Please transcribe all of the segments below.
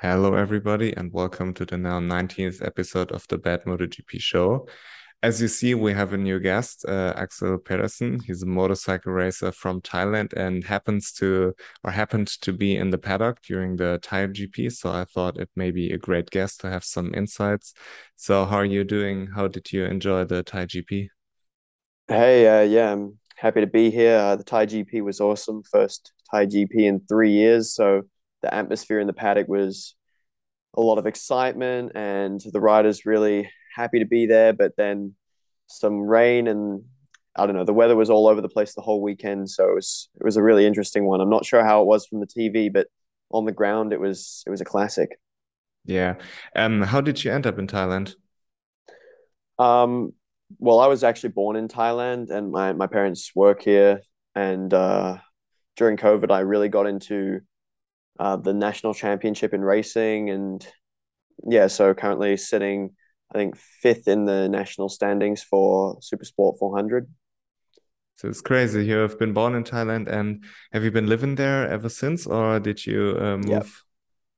Hello, everybody, and welcome to the now 19th episode of the Bad MotoGP show. As you see, we have a new guest, uh, Axel Pedersen. He's a motorcycle racer from Thailand and happens to or happened to be in the paddock during the Thai GP. So I thought it may be a great guest to have some insights. So, how are you doing? How did you enjoy the Thai GP? Hey, uh, yeah, I'm happy to be here. Uh, the Thai GP was awesome. First Thai GP in three years. So the atmosphere in the paddock was a lot of excitement, and the riders really happy to be there. But then some rain, and I don't know, the weather was all over the place the whole weekend. So it was it was a really interesting one. I'm not sure how it was from the TV, but on the ground, it was it was a classic. Yeah. Um, how did you end up in Thailand? Um, well, I was actually born in Thailand, and my my parents work here. And uh, during COVID, I really got into uh, the national championship in racing, and yeah, so currently sitting, I think fifth in the national standings for Super Sport 400. So it's crazy. You have been born in Thailand, and have you been living there ever since, or did you uh, move?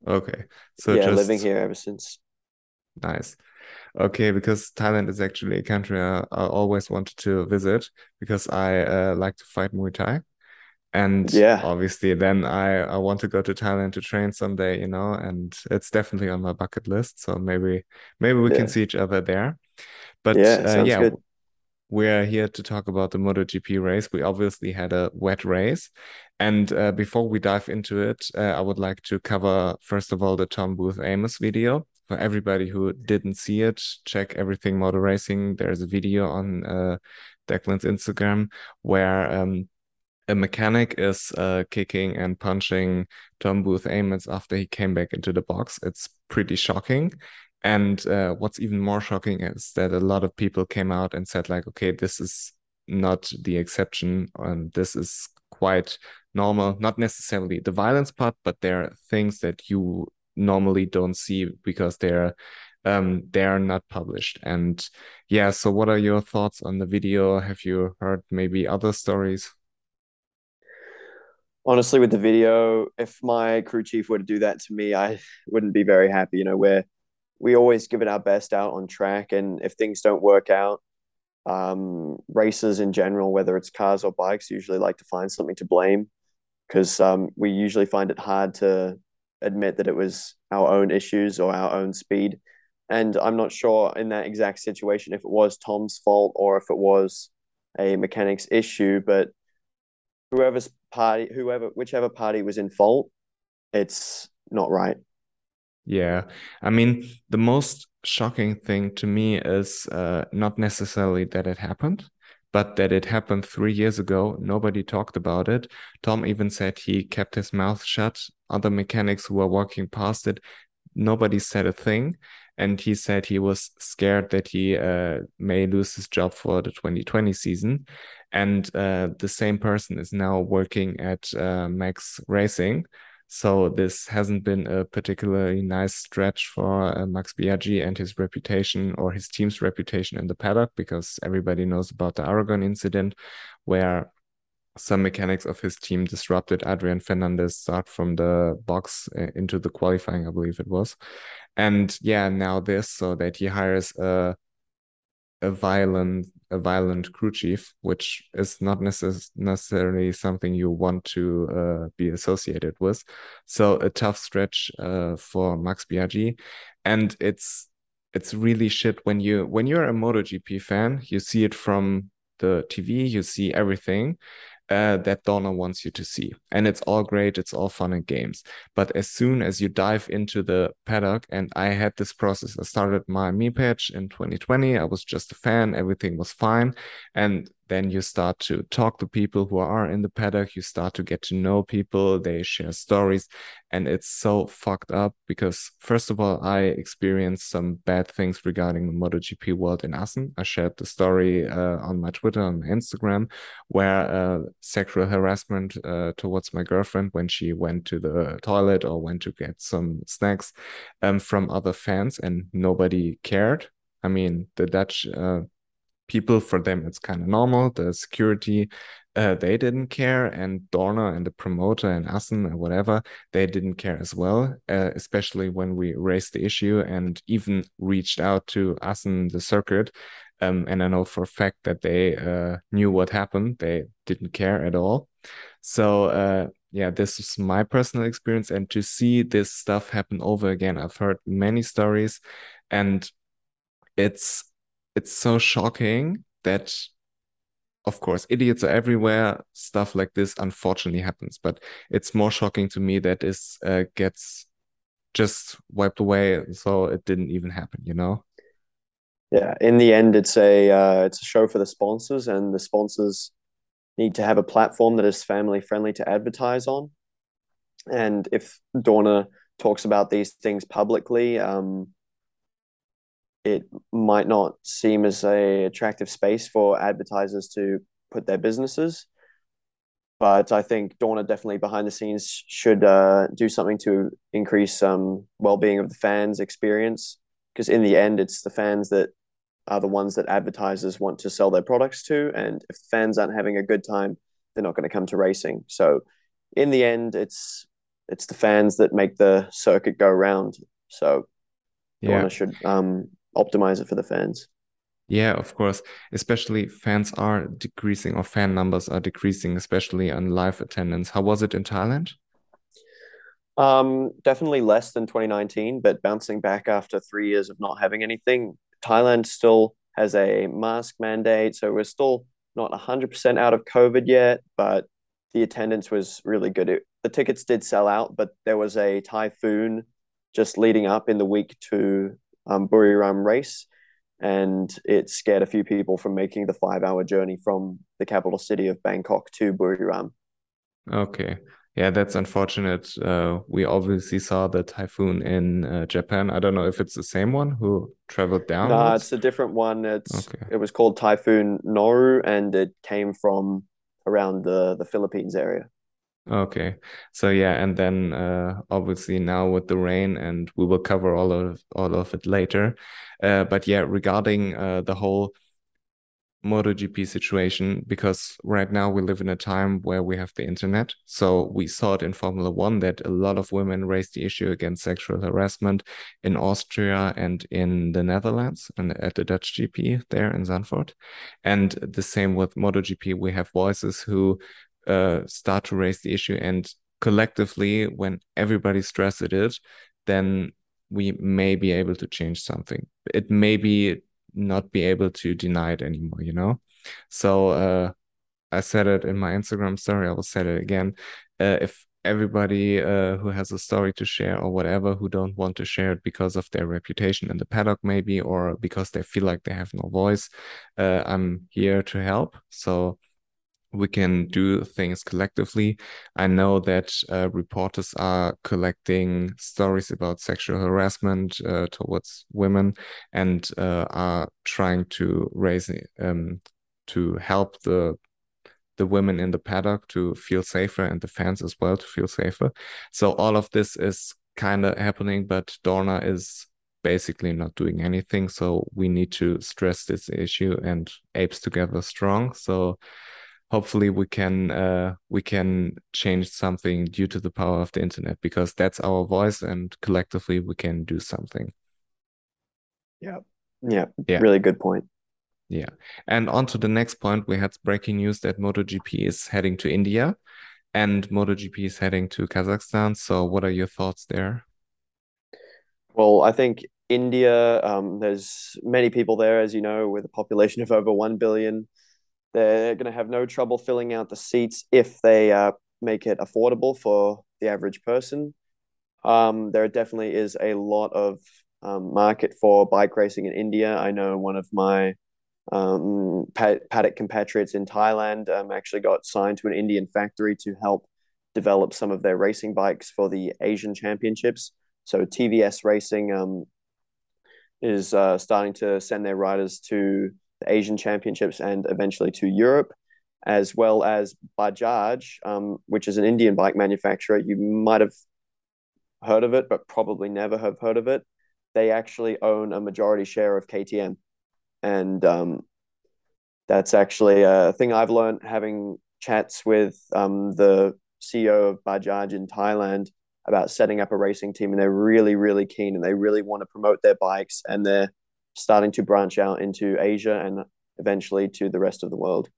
Yep. Okay, so yeah, just living here ever since. nice. Okay, because Thailand is actually a country I, I always wanted to visit because I uh, like to fight Muay Thai. And Yeah, obviously, then I, I want to go to Thailand to train someday, you know, and it's definitely on my bucket list. So maybe maybe we can see each other there. But yeah. uh, yeah, good. we're here to talk about the MotoGP race. We obviously had a wet race. And uh, before we dive into it, uh, I would like to cover, first of all, the Tom Booth Amos video. For everybody who didn't see it, check everything motor racing. There's a video on uh, Declan's Instagram where um, a mechanic is uh, kicking and punching Tom Booth Amos after he came back into the box. It's pretty shocking. And uh, what's even more shocking is that a lot of people came out and said, like, okay, this is not the exception, and this is quite normal. Not necessarily the violence part, but there are things that you normally don't see because they're um they're not published. And yeah, so what are your thoughts on the video? Have you heard maybe other stories? Honestly, with the video, if my crew chief were to do that to me, I wouldn't be very happy. You know, where we always give it our best out on track, and if things don't work out, um, racers in general, whether it's cars or bikes, usually like to find something to blame because um, we usually find it hard to admit that it was our own issues or our own speed. And I'm not sure in that exact situation if it was Tom's fault or if it was a mechanic's issue, but whoever's party, whoever, whichever party was in fault, it's not right. Yeah, I mean, the most shocking thing to me is uh, not necessarily that it happened, but that it happened three years ago. Nobody talked about it. Tom even said he kept his mouth shut. Other mechanics who were walking past it, nobody said a thing. And he said he was scared that he uh, may lose his job for the 2020 season. And uh, the same person is now working at uh, Max Racing so this hasn't been a particularly nice stretch for uh, Max Biaggi and his reputation or his team's reputation in the paddock because everybody knows about the Aragon incident where some mechanics of his team disrupted Adrian Fernandez start from the box uh, into the qualifying, I believe it was. And yeah, now this so that he hires a a violent a violent crew chief, which is not necess- necessarily something you want to uh, be associated with. So a tough stretch uh, for Max Biaggi, and it's it's really shit when you when you're a MotoGP fan, you see it from the TV, you see everything, uh, that Dorna wants you to see. And it's all great, it's all fun and games. But as soon as you dive into the paddock, and I had this process, I started my Me page in 2020. I was just a fan, everything was fine. And then you start to talk to people who are in the paddock. You start to get to know people. They share stories. And it's so fucked up because, first of all, I experienced some bad things regarding the MotoGP world in Assen. I shared the story uh, on my Twitter, my Instagram, where uh, sexual harassment uh, towards my girlfriend when she went to the toilet or went to get some snacks um, from other fans, and nobody cared. I mean, the Dutch uh, people for them it's kind of normal. The security uh, they didn't care and dorna and the promoter and assen or whatever they didn't care as well uh, especially when we raised the issue and even reached out to assen the circuit. Um, and i know for a fact that they uh, knew what happened. They didn't care at all. So uh, yeah this is my personal experience and to see this stuff happen over again i've heard many stories and it's it's so shocking that of course idiots are everywhere stuff like this unfortunately happens but it's more shocking to me that uh, gets just wiped away so it didn't even happen you know? Yeah in the end it's a uh, it's a show for the sponsors and the sponsors need to have a platform that is family friendly to advertise on. And if dorna talks about these things publicly um, it might not seem as a attractive space for advertisers to put their businesses. But I think Dorna definitely behind the scenes should uh, do something to increase um, well-being of the fans' experience. Because in the end, it's the fans that are the ones that advertisers want to sell their products to, and if fans aren't having a good time, they're not going to come to racing. So, in the end, it's it's the fans that make the circuit go round. So, yeah. Dorna should um, optimize it for the fans. Yeah, of course. Especially fans are decreasing or fan numbers are decreasing, especially on live attendance. How was it in Thailand? Um, definitely less than 2019, but bouncing back after three years of not having anything. Thailand still has a mask mandate, so we're still not 100% out of COVID yet, but the attendance was really good. It, the tickets did sell out, but there was a typhoon just leading up in the week to um, Buriram race, and it scared a few people from making the five-hour journey from the capital city of Bangkok to Buriram. Okay, yeah, that's unfortunate. Uh, we obviously saw the typhoon in uh, Japan. I don't know if it's the same one who traveled down. No, it's a different one. It's okay. it was called Typhoon Noru, and it came from around the the Philippines area. Okay. So yeah, and then uh, obviously now with the rain, and we will cover all of all of it later. Uh, but yeah, regarding uh, the whole MotoGP situation, because right now we live in a time where we have the internet. So we saw it in Formula One that a lot of women raised the issue against sexual harassment in Austria and in the Netherlands and at the Dutch GP there in Zandvoort. And the same with MotoGP, we have voices who uh, start to raise the issue. And collectively when everybody stresses it then we may be able to change something. It may be not be able to deny it anymore you know? So uh, i said it in my instagram story. I will say it again. Uh, if everybody uh, who has a story to share or whatever who don't want to share it because of their reputation in the paddock maybe or because they feel like they have no voice uh, i'm here to help. So we can do things collectively. I know that uh, reporters are collecting stories about sexual harassment uh, towards women and uh, are trying to raise um, to help the the women in the paddock to feel safer and the fans as well to feel safer. So all of this is kind of happening, but Dorna is basically not doing anything. So we need to stress this issue and apes together strong. So hopefully we can uh, we can change something due to the power of the internet because that's our voice and collectively we can do something. Yeah. Yeah, yeah. really good point. Yeah. And on to the next point we had breaking news that MotoGP is heading to India and MotoGP is heading to Kazakhstan. So what are your thoughts there? Well I think India um, there's many people there as you know with a population of over 1 billion they're going to have no trouble filling out the seats if they uh, make it affordable for the average person. Um, there definitely is a lot of um, market for bike racing in India. I know one of my um, paddock compatriots in Thailand um, actually got signed to an Indian factory to help develop some of their racing bikes for the Asian Championships. So TVS Racing um, is uh, starting to send their riders to the Asian Championships, and eventually to Europe, as well as Bajaj, um, which is an Indian bike manufacturer. You might have heard of it, but probably never have heard of it. They actually own a majority share of KTM, and um, That's actually a thing I've learned having chats with um, the CEO of Bajaj in Thailand about setting up a racing team, and they're really, really keen, and they really want to promote their bikes, and they're starting to branch out into Asia and eventually to the rest of the world.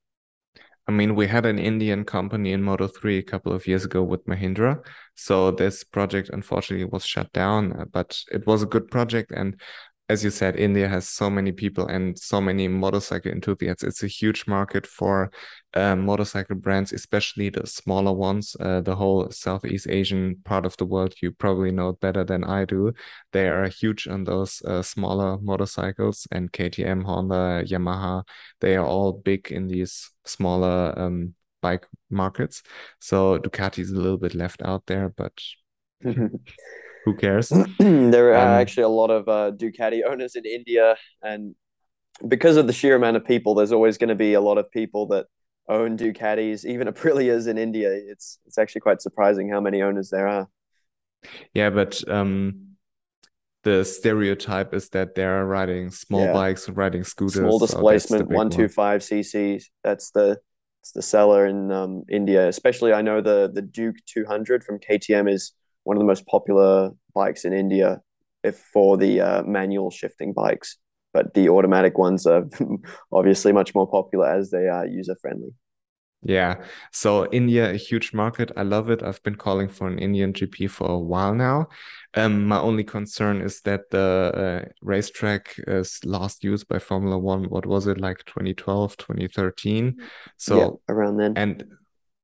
I mean, we had an Indian company in Moto 3 a couple of years ago with Mahindra. So this project unfortunately was shut down, but it was a good project. And as you said, India has so many people and so many motorcycle enthusiasts. It's a huge market for uh, motorcycle brands, especially the smaller ones. Uh, the whole Southeast Asian part of the world, you probably know better than I do. They are huge on those uh, smaller motorcycles, and KTM, Honda, Yamaha, they are all big in these smaller um, bike markets. So Ducati is a little bit left out there, but. who cares? there are um, actually a lot of uh, Ducati owners in India, and because of the sheer amount of people, there's always going to be a lot of people that own Ducatis, even Aprilias in India. It's it's actually quite surprising how many owners there are. Yeah, but um, the stereotype is that they're riding small yeah. bikes, riding scooters, small displacement, so one two five cc. That's the it's the seller in um, India. Especially, I know the the Duke 200 from KTM is one of the most popular bikes in India if for the uh, manual shifting bikes. But the automatic ones are obviously much more popular as they are user friendly. Yeah. So India, a huge market. I love it. I've been calling for an Indian GP for a while now. Um, my only concern is that the uh, racetrack is last used by Formula One. What was it like 2012, 2013? So yeah, around then. And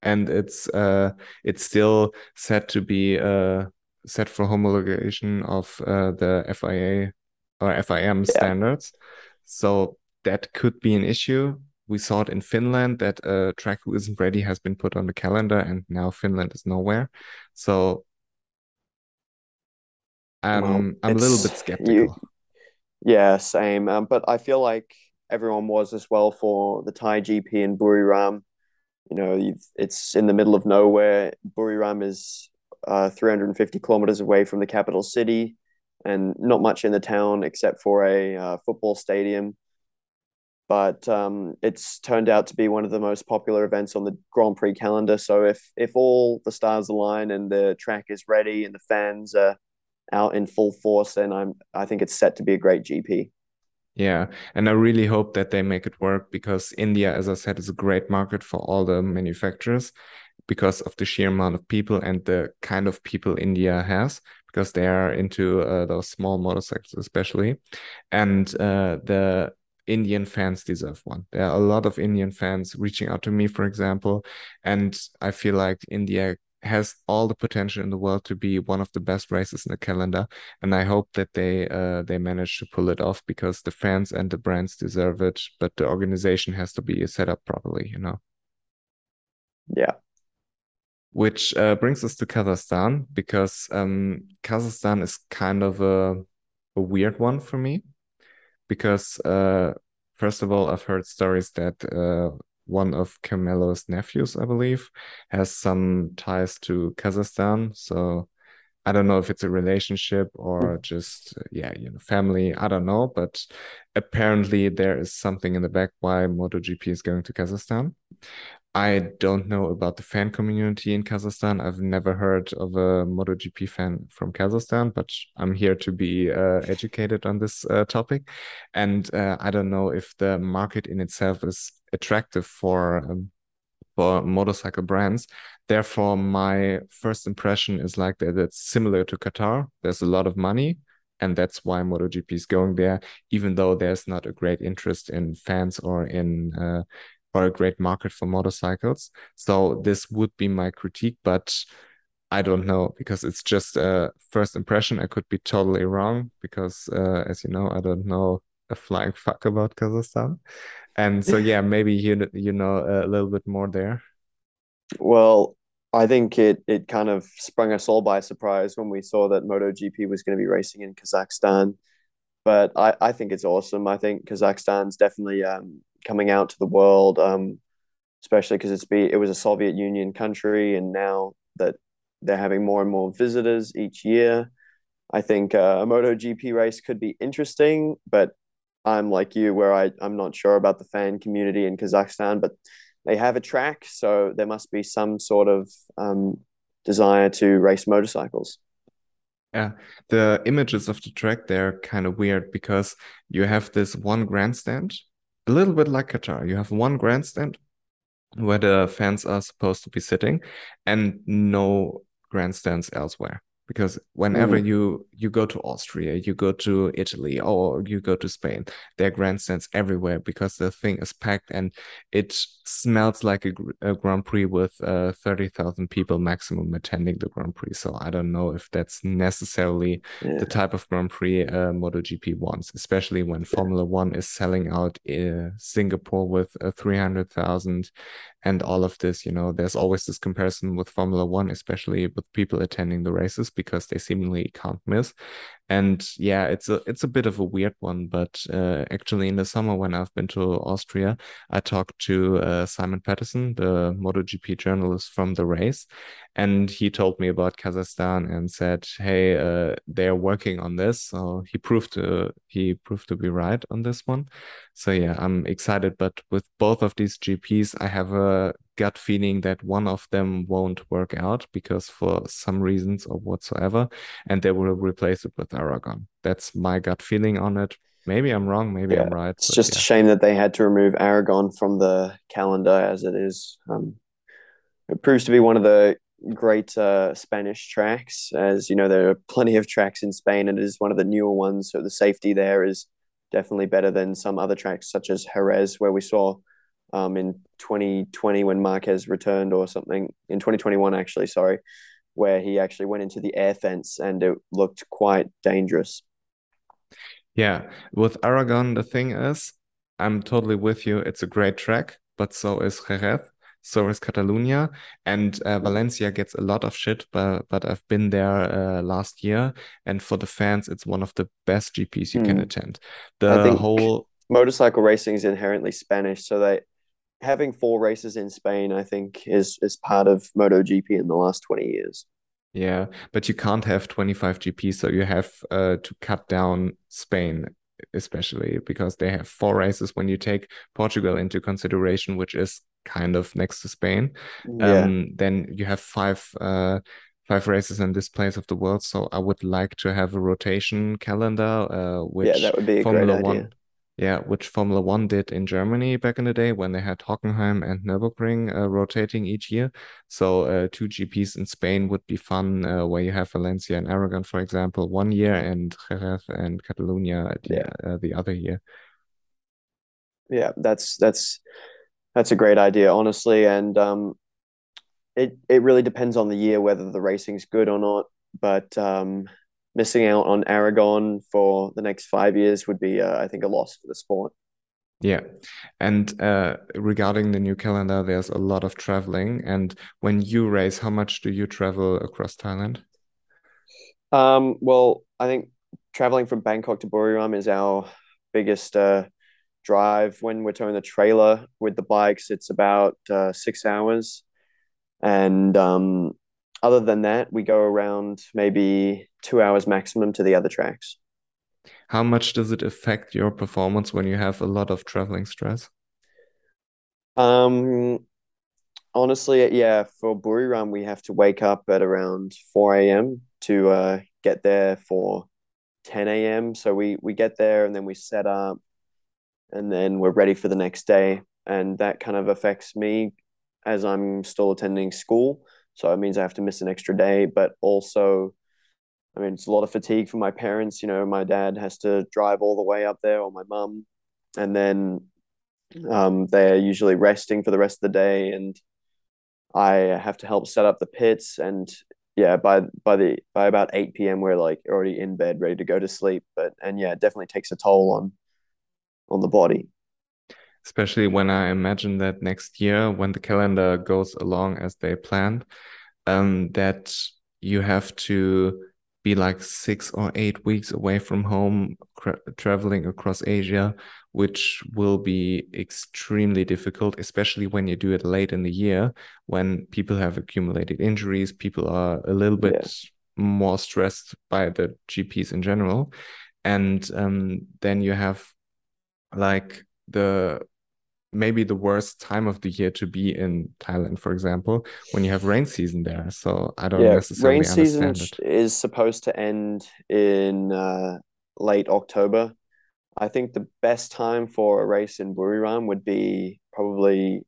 and it's uh, it's still set to be uh, set for homologation of uh, the FIA or FIM yeah. standards. So that could be an issue. We saw it in Finland that a track who isn't ready has been put on the calendar, and now Finland is nowhere. So um, well, I'm a little bit skeptical. You, yeah, same. Um, but I feel like everyone was as well for the Thai GP in Buriram you know, it's in the middle of nowhere. Buriram is uh, 350 kilometers away from the capital city, and not much in the town except for a uh, football stadium. But um, it's turned out to be one of the most popular events on the Grand Prix calendar. So if if all the stars align and the track is ready and the fans are out in full force, then I'm I think it's set to be a great GP. Yeah, and I really hope that they make it work because India, as I said, is a great market for all the manufacturers because of the sheer amount of people and the kind of people India has because they are into uh, those small motorcycles especially and uh, the Indian fans deserve one. There are a lot of Indian fans reaching out to me, for example, and I feel like India has all the potential in the world to be one of the best races in the calendar and i hope that they uh, they manage to pull it off because the fans and the brands deserve it but the organization has to be set up properly you know? Yeah. Which uh, brings us to kazakhstan because um, kazakhstan is kind of a, a weird one for me because uh, first of all i've heard stories that uh, one of Carmelo's nephews, I believe, has some ties to Kazakhstan. So I don't know if it's a relationship or just yeah, you know, family. I don't know, but apparently there is something in the back why MotoGP is going to Kazakhstan. I don't know about the fan community in Kazakhstan. I've never heard of a MotoGP fan from Kazakhstan, but I'm here to be uh, educated on this uh, topic. And uh, I don't know if the market in itself is attractive for um, for motorcycle brands. Therefore, my first impression is like that it's similar to Qatar. There's a lot of money, and that's why MotoGP is going there, even though there's not a great interest in fans or in uh, or a great market for motorcycles. So this would be my critique, but I don't know because it's just a first impression. I could be totally wrong because, uh, as you know, I don't know a flying fuck about Kazakhstan, and so yeah, maybe you you know a little bit more there. Well, I think it it kind of sprung us all by surprise when we saw that MotoGP was going to be racing in Kazakhstan. But I, I think it's awesome. I think Kazakhstan's definitely um, coming out to the world, um, especially because it's be it was a Soviet Union country, and now that they're having more and more visitors each year, I think uh, a MotoGP race could be interesting. But I'm like you, where I, I'm not sure about the fan community in Kazakhstan, but they have a track, so there must be some sort of um, desire to race motorcycles. Yeah, the images of the track they're kind of weird because you have this one grandstand, a little bit like Qatar. You have one grandstand where the fans are supposed to be sitting, and no grandstands elsewhere because whenever mm. you you go to Austria, you go to Italy, or you go to Spain, there are grandstands everywhere because the thing is packed and it smells like a, a Grand Prix with uh, thirty thousand people maximum attending the Grand Prix. So I don't know if that's necessarily yeah. the type of Grand Prix uh, MotoGP wants, especially when Formula One is selling out in Singapore with uh, three hundred thousand and all of this you know there's always this comparison with formula one especially with people attending the races because they seemingly can't miss. And yeah it's a it's a bit of a weird one but uh, actually in the summer when i've been to austria i talked to uh, simon patterson the MotoGP journalist from the race and he told me about kazakhstan and said hey uh, they're working on this. So he proved to he proved to be right on this one. So yeah i'm excited but with both of these gps i have a gut feeling that one of them won't work out because for some reasons or whatsoever, and they will replace it with Aragon. That's my gut feeling on it. Maybe I'm wrong, maybe yeah, I'm right. It's just yeah. a shame that they had to remove Aragon from the calendar as it is. Um, it proves to be one of the great uh, Spanish tracks. As you know, there are plenty of tracks in Spain, and it is one of the newer ones. So the safety there is definitely better than some other tracks, such as Jerez, where we saw um, in 2020 when Marquez returned or something in 2021 actually sorry where he actually went into the air fence and it looked quite dangerous yeah with Aragon the thing is I'm totally with you it's a great track but so is Jerez so is Catalonia and uh, Valencia gets a lot of shit but but I've been there uh, last year and for the fans it's one of the best GPs you mm. can hmm. attend the whole motorcycle racing is inherently Spanish so they having four races in Spain, I think, is is part of MotoGP in the last twenty years. Yeah, but you can't have twenty five GPs, so you have uh, to cut down Spain, especially because they have four races. When you take Portugal into consideration, which is kind of next to Spain, yeah. um, then you have five. Uh, five races in this place of the world. So I would like to have a rotation calendar, uh, which yeah, that would be a Formula One, idea yeah, which Formula One did in Germany back in the day when they had Hockenheim and Nürburgring uh, rotating each year. So uh, two GPs in Spain would be fun, uh, where you have Valencia and Aragon, for example, one year, and Jerez and Catalonia the, yeah. Uh, the other year. Yeah, that's that's that's a great idea, honestly, and um, it it really depends on the year whether the racing's good or not. But um, missing out on Aragon for the next five years would be, uh, I think, a loss for the sport. Yeah. And uh, regarding the new calendar, there's a lot of traveling. And when you race, how much do you travel across Thailand? Um, well, I think traveling from Bangkok to Buriram is our biggest uh, drive. When we're towing the trailer with the bikes, it's about uh, six hours. And um, other than that, we go around maybe two hours maximum to the other tracks. How much does it affect your performance when you have a lot of traveling stress? Um, honestly, yeah, for Buriram, we have to wake up at around 4 a.m. to uh, get there for 10 a.m. So we, we get there and then we set up and then we're ready for the next day. And that kind of affects me as I'm still attending school. So it means I have to miss an extra day, but also, I mean, it's a lot of fatigue for my parents. You know, my dad has to drive all the way up there, or my mum, and then um, they're usually resting for the rest of the day, and I have to help set up the pits. And yeah, by by the by about eight p.m., we're like already in bed, ready to go to sleep. But and yeah, it definitely takes a toll on on the body especially when I imagine that next year, when the calendar goes along as they planned, um, that you have to be like six or eight weeks away from home, traveling across Asia, which will be extremely difficult, especially when you do it late in the year when people have accumulated injuries, people are a little bit more stressed by the GPs in general. And um, then you have like the maybe the worst time of the year to be in Thailand, for example, when you have rain season there. So I don't yeah, necessarily rain season is supposed to end in uh, late October. I think the best time for a race in Buriram would be probably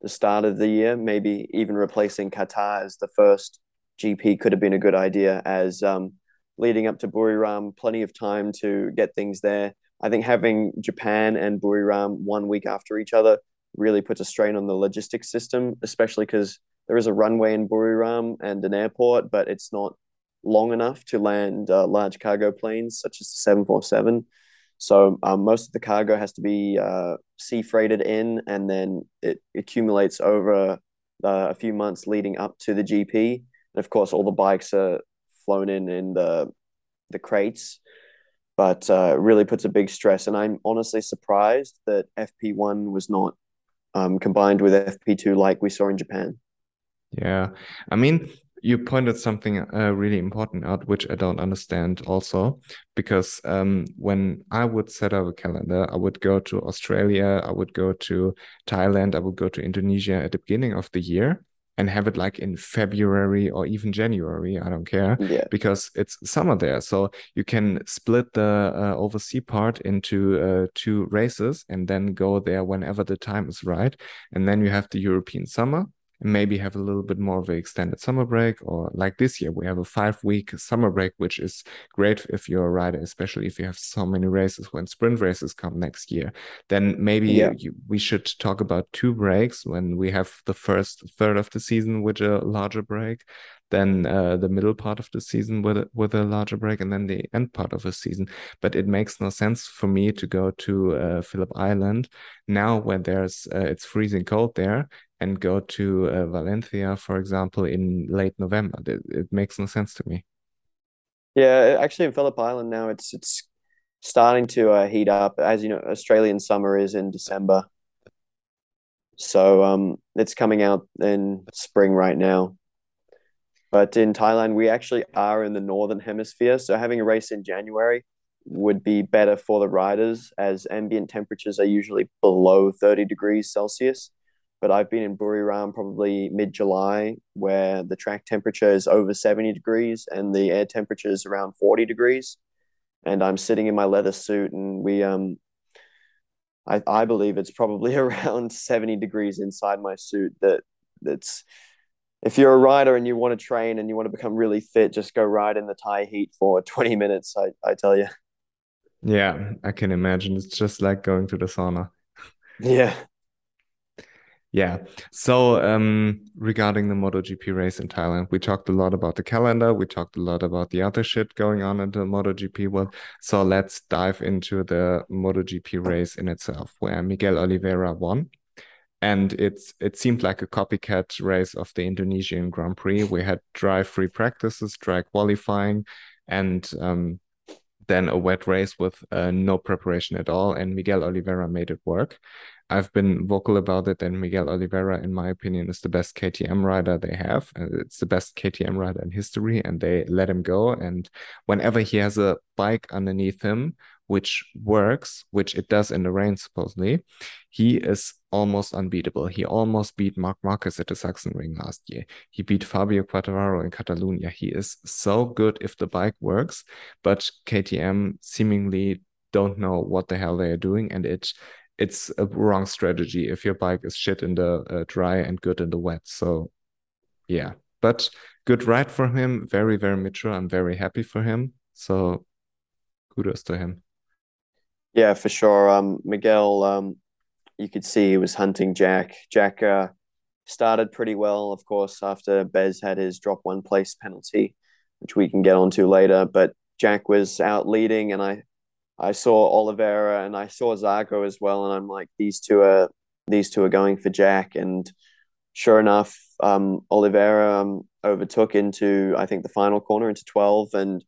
the start of the year, maybe even replacing Qatar as the first GP could have been a good idea as um, leading up to Buriram, plenty of time to get things there. I think having Japan and Buriram one week after each other really puts a strain on the logistics system, especially because there is a runway in Buriram and an airport, but it's not long enough to land uh, large cargo planes such as the 747. So um, most of the cargo has to be uh, sea freighted in, and then it accumulates over uh, a few months leading up to the GP. And of course, all the bikes are flown in in the the crates, but uh, really puts a big stress. And I'm honestly surprised that FP1 was not um, combined with FP2 like we saw in Japan. Yeah, I mean, you pointed something uh, really important out, which I don't understand also, because um, when I would set up a calendar, I would go to Australia, I would go to Thailand, I would go to Indonesia at the beginning of the year and have it like in February or even January. I don't care yeah. because it's summer there. So you can split the uh, overseas part into uh, two races and then go there whenever the time is right. And then you have the European summer and maybe have a little bit more of an extended summer break or like this year we have a five week summer break which is great if you're a rider especially if you have so many races when sprint races come next year then maybe yeah. you, we should talk about two breaks when we have the first third of the season with a larger break then uh, the middle part of the season with a, with a larger break, and then the end part of the season. But it makes no sense for me to go to uh, Phillip Island now when there's uh, it's freezing cold there, and go to uh, Valencia, for example, in late November. It, it makes no sense to me. Yeah, actually, in Phillip Island now, it's it's starting to uh, heat up. As you know, Australian summer is in December, so um, it's coming out in spring right now. But in Thailand, we actually are in the northern hemisphere, so having a race in January would be better for the riders as ambient temperatures are usually below 30 degrees Celsius. But I've been in Buriram probably mid July where the track temperature is over 70 degrees and the air temperature is around 40 degrees. And I'm sitting in my leather suit and we um I, I believe it's probably around 70 degrees inside my suit that that's if you're a rider and you want to train and you want to become really fit, just go ride in the Thai heat for 20 minutes. I, I tell you. Yeah, I can imagine. It's just like going to the sauna. Yeah. Yeah. So, um, regarding the MotoGP race in Thailand, we talked a lot about the calendar. We talked a lot about the other shit going on in the MotoGP world. So let's dive into the MotoGP race in itself, where Miguel Oliveira won and it's it seemed like a copycat race of the Indonesian Grand Prix. We had dry free practices, dry qualifying, and um, then a wet race with uh, no preparation at all. And Miguel Oliveira made it work. I've been vocal about it, and Miguel Oliveira, in my opinion, is the best KTM rider they have. Uh, it's the best KTM rider in history, and they let him go. And whenever he has a bike underneath him, which works, which it does in the rain, supposedly, he is almost unbeatable. He almost beat Marc Marquez at the Sachsenring last year. He beat Fabio Quartararo in Catalonia. He is so good if the bike works, but KTM seemingly don't know what the hell they are doing, and it it's a wrong strategy if your bike is shit in the uh, dry and good in the wet. So, yeah, but good ride for him. Very very mature. I'm very happy for him. So, kudos to him. Yeah, for sure. Um, Miguel, um, you could see he was hunting Jack. Jack uh, started pretty well, of course, after Bez had his drop one place penalty, which we can get onto later. But Jack was out leading, and I, I saw Oliveira and I saw Zarco as well, and I'm like, these two are these two are going for Jack, and sure enough, um, Oliveira um, overtook into I think the final corner into twelve and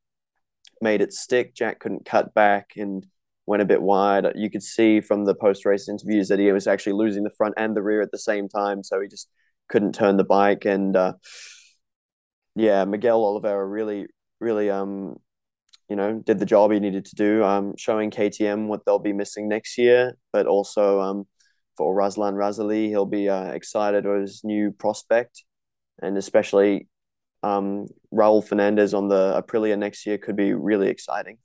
made it stick. Jack couldn't cut back and went a bit wide. You could see from the post race interviews that he was actually losing the front and the rear at the same time, so he just couldn't turn the bike. And uh, yeah, Miguel Oliveira really, really um you know, did the job he needed to do, um, showing KTM what they'll be missing next year, but also um, for Razlan Razali, he'll be uh, excited with his new prospect, and especially um, Raul Fernandez on the Aprilia next year could be really exciting.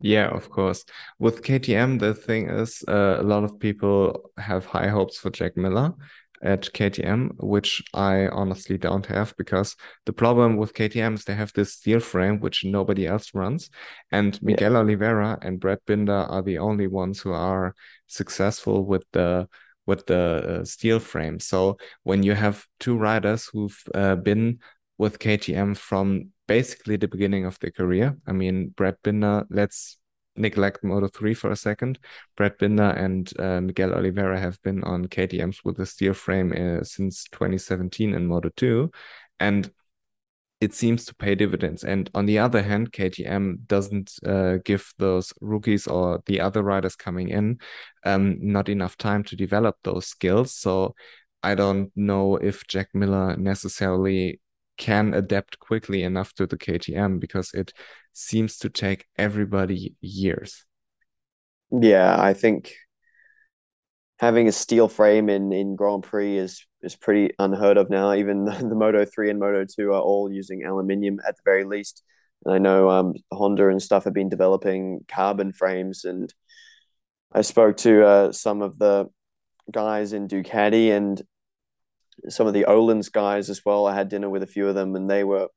Yeah, of course. With KTM, the thing is, uh, a lot of people have high hopes for Jack Miller at KTM, which I honestly don't have because the problem with KTM is they have this steel frame which nobody else runs, and Miguel yeah. Oliveira and Brad Binder are the only ones who are successful with the with the uh, steel frame. So when you have two riders who've uh, been with KTM from basically the beginning of their career, I mean Brad Binder, let's neglect Moto 3 for a second. Brad Binder and uh, Miguel Oliveira have been on KTMs with a steel frame uh, since 2017 in Moto 2. And it seems to pay dividends. And on the other hand, KTM doesn't uh, give those rookies or the other riders coming in um, not enough time to develop those skills. So I don't know if Jack Miller necessarily can adapt quickly enough to the KTM because it seems to take everybody years. Yeah, I think having a steel frame in in Grand Prix is is pretty unheard of now. Even the, Moto three and Moto two are all using aluminium at the very least. And I know um, Honda and stuff have been developing carbon frames, and I spoke to uh, some of the guys in Ducati and some of the Öhlins guys as well. I had dinner with a few of them, and they were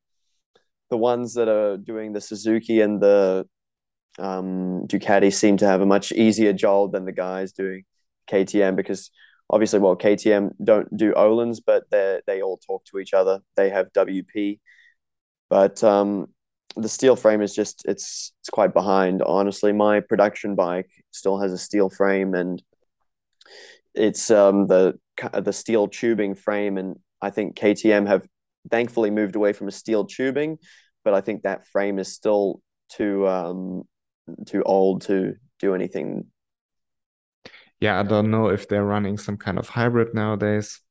the ones that are doing the Suzuki and the um, Ducati seem to have a much easier job than the guys doing KTM because obviously, well, KTM don't do Öhlins, but they they all talk to each other. They have WP, but um, the steel frame is just it's it's quite behind. Honestly, my production bike still has a steel frame and it's um, the the steel tubing frame, and I think KTM have thankfully moved away from a steel tubing, but I think that frame is still too um, too old to do anything. Yeah, I don't know if they're running some kind of hybrid nowadays.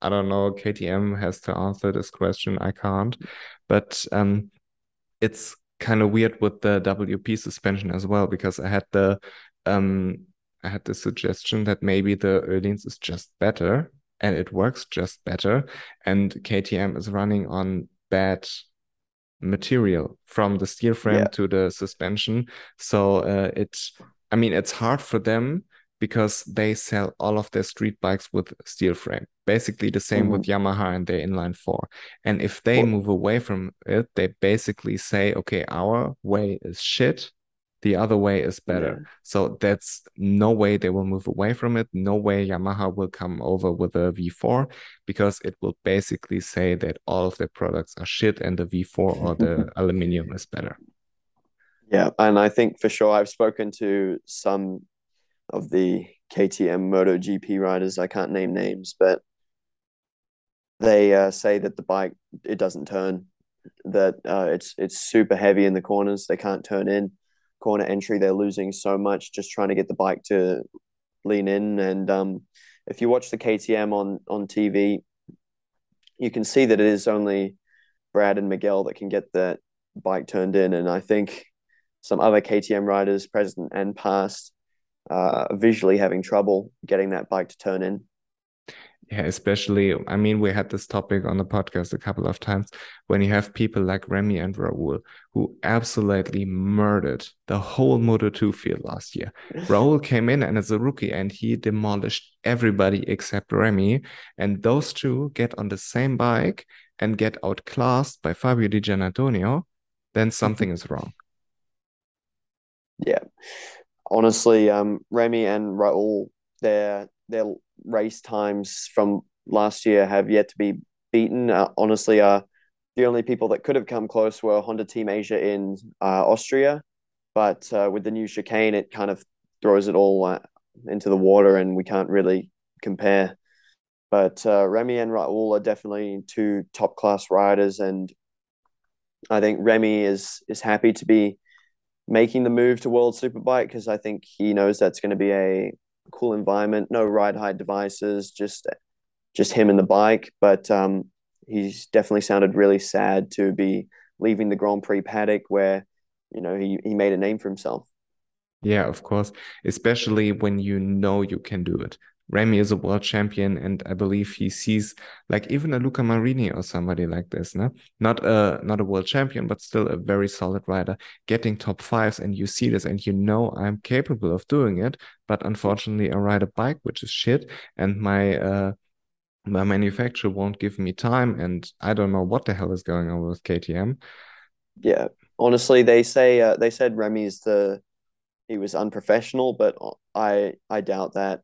I don't know. KTM has to answer this question. I can't. But um, it's kind of weird with the WP suspension as well because I had the um I had the suggestion that maybe the Öhlins is just better and it works just better. And KTM is running on bad material from the steel frame yeah. to the suspension. So uh, it's, I mean, it's hard for them because they sell all of their street bikes with steel frame. Basically the same mm-hmm. with Yamaha and their inline four. And if they well, move away from it, they basically say, okay, our way is shit the other way is better. Yeah. So that's no way they will move away from it. No way Yamaha will come over with a V4 because it will basically say that all of their products are shit and the V4 or the aluminium is better. Yeah, and I think for sure I've spoken to some of the KTM Moto GP riders. I can't name names, but they uh, say that the bike it doesn't turn. That uh, it's it's super heavy in the corners. They can't turn in corner entry. They're losing so much just trying to get the bike to lean in. And um, if you watch the KTM on on TV, you can see that it is only Brad and Miguel that can get that bike turned in. And I think some other KTM riders, present and past, uh, visually having trouble getting that bike to turn in yeah, especially, I mean, we had this topic on the podcast a couple of times when you have people like Remy and Raul who absolutely murdered the whole Moto2 field last year. Raul came in and as a rookie and he demolished everybody except Remy. And those two get on the same bike and get outclassed by Fabio Di Giannantonio, then something is wrong. Yeah. Honestly, um, Remy and Raul, they're their race times from last year have yet to be beaten. Uh, honestly, uh, the only people that could have come close were Honda Team Asia in uh, Austria, but uh, with the new chicane, it kind of throws it all uh, into the water, and we can't really compare. But uh, Remy and Raul are definitely two top class riders, and I think Remy is is happy to be making the move to World Superbike because I think he knows that's going to be a cool environment, no ride height devices, just just him and the bike. But um, he's definitely sounded really sad to be leaving the Grand Prix paddock where you know he he made a name for himself. Yeah, of course, especially when you know you can do it. Remy is a world champion, and I believe he sees like even a Luca Marini or somebody like this, no? Not a not a world champion, but still a very solid rider, getting top fives, and you see this, and you know I'm capable of doing it. But unfortunately, I ride a bike which is shit, and my uh my manufacturer won't give me time, and I don't know what the hell is going on with KTM. Yeah, honestly, they say uh, they said Remy's the he was unprofessional, but I I doubt that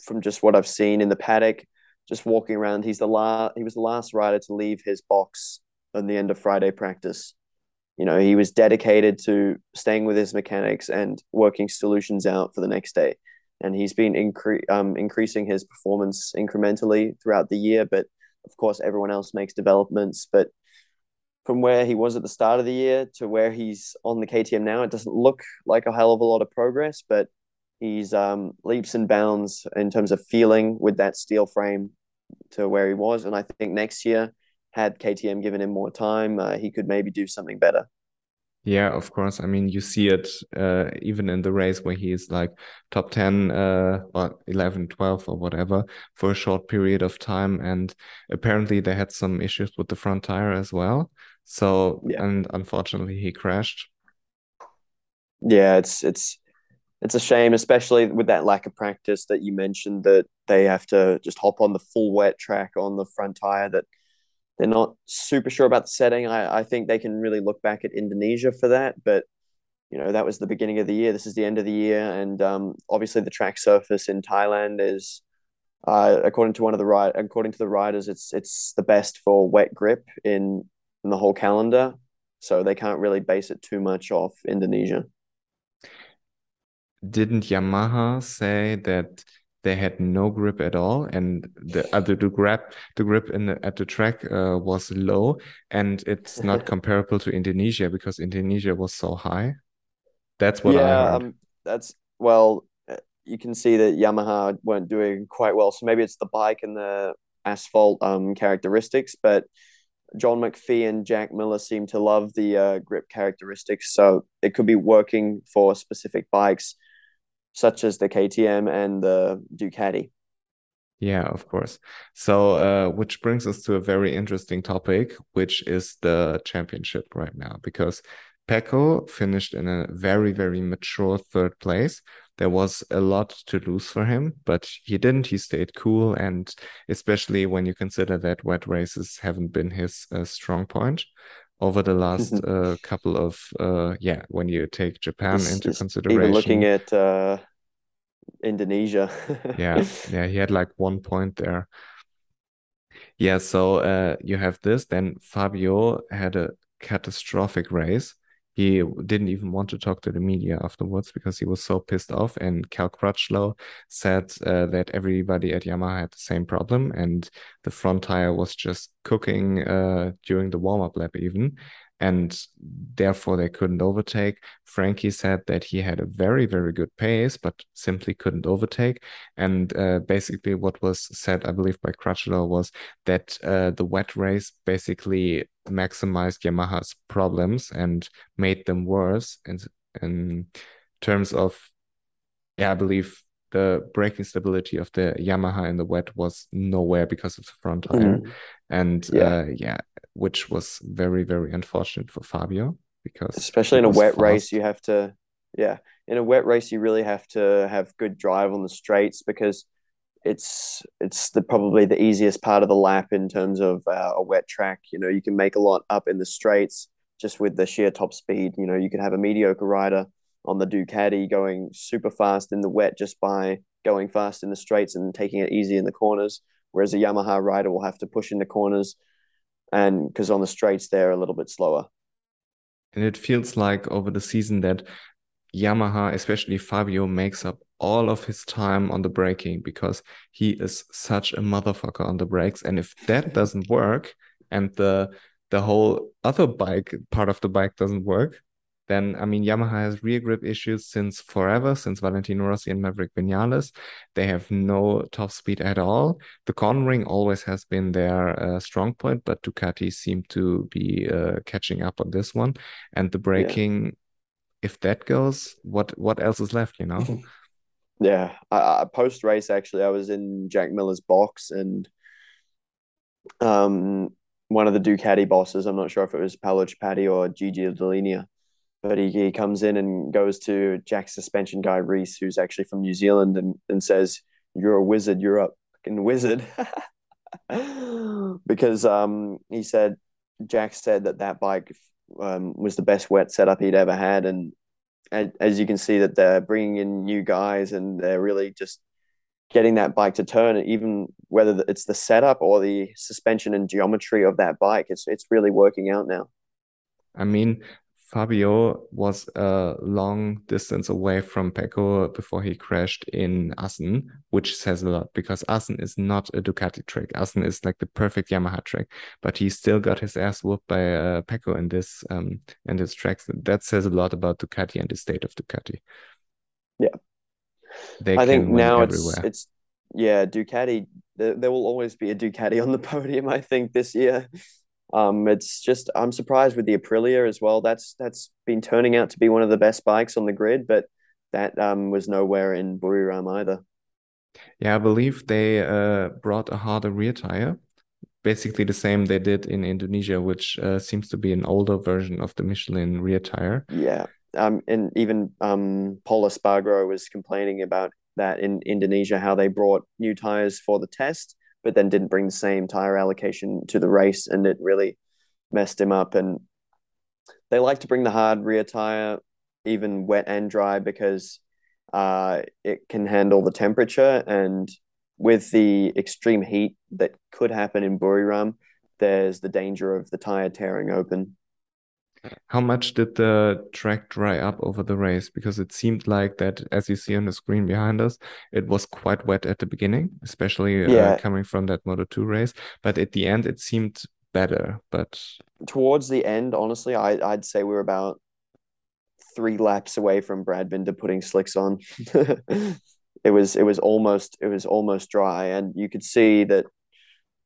from just what I've seen in the paddock, just walking around. He's the last. He was the last rider to leave his box on the end of Friday practice. You know, he was dedicated to staying with his mechanics and working solutions out for the next day. And he's been incre- um, increasing his performance incrementally throughout the year. But of course, everyone else makes developments. But from where he was at the start of the year to where he's on the KTM now, it doesn't look like a hell of a lot of progress. But He's um, leaps and bounds in terms of feeling with that steel frame to where he was. And I think next year, had KTM given him more time, uh, he could maybe do something better. Yeah, of course. I mean, you see it uh, even in the race where he is like top 10 uh, or 11, 12 or whatever for a short period of time. And apparently they had some issues with the front tire as well. So, yeah. and unfortunately he crashed. Yeah, it's, it's, it's a shame, especially with that lack of practice that you mentioned, that they have to just hop on the full wet track on the front tire. That they're not super sure about the setting. I, I think they can really look back at Indonesia for that, but you know that was the beginning of the year. This is the end of the year, and um, obviously the track surface in Thailand is, uh, according to one of the ride, according to the riders, it's it's the best for wet grip in in the whole calendar. So they can't really base it too much off Indonesia didn't Yamaha say that they had no grip at all and the uh, the, grip the grip in the, at the track uh, was low and it's not comparable to Indonesia because Indonesia was so high. That's what yeah, I heard. Um, that's well, uh, you can see that Yamaha weren't doing quite well. So maybe it's the bike and the asphalt um characteristics, but John McPhee and Jack Miller seem to love the uh, grip characteristics, so it could be working for specific bikes such as the KTM and the Ducati. Yeah, of course. So, uh, which brings us to a very interesting topic, which is the championship right now, because Pecco finished in a very, very mature third place. There was a lot to lose for him, but he didn't. He stayed cool, and especially when you consider that wet races haven't been his uh, strong point over the last uh, couple of uh, yeah when you take Japan it's, into it's consideration. Even looking at uh, Indonesia. yeah, yeah, he had like one point there. Yeah, so uh, you have this. Then Fabio had a catastrophic race. He didn't even want to talk to the media afterwards because he was so pissed off. And Cal Crutchlow said uh, that everybody at Yamaha had the same problem, and the front tire was just cooking uh, during the warm up lap, even and therefore they couldn't overtake. Frankie said that he had a very, very good pace, but simply couldn't overtake. And uh, basically, what was said, I believe, by Crutchlow was that uh, the wet race basically maximized Yamaha's problems and made them worse in, in terms of, yeah, I believe the braking stability of the Yamaha in the wet was nowhere because of the front tire. Mm. And yeah. Uh, yeah, which was very, very unfortunate for Fabio because especially in a wet fast. race, you have to, yeah, in a wet race, you really have to have good drive on the straights because it's it's the probably the easiest part of the lap in terms of uh, a wet track. You know, you can make a lot up in the straights just with the sheer top speed. You know, you could have a mediocre rider on the Ducati going super fast in the wet just by going fast in the straights and taking it easy in the corners. Whereas a Yamaha rider will have to push in the corners and because on the straights they're a little bit slower. And it feels like over the season that Yamaha, especially Fabio, makes up all of his time on the braking because he is such a motherfucker on the brakes. And if that doesn't work and the the whole other bike part of the bike doesn't work, then I mean Yamaha has rear grip issues since forever, since Valentino Rossi and Maverick Vinales. They have no top speed at all. The cornering always has been their uh, strong point, but Ducati seem to be uh, catching up on this one. And the braking, yeah. if that goes, what what else is left? You know. Yeah, I, I post race actually, I was in Jack Miller's box and um one of the Ducati bosses. I'm not sure if it was Paolo Ciabatti or Gigi Dall'Igna but he, he comes in and goes to Jack's suspension guy Reese, who's actually from New Zealand, and, and says, "You're a wizard. You're a fucking wizard," because um, he said Jack said that that bike um, was the best wet setup he'd ever had, and, and as you can see that they're bringing in new guys and they're really just getting that bike to turn, even whether it's the setup or the suspension and geometry of that bike, it's it's really working out now. I mean, Fabio was a long distance away from Pecco before he crashed in Assen, which says a lot because Assen is not a Ducati track. Assen is like the perfect Yamaha track, but he still got his ass whooped by uh, Pecco in this um in this tracks. That says a lot about Ducati and the state of Ducati. Yeah, they I think now everywhere. it's it's yeah Ducati. There, there will always be a Ducati on the podium. I think this year. Um, it's just I'm surprised with the Aprilia as well. That's that's been turning out to be one of the best bikes on the grid, but that um, was nowhere in Buriram either. Yeah, I believe they uh, brought a harder rear tire, basically the same they did in Indonesia, which uh, seems to be an older version of the Michelin rear tire. Yeah, um, and even um, Pol Espargaro was complaining about that in Indonesia, how they brought new tires for the test, but then didn't bring the same tire allocation to the race, and it really messed him up. And they like to bring the hard rear tire, even wet and dry, because uh, it can handle the temperature. And with the extreme heat that could happen in Buriram, there's the danger of the tire tearing open. How much did the track dry up over the race? Because it seemed like that, as you see on the screen behind us, it was quite wet at the beginning, especially uh, yeah. uh, coming from that Moto 2 race. But at the end, it seemed better. But towards the end, honestly, I, I'd say we were about three laps away from Brad Binder putting slicks on. it was it was almost it was almost dry, and you could see that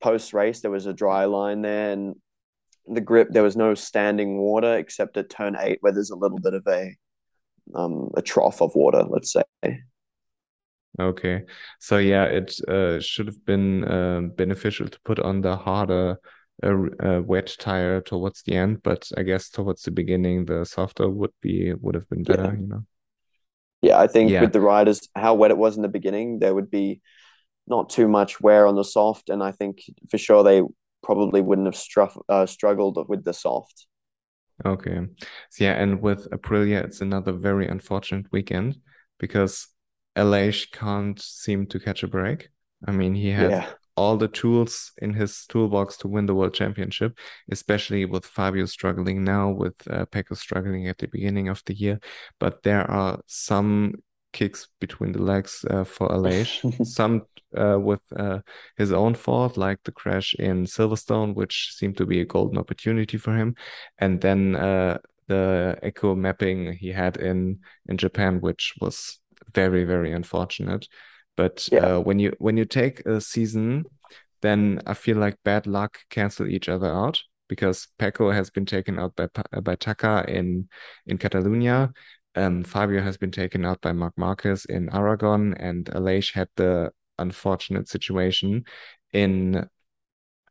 post race there was a dry line there, and the grip there was no standing water except at turn eight where there's a little bit of a um a trough of water let's say okay so yeah it uh, should have been uh, beneficial to put on the harder uh, uh, wet tire towards the end but i guess towards the beginning the softer would be would have been better yeah. you know yeah i think yeah. with the riders how wet it was in the beginning there would be not too much wear on the soft and i think for sure they probably wouldn't have struff, uh, struggled with the soft. Okay. So yeah, and with Aprilia, it's another very unfortunate weekend because Aleix can't seem to catch a break. I mean, he had yeah. all the tools in his toolbox to win the world championship, especially with Fabio struggling now, with uh, Pecco struggling at the beginning of the year. But there are some kicks between the legs uh, for Aleix. Some uh, with uh, his own fault, like the crash in Silverstone, which seemed to be a golden opportunity for him, and then uh, the eco mapping he had in in Japan, which was very very unfortunate. But yeah. Uh, when you when you take a season, then I feel like bad luck cancel each other out because Pecco has been taken out by by Taka in in Catalonia. Um, Fabio has been taken out by Marc Marquez in Aragon, and Aleix had the unfortunate situation in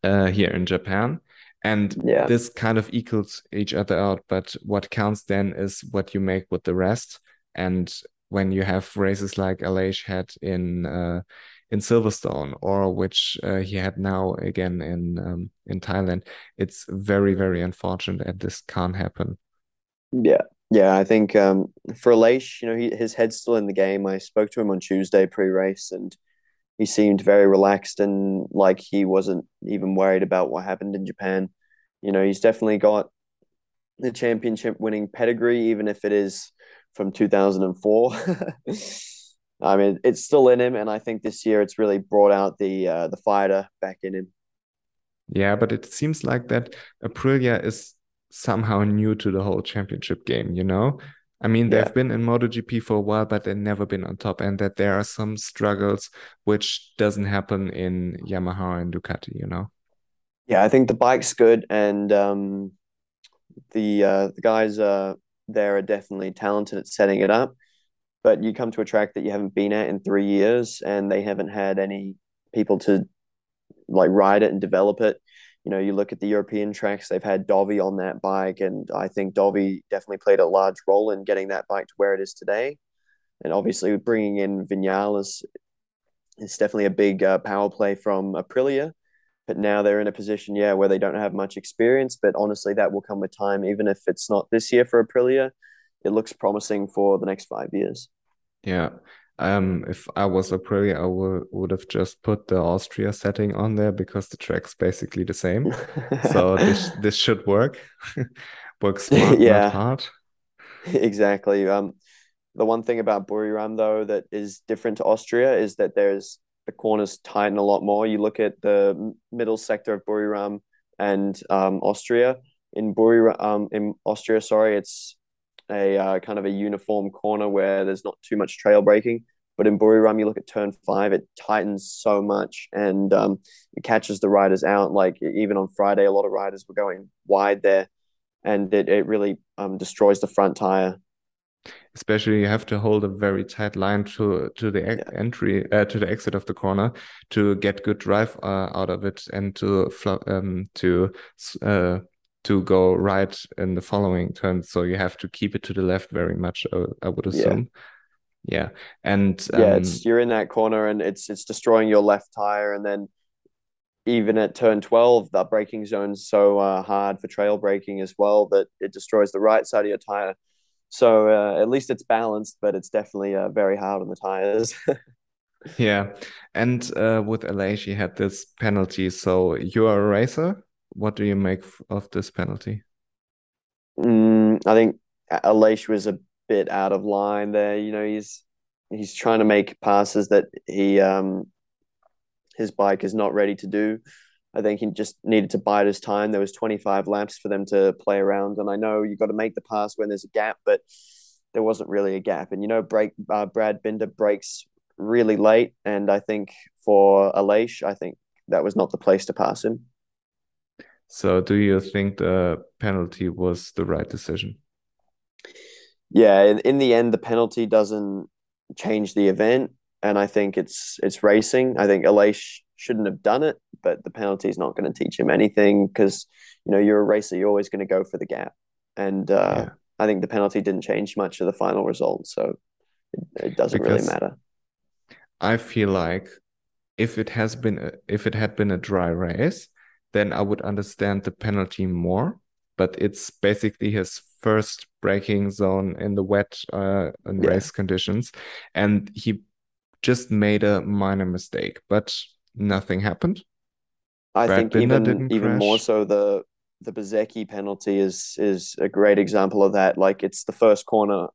uh, here in Japan. And yeah. this kind of equals each other out. But what counts then is what you make with the rest. And when you have races like Aleix had in uh, in Silverstone, or which uh, he had now again in um, in Thailand, it's very very unfortunate, and this can't happen. Yeah, yeah, I think um, for Aleix, you know, he, his head's still in the game. I spoke to him on Tuesday pre-race, and he seemed very relaxed and like he wasn't even worried about what happened in Japan. You know, he's definitely got the championship winning pedigree, even if it is from 2004. I mean, it's still in him, and I think this year it's really brought out the uh, the fighter back in him. Yeah, but it seems like that Aprilia is somehow new to the whole championship game, you know? I mean, they've been in MotoGP for a while, but they've never been on top, and that there are some struggles which doesn't happen in Yamaha and Ducati, you know? Yeah, I think the bike's good, and um, the uh, the guys uh, there are definitely talented at setting it up. But you come to a track that you haven't been at in three years, and they haven't had any people to like ride it and develop it. You know, you look at the European tracks; they've had Dovi on that bike, and I think Dovi definitely played a large role in getting that bike to where it is today. And obviously, bringing in Vinales is definitely a big uh, power play from Aprilia but now they're in a position, yeah, where they don't have much experience. But honestly, that will come with time. Even if it's not this year for Aprilia, it looks promising for the next five years. Yeah. Um, if I was Aprilia, I would would have just put the Austria setting on there because the track's basically the same. so this this should work. work smart, yeah. not hard. exactly. Um, the one thing about Buriram though that is different to Austria is that there's the corners tighten a lot more. You look at the middle sector of Buriram and um, Austria. In Buriram, um, in Austria, sorry, it's a uh, kind of a uniform corner where there's not too much trail braking. But in Buriram, you look at turn five, it tightens so much and um, it catches the riders out. Like even on Friday, a lot of riders were going wide there, and it it really um, destroys the front tire especially you have to hold a very tight line to to the yeah. entry uh, to the exit of the corner to get good drive uh, out of it and to um, to uh, to go right in the following turn so you have to keep it to the left very much uh, i would assume yeah, yeah. and um, yeah it's you're in that corner and it's it's destroying your left tire and then even at turn 12 the braking zone's so uh, hard for trail braking as well that it destroys the right side of your tire so uh, at least it's balanced, but it's definitely uh, very hard on the tires. yeah, and uh, with Aleix, she had this penalty. So you are a racer. What do you make of this penalty? Mm, I think Aleix was a bit out of line there. You know, he's he's trying to make passes that he um his bike is not ready to do. I think he just needed to bide his time. There was 25 laps for them to play around, and I know you got to make the pass when there's a gap, but there wasn't really a gap. And you know, break uh, Brad Binder brakes really late, and I think for Aleix, I think that was not the place to pass him. So, do you think the penalty was the right decision? Yeah, in, in the end, the penalty doesn't change the event, and I think it's it's racing. I think Aleix shouldn't have done it, but the penalty is not going to teach him anything because you know you're a racer, you're always going to go for the gap, and uh, yeah. I think the penalty didn't change much of the final result, so it, it doesn't because really matter. I feel like if it has been a, if it had been a dry race, then I would understand the penalty more. But it's basically his first braking zone in the wet uh, in yeah. race conditions, and he just made a minor mistake. But nothing happened. I Brad think Binder even even crash. more so the the Bezzecchi penalty is is a great example of that. Like it's the first corner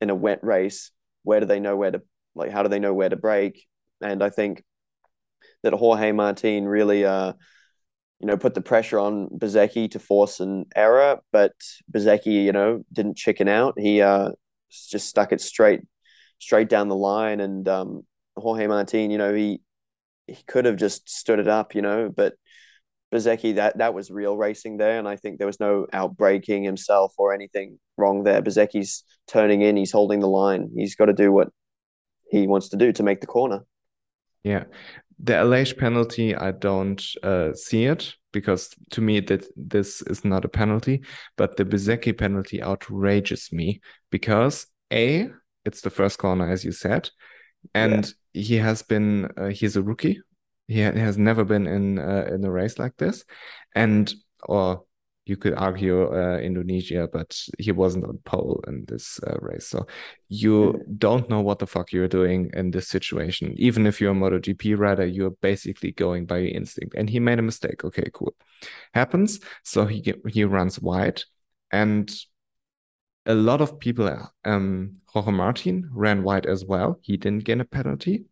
in a wet race. Where do they know where to like? How do they know where to brake? And I think that Jorge Martin really, uh, you know, put the pressure on Bezzecchi to force an error, but Bezzecchi, you know, didn't chicken out. He uh, just stuck it straight straight down the line, and um, Jorge Martin, you know, he he could have just stood it up, you know, but Bezzecchi, that that was real racing there, and I think there was no outbreaking himself or anything wrong there. Bezzecchi's turning in, he's holding the line. He's got to do what he wants to do to make the corner. Yeah, the Aleix penalty, I don't uh, see it because to me that this is not a penalty, but the Bezzecchi penalty outrages me because a it's the first corner as you said, and yeah. he has been uh, he's a rookie. He, ha- has never been in uh, in a race like this, and or you could argue uh, Indonesia, but he wasn't on pole in this uh, race. So you don't know what the fuck you're doing in this situation. Even if you're a MotoGP rider, you're basically going by your instinct. And he made a mistake. Okay, cool. Happens. So he he runs wide, and a lot of people, um, Jorge Martin ran wide as well. He didn't get a penalty,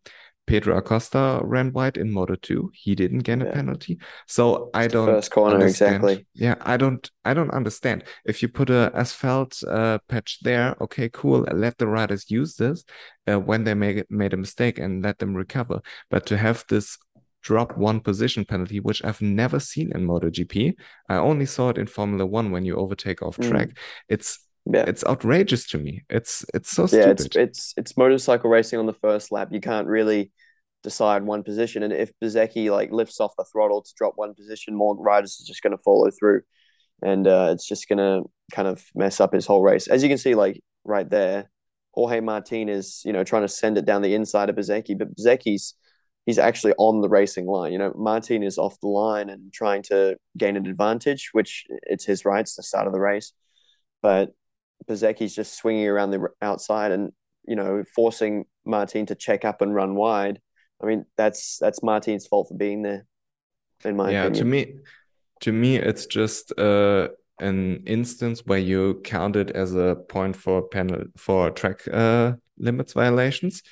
Pedro Acosta ran wide in Moto 2. He didn't get a Yeah. penalty. So I don't first corner, understand. exactly. Yeah, I don't I don't understand. If you put a asphalt uh, patch there, okay, cool. Let the riders use this uh, when they make it, made a mistake and let them recover. But to have this drop one position penalty, which I've never seen in MotoGP, I only saw it in Formula One when you overtake off Mm. track. It's Yeah. it's outrageous to me. It's it's so stupid. Yeah, it's it's it's motorcycle racing on the first lap. You can't really decide one position, and if Bezzecchi like lifts off the throttle to drop one position, more riders are just going to follow through, and uh, it's just going to kind of mess up his whole race. As you can see, like right there, Jorge Martin is you know trying to send it down the inside of Bezzecchi, but Bezzecchi's he's actually on the racing line. You know, Martin is off the line and trying to gain an advantage, which it's his right. It's the start of the race, but Bezzecchi's just swinging around the outside and you know forcing Martin to check up and run wide. I mean, that's that's Martin's fault for being there, in my Yeah, to me, to me, it's just uh, an instance where you count it as a point for panel for track uh, limits violations.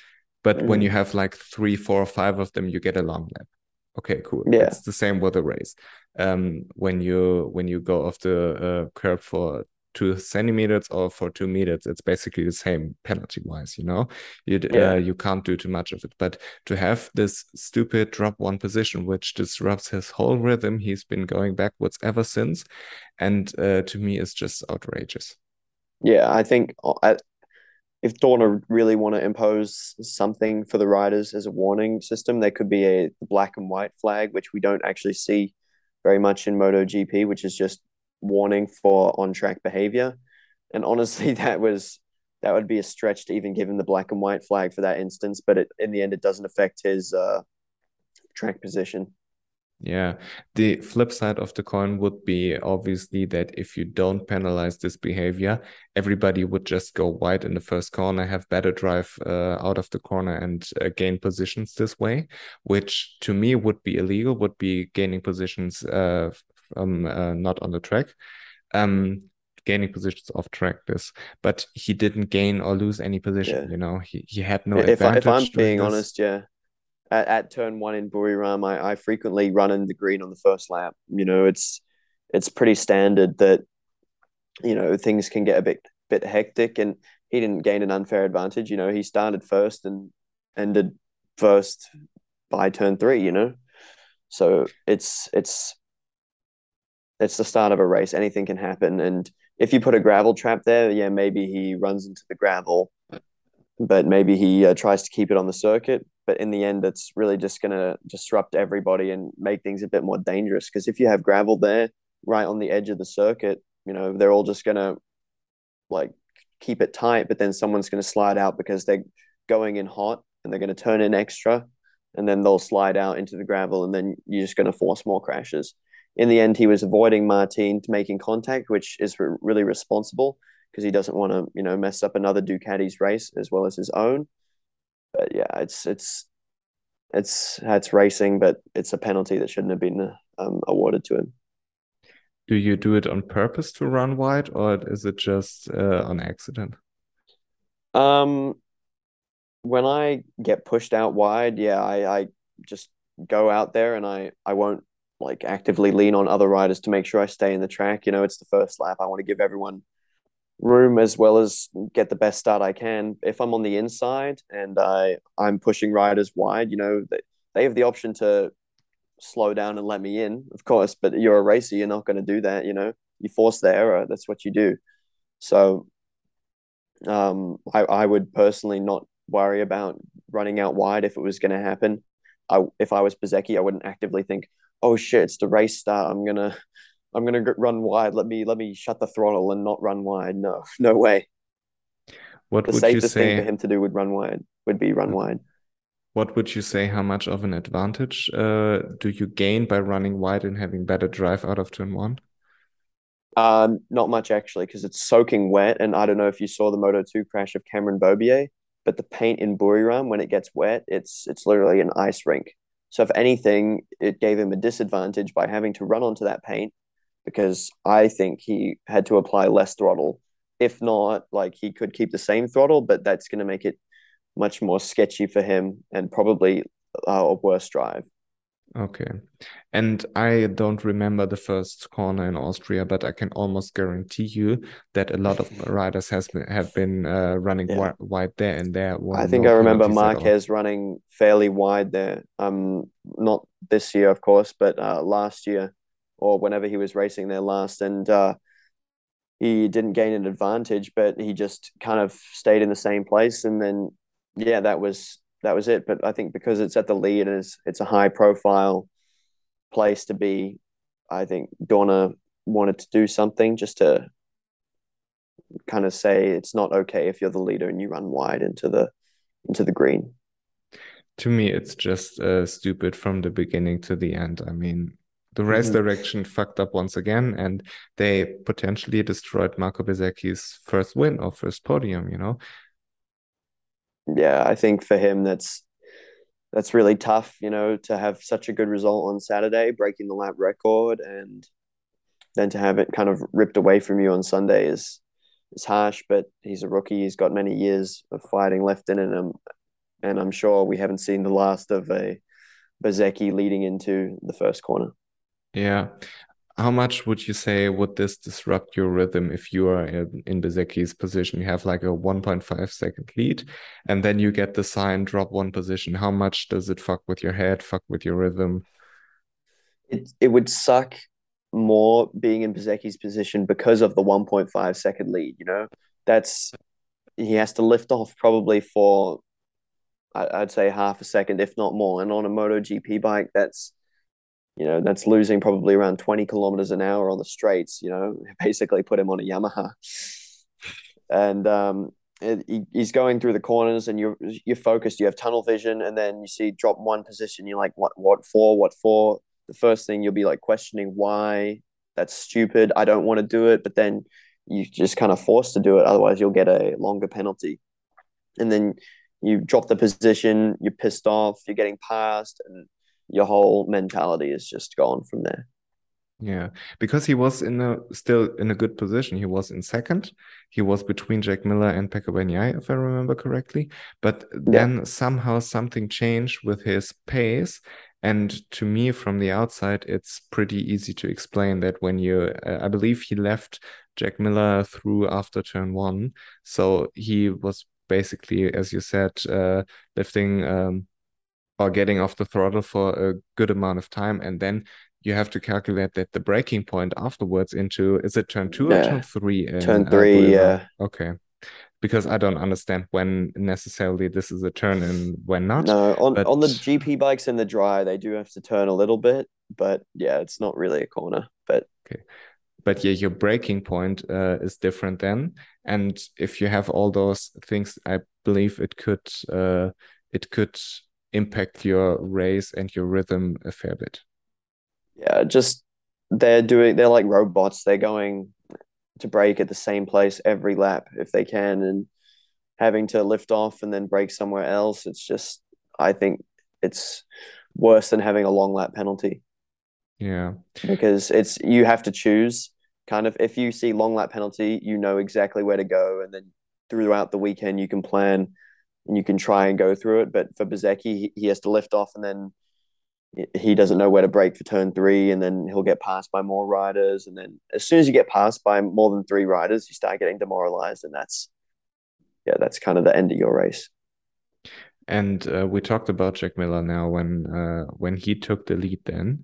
But when Mm. you have like three, four, or five of them, you get a long lap. Okay, cool. Yeah. It's the same with the race. Um, when you when you go off the uh, curb for two centimeters or for two meters, it's basically the same penalty wise. You know, you Yeah. uh, you can't do too much of it. But to have this stupid drop one position, which disrupts his whole rhythm, he's been going backwards ever since, and uh, to me, is just outrageous. Yeah, I think uh, I, if Dorna really want to impose something for the riders as a warning system, there could be a black and white flag, which we don't actually see very much in MotoGP, which is just warning for on-track behavior. And honestly, that was that would be a stretch to even give him the black and white flag for that instance. But it, in the end, it doesn't affect his uh, track position. Yeah, the flip side of the coin would be obviously that if you don't penalize this behavior, everybody would just go wide in the first corner, have better drive uh, out of the corner, and uh, gain positions this way, which to me would be illegal, would be gaining positions uh, from uh, not on the track. Um, gaining positions off track this but he didn't gain or lose any position Yeah. you know he, he had no if, advantage if I'm being this. honest, yeah, at, at turn one in Buriram, I, I frequently run in the green on the first lap. You know, it's it's pretty standard that you know things can get a bit bit hectic, and he didn't gain an unfair advantage. You know, he started first and ended first by turn three. You know, so it's it's it's the start of a race. Anything can happen, and if you put a gravel trap there, yeah, maybe he runs into the gravel but maybe he uh, tries to keep it on the circuit. But in the end, it's really just going to disrupt everybody and make things a bit more dangerous. Because if you have gravel there, right on the edge of the circuit, you know, they're all just going to like keep it tight, but then someone's going to slide out because they're going in hot and they're going to turn in extra and then they'll slide out into the gravel and then you're just going to force more crashes. In the end, he was avoiding Martin to making contact, which is re- really responsible because he doesn't want to, you know, mess up another Ducati's race as well as his own. But yeah, it's it's it's it's racing, but it's a penalty that shouldn't have been um, awarded to him. Do you do it on purpose to run wide, or is it just uh, on accident? Um, when I get pushed out wide, yeah, I, I just go out there and I I won't like actively lean on other riders to make sure I stay in the track. You know, it's the first lap. I want to give everyone room as well as get the best start I can. If I'm on the inside and I I'm pushing riders wide, you know, they, they have the option to slow down and let me in, of course, but you're a racer, you're not going to do that, you know. You force the error, that's what you do. So um I I would personally not worry about running out wide if it was going to happen. I if I was Bezzecchi, I wouldn't actively think, "Oh shit, it's the race start. I'm to I'm gonna run wide. Let me let me shut the throttle and not run wide. No, no way. What The would you safest thing for him to do would run wide. Would be run wide. What would you say? How much of an advantage uh, do you gain by running wide and having better drive out of turn one? Um, not much actually, because it's soaking wet. And I don't know if you saw the Moto Two crash of Cameron Beaubier, but the paint in Buriram when it gets wet, it's it's literally an ice rink. So if anything, it gave him a disadvantage by having to run onto that paint, because I think he had to apply less throttle. If not, like he could keep the same throttle, but that's going to make it much more sketchy for him and probably uh, a worse drive. Okay. And I don't remember the first corner in Austria, but I can almost guarantee you that a lot of riders has been have been uh, running yeah. wide, wide, there and there. I think no I remember Marquez running fairly wide there. Um, not this year, of course, but uh, last year or whenever he was racing there last, and uh, he didn't gain an advantage, but he just kind of stayed in the same place, and then yeah, that was that was it. But I think because it's at the lead and it's it's a high profile place to be, I think Dorna wanted to do something just to kind of say it's not okay if you're the leader and you run wide into the into the green. To me, it's just uh, stupid from the beginning to the end. I mean, the race mm-hmm. direction fucked up once again, and they potentially destroyed Marco Bezzecchi's first win or first podium. You know, yeah, I think for him that's that's really tough, you know, to have such a good result on Saturday, breaking the lap record, and then to have it kind of ripped away from you on Sunday is is harsh. But he's a rookie; he's got many years of fighting left in him, um, and I'm sure we haven't seen the last of a Bezzecchi leading into the first corner. Yeah, how much would you say would this disrupt your rhythm if you are in, in position? You have like a 1.5 second lead, and then you get the sign drop one position. How much does it fuck with your head, fuck with your rhythm? It, it would suck more being in Bezzecchi's position because of the 1.5 second lead. You know, that's he has to lift off probably for I'd say half a second, if not more. And on a MotoGP bike, that's you know, that's losing probably around 20 kilometers an hour on the straights, you know, basically put him on a Yamaha. And um, it, he's going through the corners and you're, you're focused, you have tunnel vision, and then you see drop one position, you're like, what, what for, what for? The first thing you'll be like questioning why that's stupid. I don't want to do it. But then you just kind of forced to do it. Otherwise, you'll get a longer penalty. And then you drop the position, you're pissed off, you're getting passed, and your whole mentality is just gone from there. Yeah, because he was in a still in a good position. He was in second. He was between Jack Miller and Pecco Bagnaia, if I remember correctly. But then yeah. somehow something changed with his pace. And to me, from the outside, it's pretty easy to explain that when you, uh, I believe he left Jack Miller through after turn one. So he was basically, as you said, uh, lifting um, or getting off the throttle for a good amount of time and then you have to calculate that the braking point afterwards into is it turn two yeah. or turn three in, turn uh, three uh, yeah. Okay. Because i don't understand when necessarily this is a turn and when not no on, but... on the gp bikes in the dry they do have to turn a little bit but yeah it's not really a corner but okay. But yeah your braking point uh, is different then. And if you have all those things i believe it could uh, it could impact your race and your rhythm a fair bit. Yeah, just they're doing they're like robots. They're going to brake at the same place every lap if they can and having to lift off and then brake somewhere else. It's just I think it's worse than having a long lap penalty. Yeah. Because it's you have to choose kind of if you see long lap penalty, you know exactly where to go and then throughout the weekend you can plan and you can try and go through it. But for Bezzecchi, he, he has to lift off and then he doesn't know where to brake for turn three, and then he'll get passed by more riders. And then as soon as you get passed by more than three riders, you start getting demoralized, and that's yeah, that's kind of the end of your race. And uh, we talked about Jack Miller now when uh, when he took the lead. Then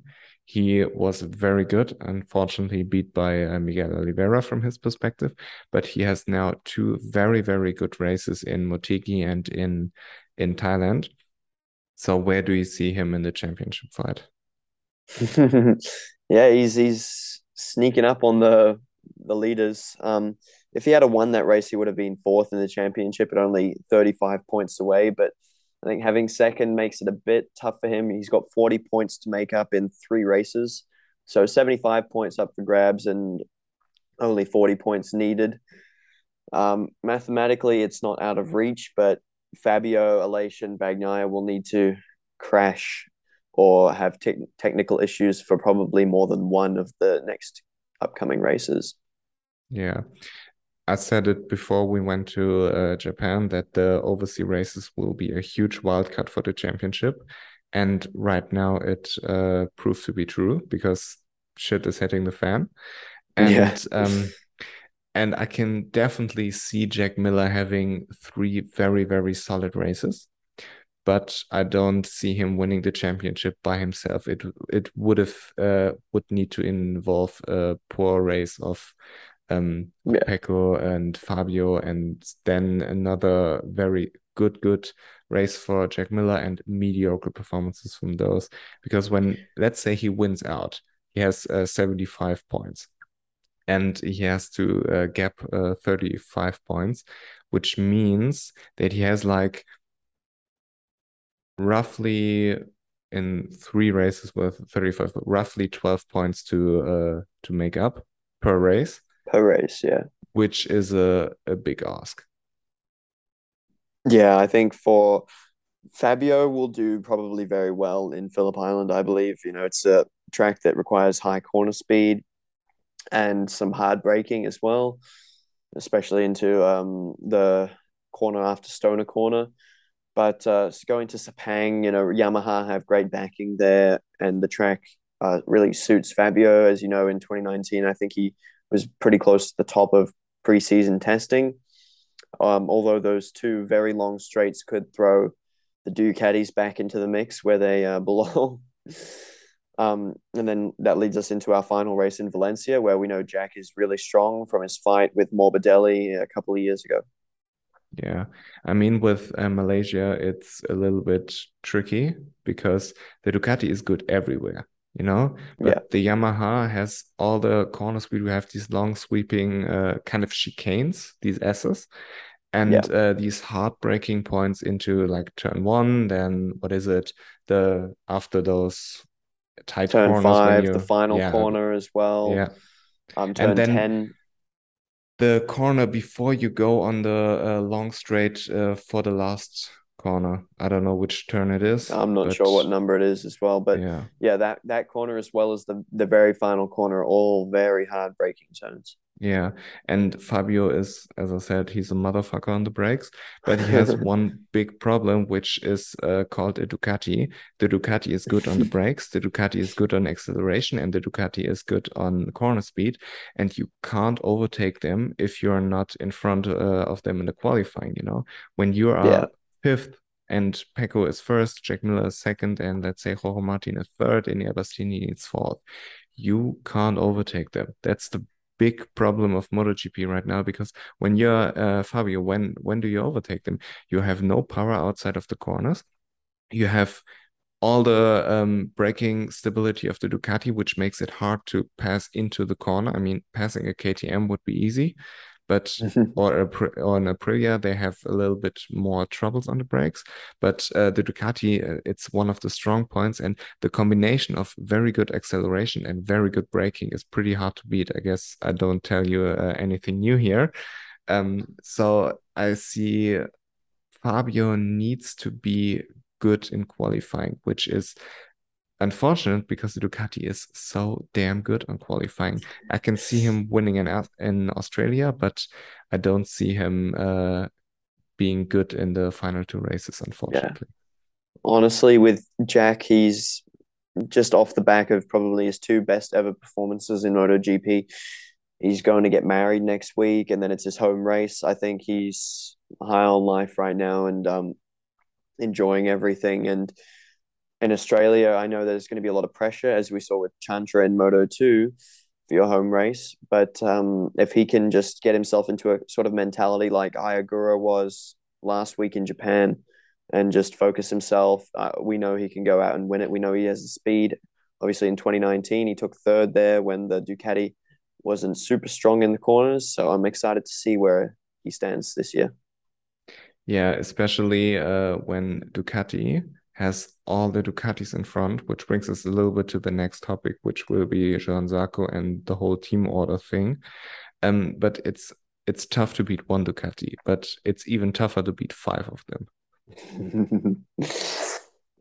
he was very good, unfortunately beat by uh, Miguel Oliveira from his perspective, but he has now two very very good races in Motegi and in in Thailand. So where do you see him in the championship fight? yeah, he's he's sneaking up on the the leaders. Um, if he had won that race, he would have been fourth in the championship at only 35 points away. But I think having second makes it a bit tough for him. He's got 40 points to make up in three races. So 75 points up for grabs and only 40 points needed. Um, mathematically, it's not out of reach, but Fabio, and Bagnaia will need to crash or have te- technical issues for probably more than one of the next upcoming races. Yeah. I said it before we went to uh, Japan that the overseas races will be a huge wildcard for the championship. And right now it uh, proves to be true because shit is hitting the fan. And yeah. um, and I can definitely see Jack Miller having three very, very solid races. But I don't see him winning the championship by himself. It it would have uh, would need to involve a poor race of um yeah. Pecco and Fabio, and then another very good good race for Jack Miller and mediocre performances from those. Because when let's say he wins out, he has uh, 75 points and he has to uh, gap uh, 35 points, which means that he has like roughly in three races with 35 roughly 12 points to uh to make up per race per race yeah which is a, a big ask yeah i think for fabio will do probably very well in phillip island i believe you know it's a track that requires high corner speed and some hard braking as well, especially into um, the corner after Stoner corner. But uh, going to Sepang, you know, Yamaha have great backing there, and the track uh, really suits Fabio. As you know, in 2019, I think he was pretty close to the top of preseason testing. Um, although those two very long straights could throw the Ducatis back into the mix where they uh, belong. Um, and then that leads us into our final race in Valencia, where we know Jack is really strong from his fight with Morbidelli a couple of years ago. Yeah, I mean, with uh, Malaysia, it's a little bit tricky because the Ducati is good everywhere, you know. But yeah. the Yamaha has all the corners. We do have these long sweeping uh, kind of chicanes, these S's, and yeah. uh, these heartbreaking points into like turn one. Then what is it? The after those tight turn five, the final yeah, corner as well. Yeah. Um, turn and then 10. The corner before you go on the uh, long straight uh, for the last corner. I don't know which turn it is. I'm not but... sure what number it is as well, but yeah, yeah, that that corner as well as the the very final corner, all very hard braking turns. Yeah, and Fabio is, as I said, he's a motherfucker on the brakes, but he has one big problem, which is uh, called a Ducati. The Ducati is good on the brakes, the Ducati is good on acceleration, and the Ducati is good on corner speed. And you can't overtake them if you're not in front uh, of them in the qualifying. You know, when you are yeah. Fifth and Pecco is first, Jack Miller is second, and let's say Jorge Martin is third, and Bastianini is fourth. You can't overtake them. That's the big problem of MotoGP right now because when you're uh, Fabio, when when do you overtake them? You have no power outside of the corners. You have all the um, braking stability of the Ducati, which makes it hard to pass into the corner. I mean, passing a KTM would be easy, but mm-hmm. or a, or an Aprilia, they have a little bit more troubles on the brakes. But uh, the Ducati, uh, it's one of the strong points, and the combination of very good acceleration and very good braking is pretty hard to beat. I guess I don't tell you uh, anything new here. Um, so I see Fabio needs to be good in qualifying, which is unfortunate because the Ducati is so damn good on qualifying. I can see him winning in in Australia, but I don't see him uh, being good in the final two races, unfortunately. Yeah. Honestly, with Jack, he's just off the back of probably his two best ever performances in MotoGP. He's going to get married next week, and then it's his home race. I think he's high on life right now and um, enjoying everything. And in Australia, I know there's going to be a lot of pressure, as we saw with Chantra in Moto 2 for your home race. But um, if he can just get himself into a sort of mentality like Ai Ogura was last week in Japan and just focus himself, uh, we know he can go out and win it. We know he has the speed. Obviously, in 2019, he took third there when the Ducati wasn't super strong in the corners. So I'm excited to see where he stands this year. Yeah, especially uh, when Ducati has all the Ducatis in front, which brings us a little bit to the next topic, which will be Johann Zarco and the whole team order thing. Um, but it's it's tough to beat one Ducati, but it's even tougher to beat five of them.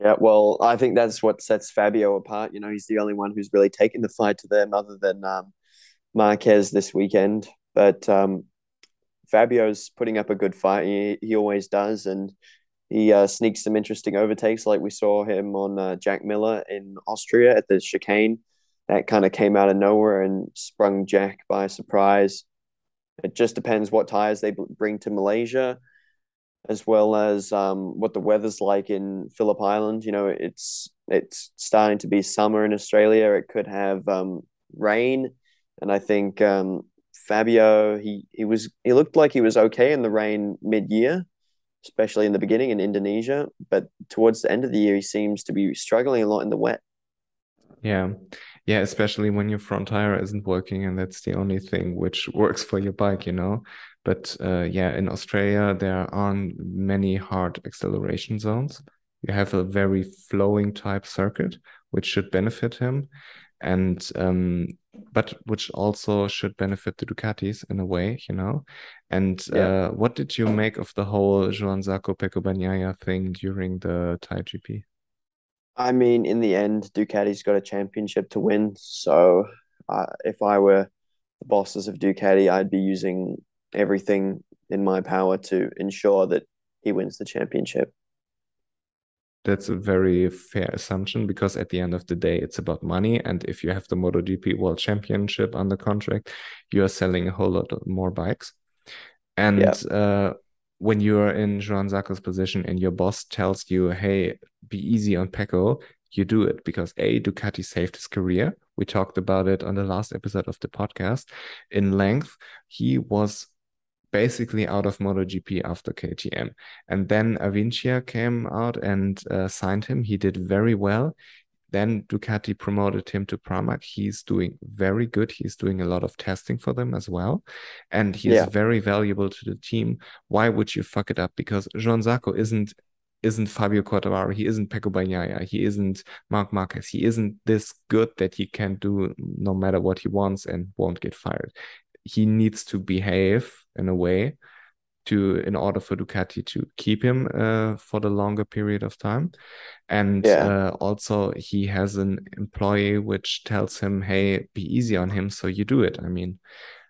yeah, well, I think that's what sets Fabio apart. You know, he's the only one who's really taken the fight to them, other than um, Marquez this weekend. But um, Fabio's putting up a good fight. He, he always does, and he uh, sneaks some interesting overtakes, like we saw him on uh, Jack Miller in Austria at the chicane. That kind of came out of nowhere and sprung Jack by surprise. It just depends what tires they bring to Malaysia, as well as um, what the weather's like in Phillip Island. You know, it's it's starting to be summer in Australia. It could have um, rain, and I think um, Fabio he he was he looked like he was okay in the rain mid year, especially in the beginning in Indonesia. But towards the end of the year, he seems to be struggling a lot in the wet. Yeah. Yeah, especially when your front tire isn't working and that's the only thing which works for your bike, you know. But uh, yeah, in Australia, there aren't many hard acceleration zones. You have a very flowing type circuit, which should benefit him. And um, but which also should benefit the Ducatis in a way, you know. And yeah. uh, what did you make of the whole Johan Zarco Pecco Bagnaia thing during the Thai GP? I mean, in the end, Ducati's got a championship to win. So uh, if I were the bosses of Ducati, I'd be using everything in my power to ensure that he wins the championship that's a very fair assumption because at the end of the day it's about money. And if you have the MotoGP World Championship under contract you are selling a whole lot more bikes. And yeah. uh, when you are in Johan Zarco's position and your boss tells you hey be easy on Pecco you do it because a Ducati saved his career. We talked about it on the last episode of the podcast. In length he was basically out of MotoGP after KTM. And then Avintia came out and uh, signed him. He did very well. Then Ducati promoted him to Pramac. He's doing very good. He's doing a lot of testing for them as well. And he's yeah. very valuable to the team. Why would you fuck it up? Because Johan Zarco isn't isn't Fabio Quartararo, he isn't Pecco Bagnaia, he isn't Marc Marquez, he isn't this good that he can do no matter what he wants and won't get fired he needs to behave in a way to in order for Ducati to keep him uh, for the longer period of time. And yeah. uh, also he has an employee which tells him, "Hey, be easy on him." So you do it. I mean,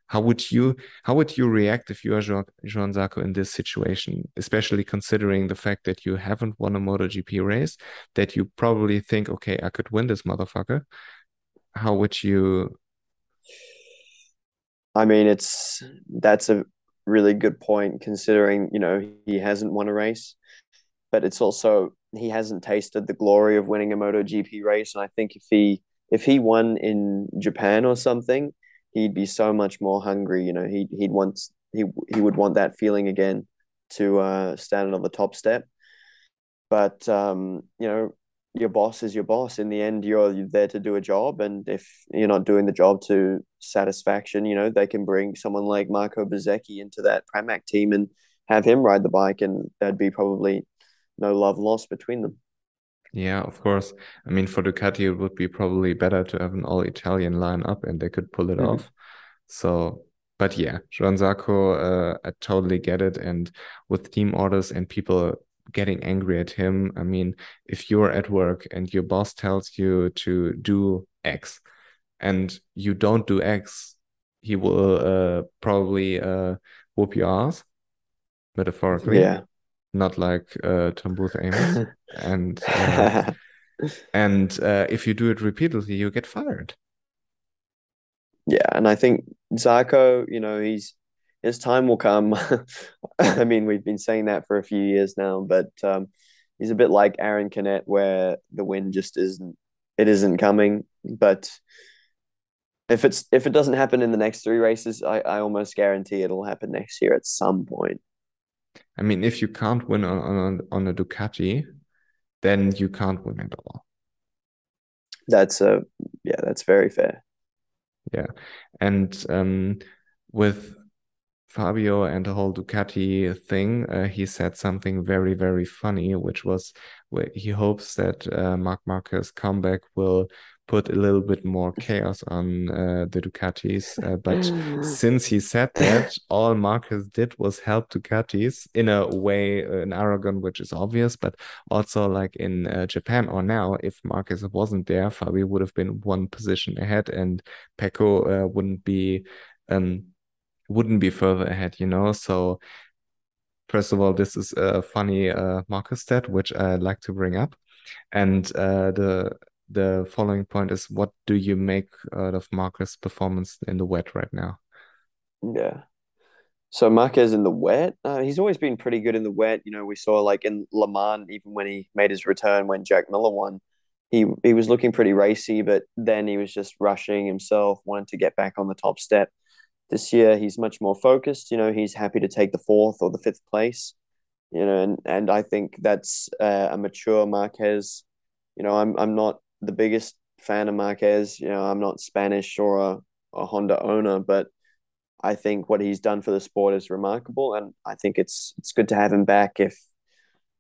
how would you how would you react if you are Johan Zarco in this situation, especially considering the fact that you haven't won a MotoGP race, that you probably think, "Okay, I could win this motherfucker." How would you I mean, it's that's a really good point considering, you know, he hasn't won a race, but it's also he hasn't tasted the glory of winning a MotoGP race. And I think if he if he won in Japan or something, he'd be so much more hungry. You know, he he'd want he he would want that feeling again to uh, stand on the top step. But um, you know, your boss is your boss. In the end, you're there to do a job, and if you're not doing the job to satisfaction, you know they can bring someone like Marco Bezzecchi into that Pramac team and have him ride the bike, and there'd be probably no love lost between them. Yeah, of course. I mean, for Ducati, it would be probably better to have an all Italian lineup, and they could pull it mm-hmm. off. So, but yeah, Johan Zarco, uh, I totally get it. And with team orders and people getting angry at him. I mean, if you're at work and your boss tells you to do X and you don't do X, he will uh, probably uh, whoop your ass, metaphorically. Yeah. Not like uh, Tom Booth Amos. and uh, and uh, if you do it repeatedly, you get fired. Yeah, and I think Zarco, you know, he's his time will come. I mean, we've been saying that for a few years now, but um, he's a bit like Aaron Canet, where the win just isn't it isn't coming. But if it's if it doesn't happen in the next three races, I, I almost guarantee it'll happen next year at some point. I mean, if you can't win on on, on a Ducati, then you can't win at all. That's a yeah, that's very fair. Yeah, and um, with Fabio and the whole Ducati thing, uh, he said something very, very funny, which was he hopes that uh, Marc Marquez comeback will put a little bit more chaos on uh, the Ducatis. Uh, but since he said that, all Marquez did was help Ducatis in a way uh, in Aragon, which is obvious, but also like in uh, Japan or now, if Marquez wasn't there, Fabio would have been one position ahead and Pecco wouldn't be. Um, wouldn't be further ahead, you know. So first of all, this is a funny uh, Marquez stat which I'd like to bring up, and uh, the the following point is what do you make out of Marquez' performance in the wet right now? Yeah. So Marquez in the wet, uh, he's always been pretty good in the wet. You know, we saw like in Le Mans, even when he made his return when Jack Miller won, he he was looking pretty racy, but then he was just rushing himself, wanted to get back on the top step. This year, he's much more focused. You know, he's happy to take the fourth or the fifth place. You know, and and I think that's uh, a mature Marquez. You know, I'm I'm not the biggest fan of Marquez. You know, I'm not Spanish or a, a Honda owner, but I think what he's done for the sport is remarkable, and I think it's it's good to have him back if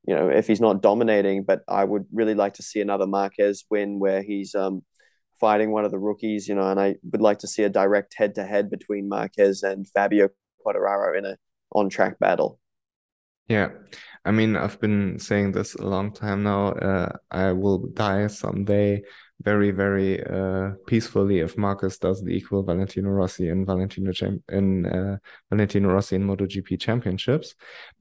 you know if he's not dominating. But I would really like to see another Marquez win where he's um, fighting one of the rookies, you know, and I would like to see a direct head to head between Marquez and Fabio Quartararo in a on track battle. Yeah, I mean, I've been saying this a long time now. Uh, I will die someday very, very uh, peacefully if Marquez does the equal Valentino Rossi in Valentino Cham- in uh, Valentino Rossi in MotoGP championships.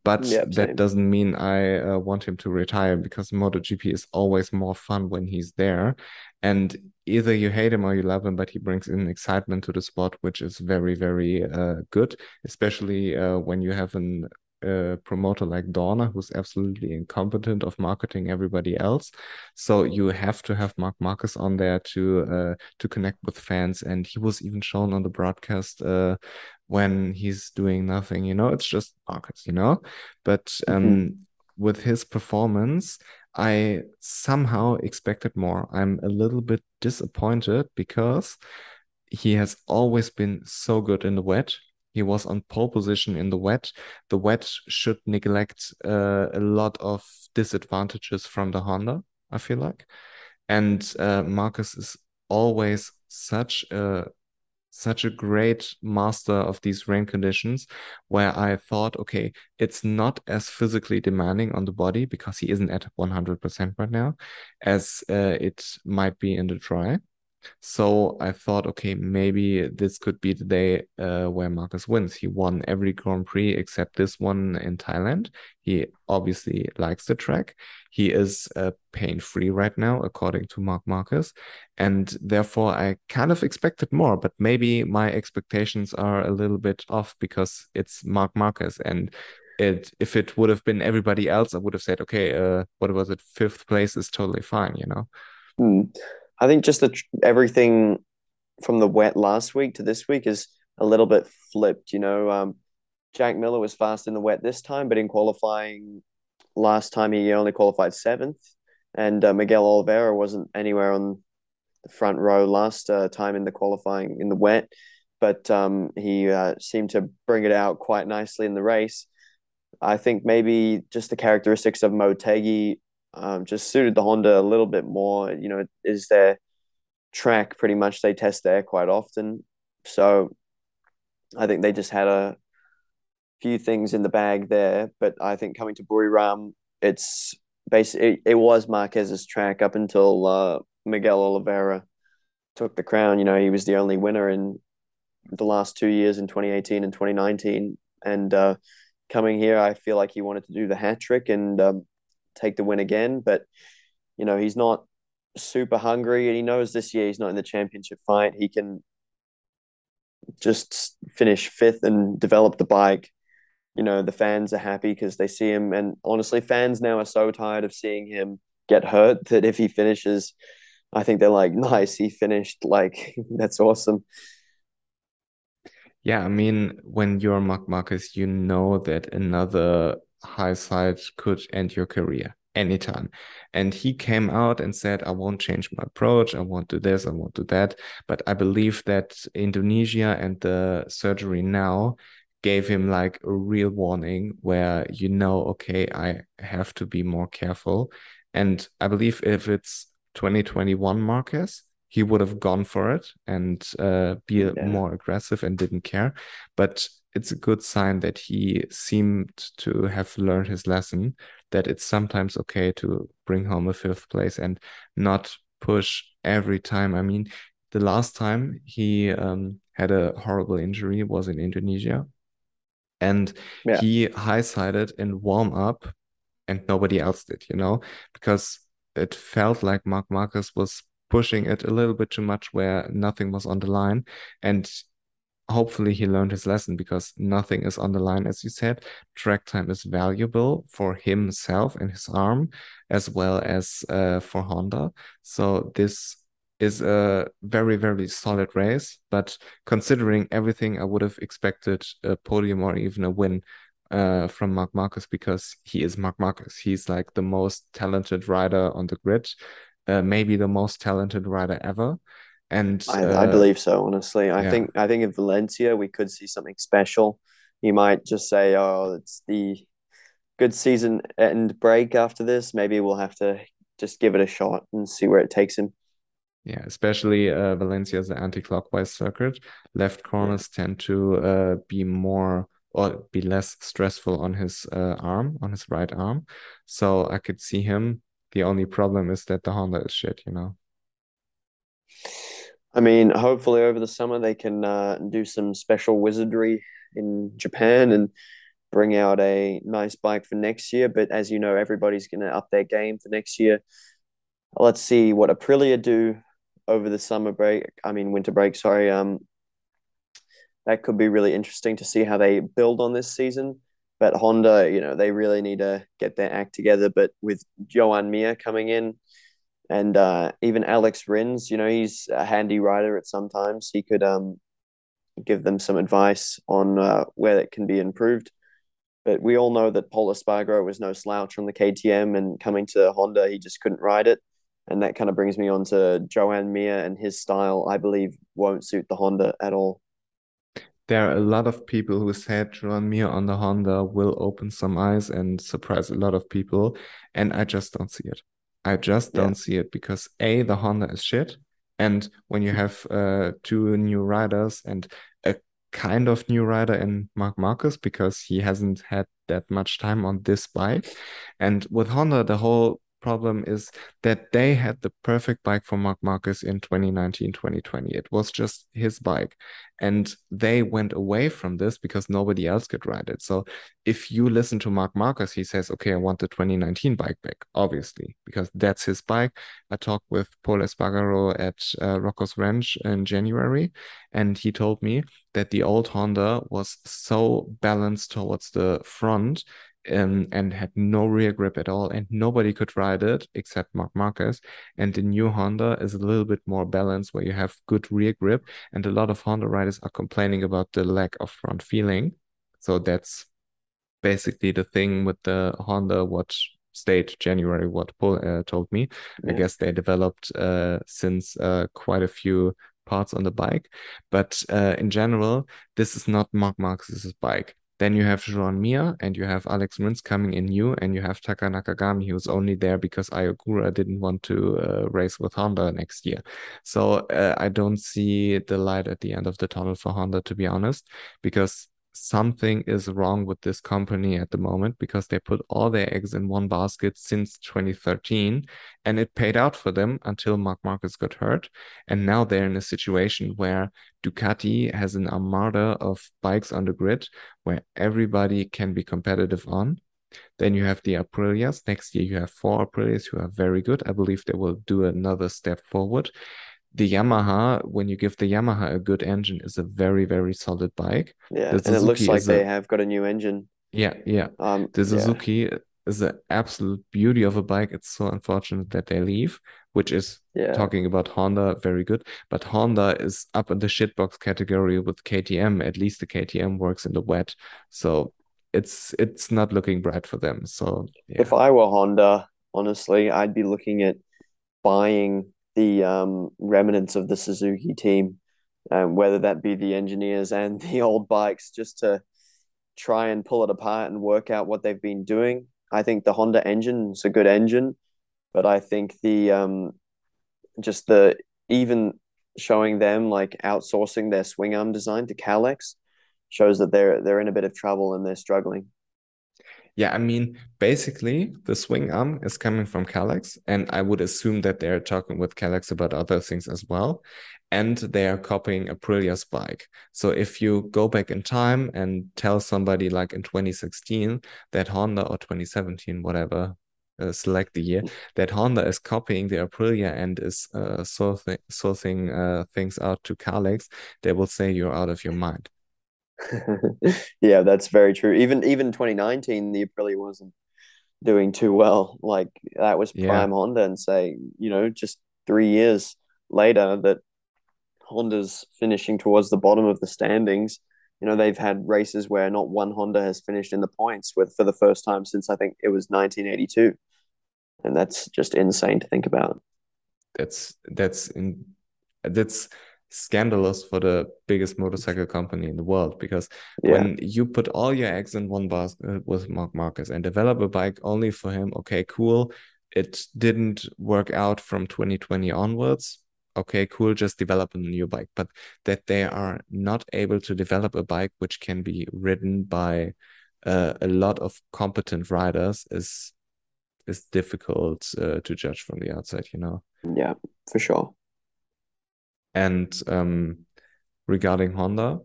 But that doesn't mean I uh, want him to retire because MotoGP is always more fun when he's there. And either you hate him or you love him, but he brings in excitement to the sport, which is very, very uh, good, especially uh, when you have an a promoter like Dorna, who's absolutely incompetent of marketing everybody else. So you have to have Marc Marquez on there to uh, to connect with fans, and he was even shown on the broadcast uh, when he's doing nothing. You know, it's just Marquez. You know, but um, mm-hmm. with his performance. I somehow expected more. I'm a little bit disappointed because he has always been so good in the wet he was on pole position in the wet. The wet should neglect uh, a lot of disadvantages from the Honda, I feel like. And uh, Marquez is always such a such a great master of these rain conditions where I thought, okay, it's not as physically demanding on the body because he isn't at 100% right now as uh, it might be in the dry. So I thought, okay, maybe this could be the day uh, where Marquez wins. He won every Grand Prix except this one in Thailand. He obviously likes the track. He is uh, pain free right now, according to Marc Marquez. And therefore, I kind of expected more, but maybe my expectations are a little bit off because it's Marc Marquez. And it, if it would have been everybody else, I would have said, okay, uh, what was it? Fifth place is totally fine, you know? Mm. I think just the everything from the wet last week to this week is a little bit flipped. You know, um, Jack Miller was fast in the wet this time, but in qualifying last time he only qualified seventh, and uh, Miguel Oliveira wasn't anywhere on the front row last uh, time in the qualifying in the wet, but um, he uh, seemed to bring it out quite nicely in the race. I think maybe just the characteristics of Motegi um, just suited the Honda a little bit more. You know, is their track pretty much they test there quite often. So I think they just had a few things in the bag there. But I think coming to Buriram, it's basically it, was Marquez's track up until uh, Miguel Oliveira took the crown. You know, he was the only winner in the last two years in 2018 and 2019. And uh, coming here, I feel like he wanted to do the hat trick and um, take the win again. But you know, he's not super hungry, and he knows this year he's not in the championship fight. He can just finish fifth and develop the bike. You know, the fans are happy because they see him, and honestly, fans now are so tired of seeing him get hurt that if he finishes, I think they're like, nice, he finished. Like, that's awesome. Yeah, I mean, when you're Marc Marquez, you know that another high side could end your career anytime. And he came out and said, I won't change my approach. I won't do this. I won't do that. But I believe that Indonesia and the surgery now gave him like a real warning where you know, okay, I have to be more careful. And I believe if it's 2021 Marquez, he would have gone for it and uh, be yeah. more aggressive and didn't care. But it's a good sign that he seemed to have learned his lesson that it's sometimes okay to bring home a fifth place and not push every time. I mean, the last time he um, had a horrible injury, was in Indonesia. And yeah. he high sided in warm up and nobody else did, you know, because it felt like Marc Marquez was pushing it a little bit too much where nothing was on the line. And hopefully he learned his lesson because nothing is on the line, as you said. Track time is valuable for himself and his arm, as well as uh, for Honda. So this is a very, very solid race. But considering everything, I would have expected a podium or even a win uh, from Marc Marquez because he is Marc Marquez. He's like the most talented rider on the grid, uh, maybe the most talented rider ever. And I, uh, I believe so. Honestly, I yeah. think I think in Valencia we could see something special. You might just say, "Oh, it's the good season end break after this. Maybe we'll have to just give it a shot and see where it takes him." Yeah, especially uh, Valencia is anti-clockwise circuit. Left corners tend to uh, be more or be less stressful on his uh, arm, on his right arm. So I could see him. The only problem is that the Honda is shit, you know. I mean, hopefully over the summer they can uh, do some special wizardry in Japan and bring out a nice bike for next year. But as you know, everybody's going to up their game for next year. Let's see what Aprilia do over the summer break. I mean, winter break. Sorry. Um, that could be really interesting to see how they build on this season. But Honda, you know, they really need to get their act together. But with Joan Mir coming in, and uh, even Alex Rins, you know, he's a handy rider at sometimes. He could um, give them some advice on uh, where it can be improved. But we all know that Pol Espargaro was no slouch on the KTM, and coming to Honda, he just couldn't ride it. And that kind of brings me on to Joan Mir and his style, I believe, won't suit the Honda at all. There are a lot of people who said Joan Mir on the Honda will open some eyes and surprise a lot of people. And I just don't see it. I just don't yeah. see it because A, the Honda is shit. And when you have uh, two new riders and a kind of new rider in Marc Marquez because he hasn't had that much time on this bike. And with Honda, the whole problem is that they had the perfect bike for Marc Marquez in 2019 2020. It was just his bike. And they went away from this because nobody else could ride it. So if you listen to Marc Marquez, he says, okay, I want the 2019 bike back, obviously, because that's his bike. I talked with Pol Espargaro at uh, Rocco's Ranch in January, and he told me that the old Honda was so balanced towards the front um, and had no rear grip at all, and nobody could ride it except Marc Marquez. And the new Honda is a little bit more balanced, where you have good rear grip, and a lot of Honda riders are complaining about the lack of front feeling. So that's basically the thing with the Honda. What state January? What Pol uh, told me. Yeah. I guess they developed uh, since uh, quite a few parts on the bike, but uh, in general, this is not Marc Marquez's bike. Then you have Joan Mir and you have Alex Rins coming in new, and you have Taka Nakagami, who's only there because Ai Ogura didn't want to uh, race with Honda next year. So uh, I don't see the light at the end of the tunnel for Honda, to be honest, because something is wrong with this company at the moment because they put all their eggs in one basket since 2013 and it paid out for them until Marc Marquez got hurt. And now they're in a situation where Ducati has an armada of bikes on the grid where everybody can be competitive on. Then you have the Aprilias. Next year, you have four Aprilias who are very good. I believe they will do another step forward the Yamaha, when you give the Yamaha a good engine, is a very, very solid bike. Yeah, and it looks like they a, have got a new engine. Yeah, yeah. Um, the Suzuki yeah. is an absolute beauty of a bike. It's so unfortunate that they leave, which is yeah. talking about Honda, very good. But Honda is up in the shitbox category with KTM. At least the KTM works in the wet, so it's it's not looking bright for them. So yeah. if I were Honda, honestly, I'd be looking at buying the um, remnants of the Suzuki team, um, whether that be the engineers and the old bikes, just to try and pull it apart and work out what they've been doing. I think the Honda engine is a good engine, but I think the um, just the even showing them like outsourcing their swing arm design to Kalex shows that they're they're in a bit of trouble and they're struggling. Yeah, I mean, basically, the swing arm is coming from Kalex, and I would assume that they're talking with Kalex about other things as well. And they are copying Aprilia's bike. So if you go back in time and tell somebody like in 2016 that Honda or 2017, whatever, uh, select the year, that Honda is copying the Aprilia and is uh, sourcing, sourcing uh, things out to Kalex, they will say you're out of your mind. yeah, that's very true. Even even 2019, the Aprilia wasn't doing too well. Like that was prime yeah. Honda, and say you know just three years later that Honda's finishing towards the bottom of the standings. You know they've had races where not one Honda has finished in the points with for the first time since I think it was 1982, and that's just insane to think about. That's that's in that's scandalous for the biggest motorcycle company in the world because yeah. when you put all your eggs in one basket with Marc Marquez and develop a bike only for him, okay, cool. It didn't work out from 2020 onwards. Okay, cool, just develop a new bike. But that they are not able to develop a bike which can be ridden by uh, a lot of competent riders is is difficult uh, to judge from the outside, you know. Yeah, for sure. And um, regarding Honda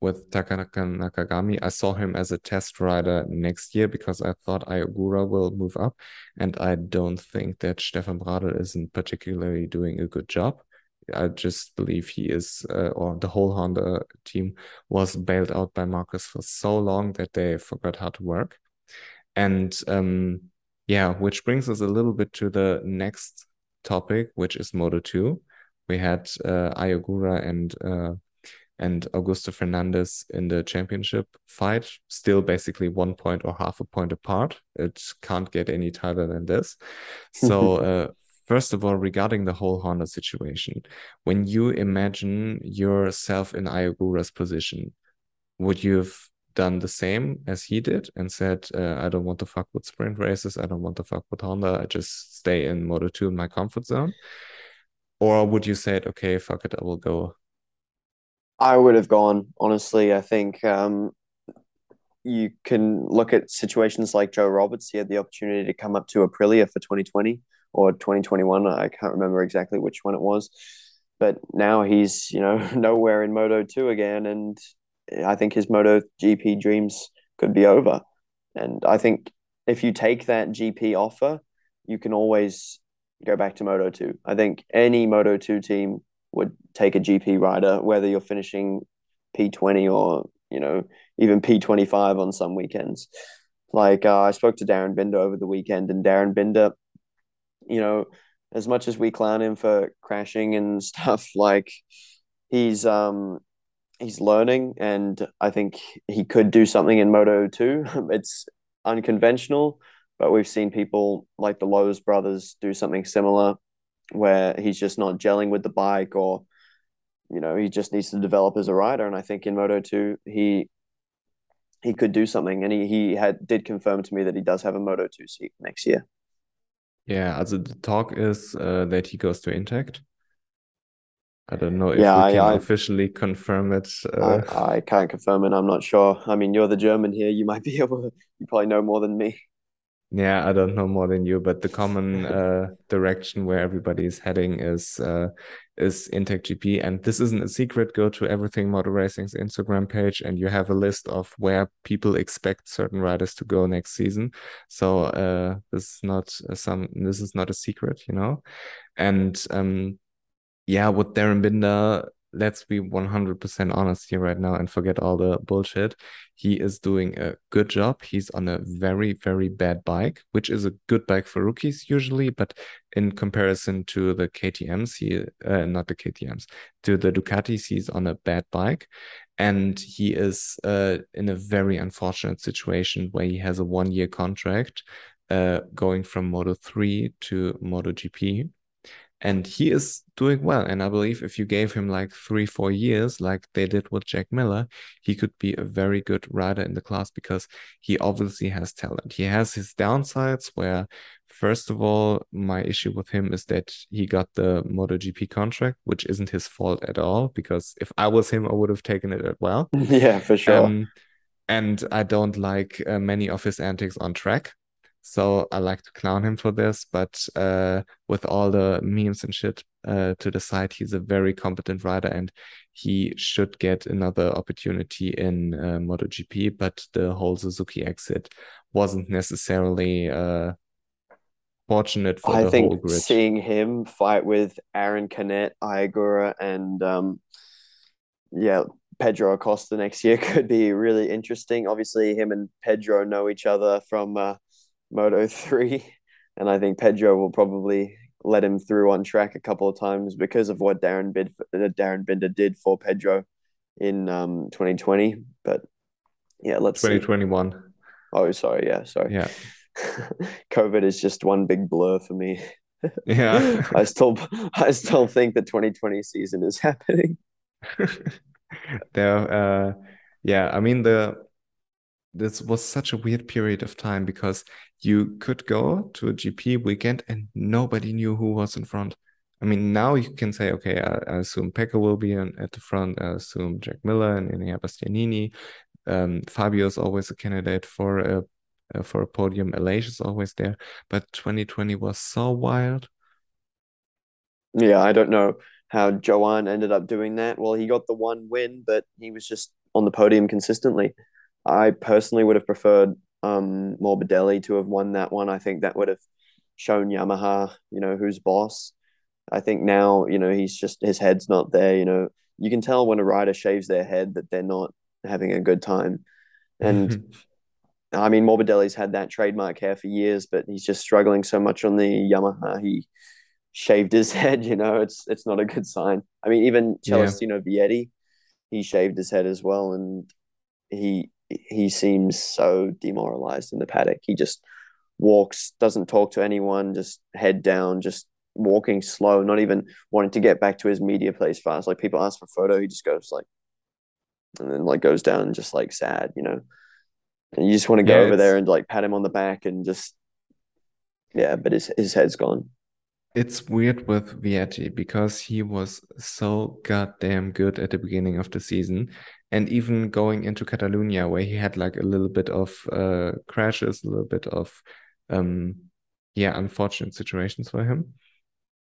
with Takanaka Nakagami, I saw him as a test rider next year because I thought Ai Ogura will move up. And I don't think that Stefan Bradl isn't particularly doing a good job. I just believe he is, uh, or the whole Honda team was bailed out by Marquez for so long that they forgot how to work. And um, yeah, which brings us a little bit to the next topic, which is Moto 2 we had uh, Ai Ogura and uh, and Augusto Fernandez in the championship fight, still basically one point or half a point apart. It can't get any tighter than this. So, uh, first of all, regarding the whole Honda situation, when you imagine yourself in Ai Ogura's position, would you have done the same as he did and said, uh, I don't want to fuck with sprint races. I don't want to fuck with Honda. I just stay in Moto 2 in my comfort zone? Or would you say, it, okay, fuck it, I will go? I would have gone, honestly. I think um, you can look at situations like Joe Roberts. He had the opportunity to come up to Aprilia for 2020 or 2021. I can't remember exactly which one it was. But now he's, you know, nowhere in Moto 2 again. And I think his Moto GP dreams could be over. And I think if you take that GP offer, you can always go back to Moto 2. I think any Moto 2 team would take a GP rider, whether you're finishing P20 or, you know, even P25 on some weekends. Like uh, I spoke to Darryn Binder over the weekend, and Darryn Binder, you know, as much as we clown him for crashing and stuff, like he's um he's learning, and I think he could do something in Moto 2. it's unconventional, but we've seen people like the Lowes brothers do something similar where he's just not gelling with the bike or you know he just needs to develop as a rider and I think in Moto 2 he he could do something and he, he had did confirm to me that he does have a Moto 2 seat next year. Yeah, also the talk is uh, that he goes to Intact. I don't know if yeah, we can I, officially confirm it. Uh... I, I can't confirm it. I'm not sure. I mean, you're the German here. You might be able to, you probably know more than me. Yeah, I don't know more than you, but the common uh, direction where everybody is heading is uh, is Intact GP, and this isn't a secret. Go to Everything Motor Racing's Instagram page, and you have a list of where people expect certain riders to go next season. So uh, this is not some. This is not a secret, you know. And um, yeah, what Darryn Binder let's be 100% honest here right now and forget all the bullshit. He is doing a good job. He's on a very, very bad bike, which is a good bike for rookies usually, but in comparison to the KTMs, he uh, not the KTMs, to the Ducatis, he's on a bad bike. And he is uh, in a very unfortunate situation where he has a one year contract uh, going from Moto 3 to MotoGP and he is doing well. And I believe if you gave him like three, four years, like they did with Jack Miller, he could be a very good rider in the class because he obviously has talent. He has his downsides where, first of all, my issue with him is that he got the MotoGP contract, which isn't his fault at all. Because if I was him, I would have taken it as well. Yeah, for sure. Um, and I don't like uh, many of his antics on track. So I like to clown him for this, but uh, with all the memes and shit uh, to the side, he's a very competent rider and he should get another opportunity in uh, MotoGP. But the whole Suzuki exit wasn't necessarily uh, fortunate for I the think whole grid. I think seeing him fight with Aaron Canet, Ai Ogura, and um, yeah, Pedro Acosta next year could be really interesting. Obviously, him and Pedro know each other from uh, Moto 3. And I think Pedro will probably let him through on track a couple of times because of what Darryn, Bid- Darryn Binder did for Pedro in um, 2020. But yeah, let's 2021. See. Oh, sorry. Yeah, sorry. Yeah. COVID is just one big blur for me. Yeah. I still I still think the 2020 season is happening. there uh yeah, I mean the this was such a weird period of time because you could go to a GP weekend and nobody knew who was in front. I mean, now you can say, okay, I, I assume Pecco will be in, at the front. I assume Jack Miller and Enea Bastianini. Um, Fabio is always a candidate for a uh, for a podium. Aleix is always there, but 2020 was so wild. Yeah, I don't know how Joan ended up doing that. Well, he got the one win, but he was just on the podium consistently. I personally would have preferred um, Morbidelli to have won that one. I think that would have shown Yamaha, you know, who's boss. I think now, you know, he's just his head's not there. You know, you can tell when a rider shaves their head that they're not having a good time. And I mean, Morbidelli's had that trademark hair for years, but he's just struggling so much on the Yamaha. He shaved his head. You know, it's it's not a good sign. I mean, even Celestino yeah. Vietti, he shaved his head as well, and he he seems so demoralized in the paddock. He just walks, doesn't talk to anyone, just head down, just walking slow, not even wanting to get back to his media place fast. Like people ask for a photo, he just goes like, and then like goes down just like sad, you know. And you just want to go yeah, over there and like pat him on the back and just, yeah, but his his head's gone. It's weird with Vietti because he was so goddamn good at the beginning of the season. And even going into Catalonia, where he had like a little bit of uh, crashes, a little bit of, um, yeah, unfortunate situations for him.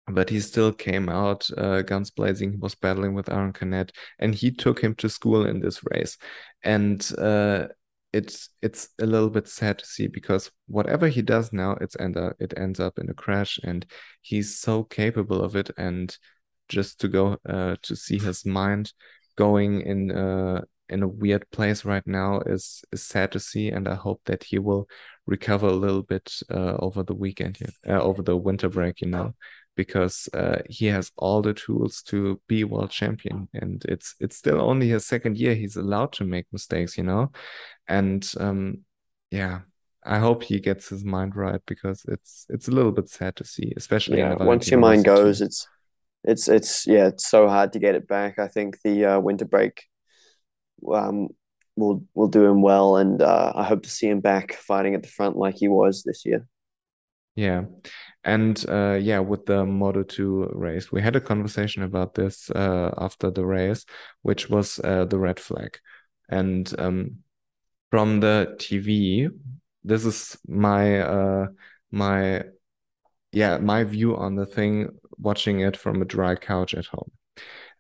But he still came out uh, guns blazing. He was battling with Aaron Canet, and he took him to school in this race. And uh, it's it's a little bit sad to see because whatever he does now, it's end up, it ends up in a crash, and he's so capable of it. And just to go uh, to see his mind going in uh, in a weird place right now is is sad to see, and I hope that he will recover a little bit uh, over the weekend, uh, over the winter break, you know, because uh, he has all the tools to be world champion, and it's it's still only his second year. He's allowed to make mistakes, you know, and um, yeah. I hope he gets his mind right because it's it's a little bit sad to see, especially yeah. Once your mind goes, it's it's it's yeah, it's so hard to get it back. I think the uh, winter break um, will will do him well, and uh, I hope to see him back fighting at the front like he was this year. Yeah, and uh, yeah, with the Moto Two race, we had a conversation about this uh, after the race, which was uh, the red flag, and um, from the TV. This is my uh my yeah my view on the thing watching it from a dry couch at home.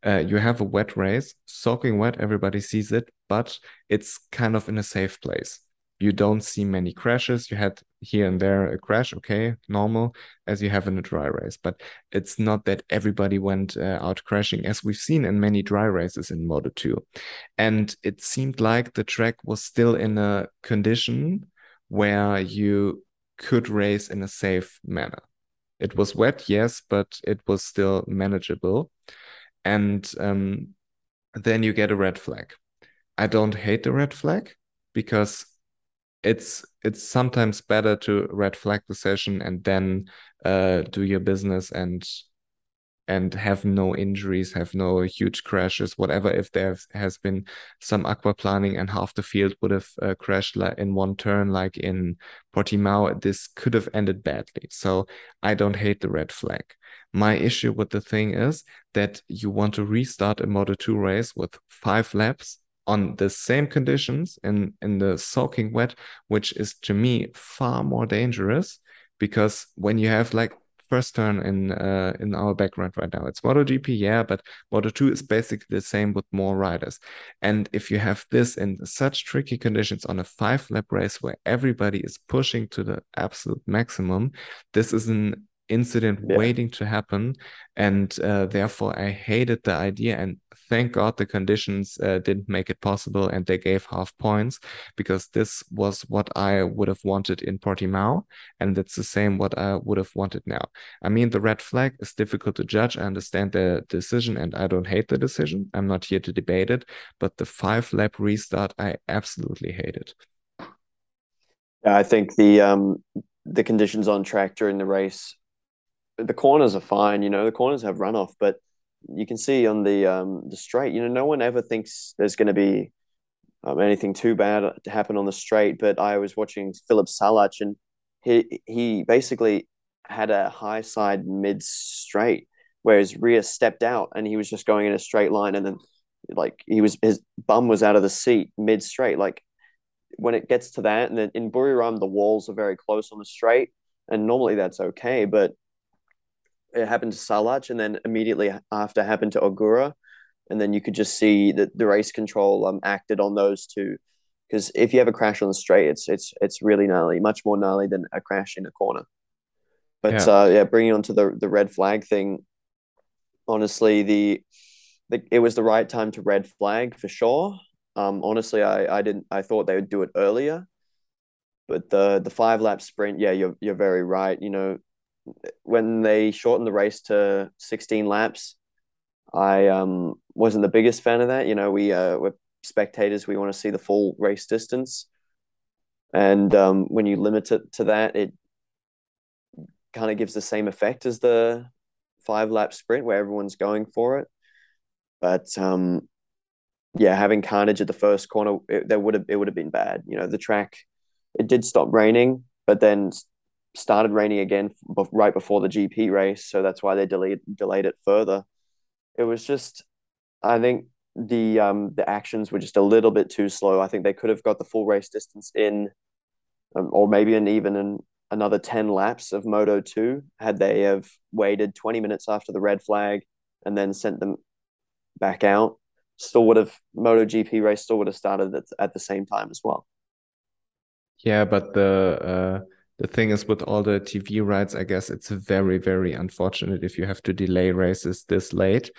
Uh, you have a wet race, soaking wet, everybody sees it, but it's kind of in a safe place. You don't see many crashes. You had here and there a crash, okay, normal, as you have in a dry race. But it's not that everybody went uh, out crashing, as we've seen in many dry races in Moto 2. And it seemed like the track was still in a condition where you could race in a safe manner. It was wet, yes, but it was still manageable. And um, then you get a red flag. I don't hate the red flag because it's it's sometimes better to red flag the session and then uh, do your business and and have no injuries, have no huge crashes, whatever. If there has been some aquaplaning and half the field would have uh, crashed in one turn, like in Portimao, this could have ended badly. So I don't hate the red flag. My issue with the thing is that you want to restart a Moto 2 race with five laps on the same conditions in in the soaking wet, which is to me far more dangerous because when you have like first turn in uh, in our background right now. It's MotoGP, yeah, but Moto2 is basically the same with more riders. And if you have this in such tricky conditions on a five lap race where everybody is pushing to the absolute maximum, this is an incident yeah. waiting to happen and uh, therefore i hated the idea and thank god the conditions uh, didn't make it possible and they gave half points because this was what i would have wanted in portimao and it's the same what i would have wanted now. I mean the red flag is difficult to judge. I understand the decision and i don't hate the decision. I'm not here to debate it but the five lap restart i absolutely hate it yeah, I think the um the conditions on track during the race the corners are fine. You know, the corners have runoff, but you can see on the um the straight, you know, no one ever thinks there's going to be um, anything too bad to happen on the straight. But I was watching Filip Salač, and he he basically had a high side mid straight, where his rear stepped out, and he was just going in a straight line, and then like he was his bum was out of the seat mid straight. Like when it gets to that, and then in Buriram the walls are very close on the straight, and normally that's okay, but it happened to Salač, and then immediately after happened to Ogura, and then you could just see that the race control um acted on those two, because if you have a crash on the straight, it's it's it's really gnarly, much more gnarly than a crash in a corner. But yeah, uh, yeah bringing on to the the red flag thing, honestly, the, the it was the right time to red flag for sure. Um, honestly, I I didn't I thought they would do it earlier, but the the five lap sprint, yeah, you're you're very right. You know, when they shortened the race to 16 laps, I um, wasn't the biggest fan of that. You know, we uh, we're spectators. We want to see the full race distance, and um, when you limit it to that, it kind of gives the same effect as the five lap sprint where everyone's going for it. But um, yeah, having carnage at the first corner, it, there would have it would have been bad. You know, the track it did stop raining, but then started raining again right before the GP race, so that's why they delayed delayed it further. It was just, I think the um the actions were just a little bit too slow. I think they could have got the full race distance in, um, or maybe an even in another ten laps of Moto two had they have waited twenty minutes after the red flag and then sent them back out. Still would have Moto GP race still would have started at, at the same time as well. Yeah, but the uh the thing is with all the TV rights, I guess it's very, very unfortunate if you have to delay races this late.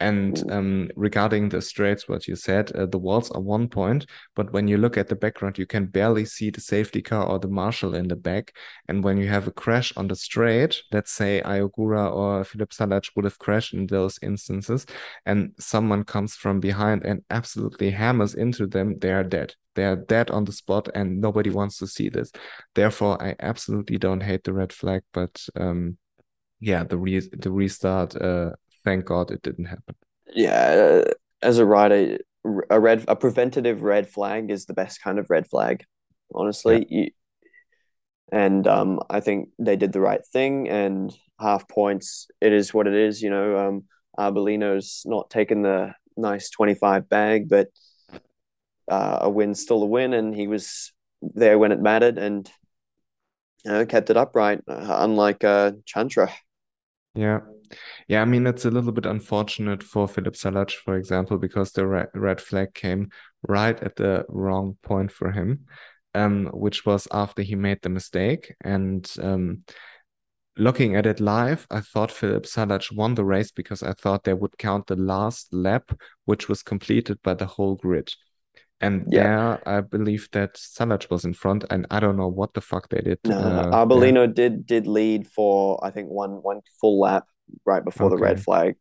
And um, regarding the straights, what you said, uh, the walls are one point, but when you look at the background, you can barely see the safety car or the marshal in the back. And when you have a crash on the straight, let's say Ai Ogura or Filip Salač would have crashed in those instances, and someone comes from behind and absolutely hammers into them, they are dead they're dead on the spot and nobody wants to see this. Therefore i absolutely don't hate the red flag but um yeah the re the restart uh thank god it didn't happen. Yeah uh, as a rider a red a preventative red flag is the best kind of red flag honestly. Yeah. you, and um i think they did the right thing and half points it is what it is you know um arbolino's not taking the nice 25 bag but uh, a win's still a win, and he was there when it mattered and you know, kept it upright, uh, unlike uh, Chantra. Yeah. Yeah, I mean, it's a little bit unfortunate for Filip Salač, for example, because the red, flag came right at the wrong point for him, um, which was after he made the mistake. And um, looking at it live, I thought Filip Salač won the race because I thought they would count the last lap, which was completed by the whole grid. And yeah. there, I believe that Salač was in front, and I don't know what the fuck they did. No, uh, Arbolino yeah. did did lead for I think one one full lap right before okay. the red flag.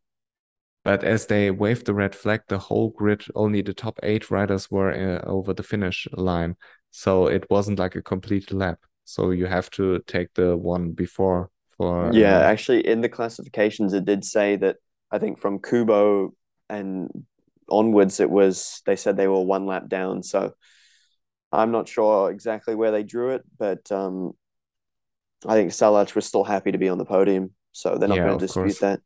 But as they waved the red flag, the whole grid, only the top eight riders were uh, over the finish line, so it wasn't like a complete lap. So you have to take the one before for. Yeah, uh, actually, in the classifications, it did say that I think from Kubo and onwards, it was they said they were one lap down. So I'm not sure exactly where they drew it, but um, I think Salač was still happy to be on the podium, so they're not yeah, going to dispute course. that.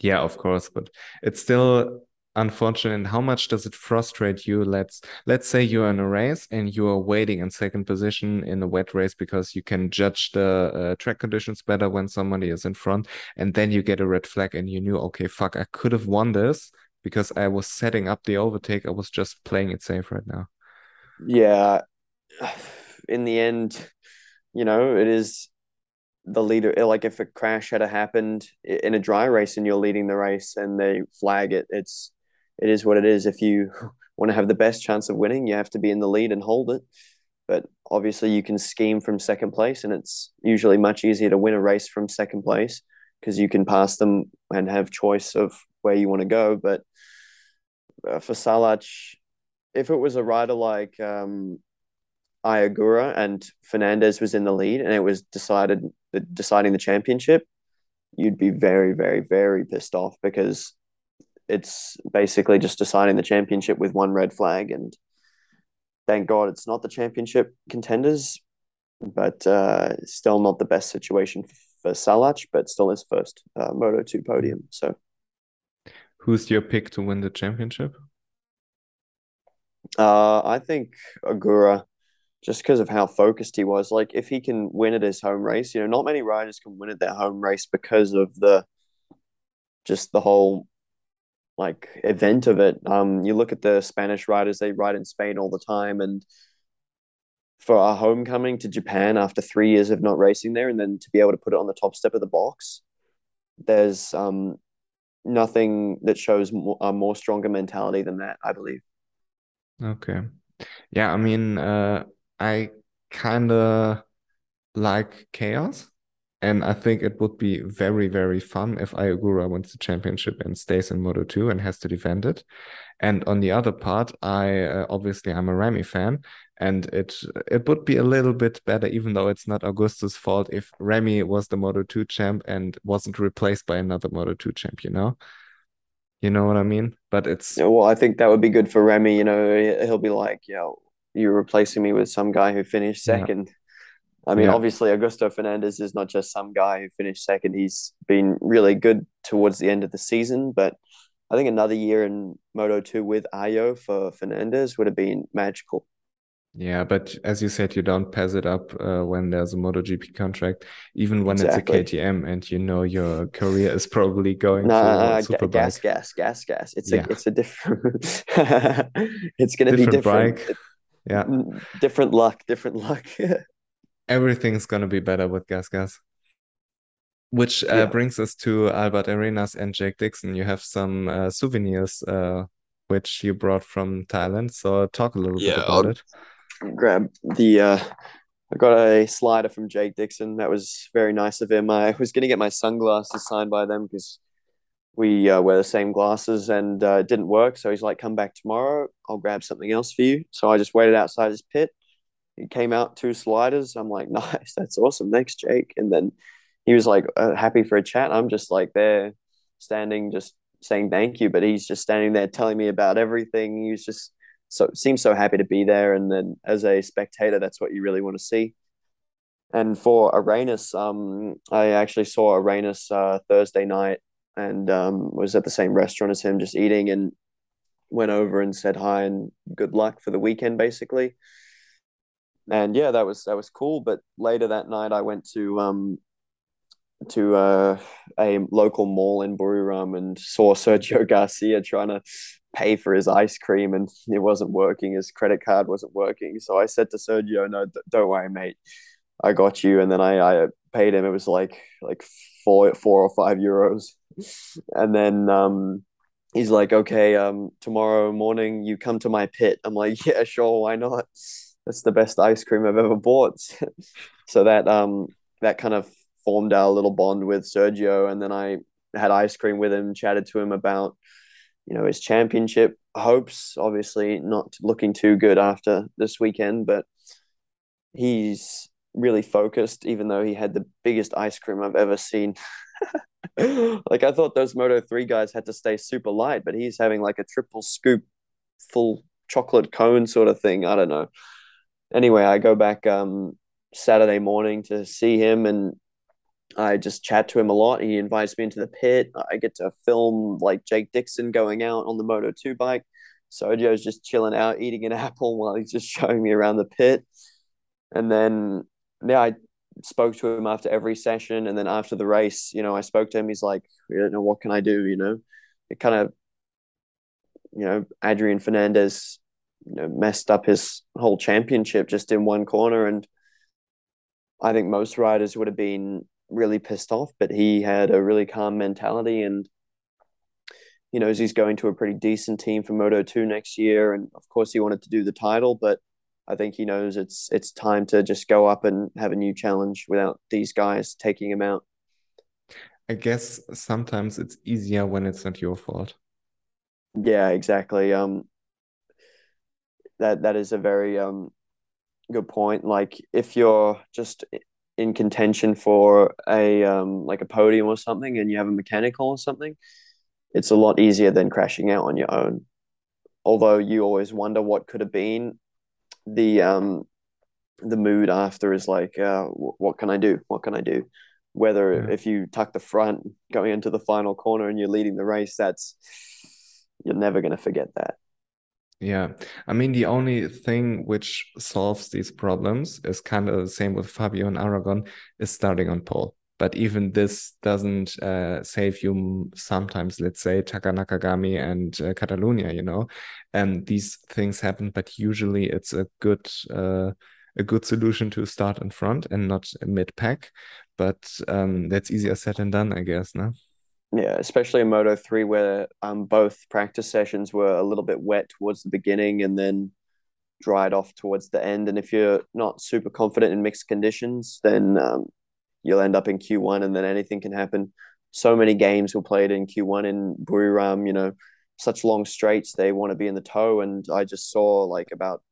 Yeah, of course, but it's still unfortunate and how much does it frustrate you let's let's say you're in a race and you are waiting in second position in a wet race because you can judge the uh, track conditions better when somebody is in front and then you get a red flag and you knew okay fuck i could have won this because i was setting up the overtake i was just playing it safe right now yeah in the end you know it is the leader like if a crash had happened in a dry race and you're leading the race and they flag it it's it is what it is. If you want to have the best chance of winning, you have to be in the lead and hold it. But obviously, you can scheme from second place, and it's usually much easier to win a race from second place because you can pass them and have choice of where you want to go. But uh, for Salač, if it was a rider like um, Ai Ogura and Fernandez was in the lead and it was decided deciding the championship, you'd be very, very, very pissed off because it's basically just deciding the championship with one red flag. And thank God it's not the championship contenders, but uh, still not the best situation for, for Salač, but still his first uh, Moto 2 podium. So, who's your pick to win the championship? Uh, I think Ogura, just because of how focused he was. Like, if he can win at his home race, you know, not many riders can win at their home race because of the just the whole like event of it. Um, you look at the Spanish riders; they ride in Spain all the time, and for our homecoming to Japan after three years of not racing there, and then to be able to put it on the top step of the box, there's um nothing that shows a more stronger mentality than that. I believe. Okay, yeah, I mean, uh, I kind of like chaos. And I think it would be very, very fun if Ai Ogura wins the championship and stays in Moto 2 and has to defend it. And on the other part, I uh, obviously I'm a Remy fan, and it it would be a little bit better, even though it's not Augusto's fault, if Remy was the Moto 2 champ and wasn't replaced by another Moto 2 champ, you know? You know what I mean? But it's well, I think that would be good for Remy. You know, he'll be like, "Yo, you're replacing me with some guy who finished second. Yeah I mean, yeah. obviously, Augusto Fernandez is not just some guy who finished second. He's been really good towards the end of the season, but I think another year in Moto 2 with Ayo for Fernandez would have been magical. Yeah, but as you said, you don't pass it up uh, when there's a MotoGP contract, even when exactly. it's a KTM and you know your career is probably going no, uh, ga- gas, gas, gas, gas. It's yeah. a, it's a different. it's going to be different. Bike. Yeah, different luck, different luck. everything's gonna be better with Gas Gas. Which uh, yeah. brings us to Albert Arenas and Jake Dixon. You have some uh, souvenirs uh, which you brought from Thailand. So talk a little yeah, bit about I'll it. Grab the. Uh, I got a slider from Jake Dixon. That was very nice of him. I was going to get my sunglasses signed by them because we uh, wear the same glasses and uh, it didn't work. So he's like, "Come back tomorrow. I'll grab something else for you." So I just waited outside his pit he came out two sliders. I'm like, nice, that's awesome. Thanks, Jake. And then he was like uh, happy for a chat. I'm just like there standing, just saying thank you. But he's just standing there telling me about everything. He was just so seems so happy to be there. And then as a spectator, that's what you really want to see. And for Arenas, um, I actually saw Arenas uh, Thursday night and um, was at the same restaurant as him, just eating, and went over and said hi and good luck for the weekend, basically and yeah, that was that was cool. But later that night, I went to um to uh, a local mall in Buriram and saw Sergio Garcia trying to pay for his ice cream, and it wasn't working. His credit card wasn't working. So I said to Sergio, "No, don't worry, mate. I got you." And then I I paid him. It was like like four four or five euros, and then um he's like, "Okay, um tomorrow morning you come to my pit." I'm like, "Yeah, sure, why not?" that's the best ice cream I've ever bought. so that um that kind of formed our little bond with Sergio, and then I had ice cream with him, chatted to him about you know his championship hopes. Obviously, not looking too good after this weekend, but he's really focused, even though he had the biggest ice cream I've ever seen. like I thought those Moto 3 guys had to stay super light, but he's having like a triple scoop full chocolate cone sort of thing. I don't know anyway, I go back um, Saturday morning to see him, and I just chat to him a lot. He invites me into the pit. I get to film like Jake Dixon going out on the Moto 2 bike. Sergio's just chilling out, eating an apple while he's just showing me around the pit. And then, yeah, I spoke to him after every session. And then after the race, you know, I spoke to him. He's like, I don't know, what can I do? You know, it kind of, you know, Adrian Fernandez, you know, messed up his whole championship just in one corner. And I think most riders would have been really pissed off, but he had a really calm mentality and he knows he's going to a pretty decent team for Moto 2 next year. And of course, he wanted to do the title, but I think he knows it's it's time to just go up and have a new challenge without these guys taking him out. I guess sometimes it's easier when it's not your fault. Yeah, exactly. Um, that that is a very um good point. Like if you're just in contention for a um like a podium or something, and you have a mechanical or something, it's a lot easier than crashing out on your own. Although you always wonder what could have been, the um the mood after is like, uh, what can I do? What can I do? Whether yeah. if you tuck the front going into the final corner and you're leading the race, that's you're never going to forget that. Yeah, I mean the only thing which solves these problems is kind of the same with Fabio and Aragon is starting on pole. But even this doesn't uh, save you sometimes let's say taka nakagami and uh, catalonia you know? And these things happen but usually it's a good uh, a good solution to start in front and not mid pack but um, that's easier said than done i guess no yeah especially in moto 3 where um, both practice sessions were a little bit wet towards the beginning and then dried off towards the end and if you're not super confident in mixed conditions then um, you'll end up in Q1 and then anything can happen. So many games were played in Q1 in Buriram, you know, such long straights, they want to be in the toe. And I just saw like about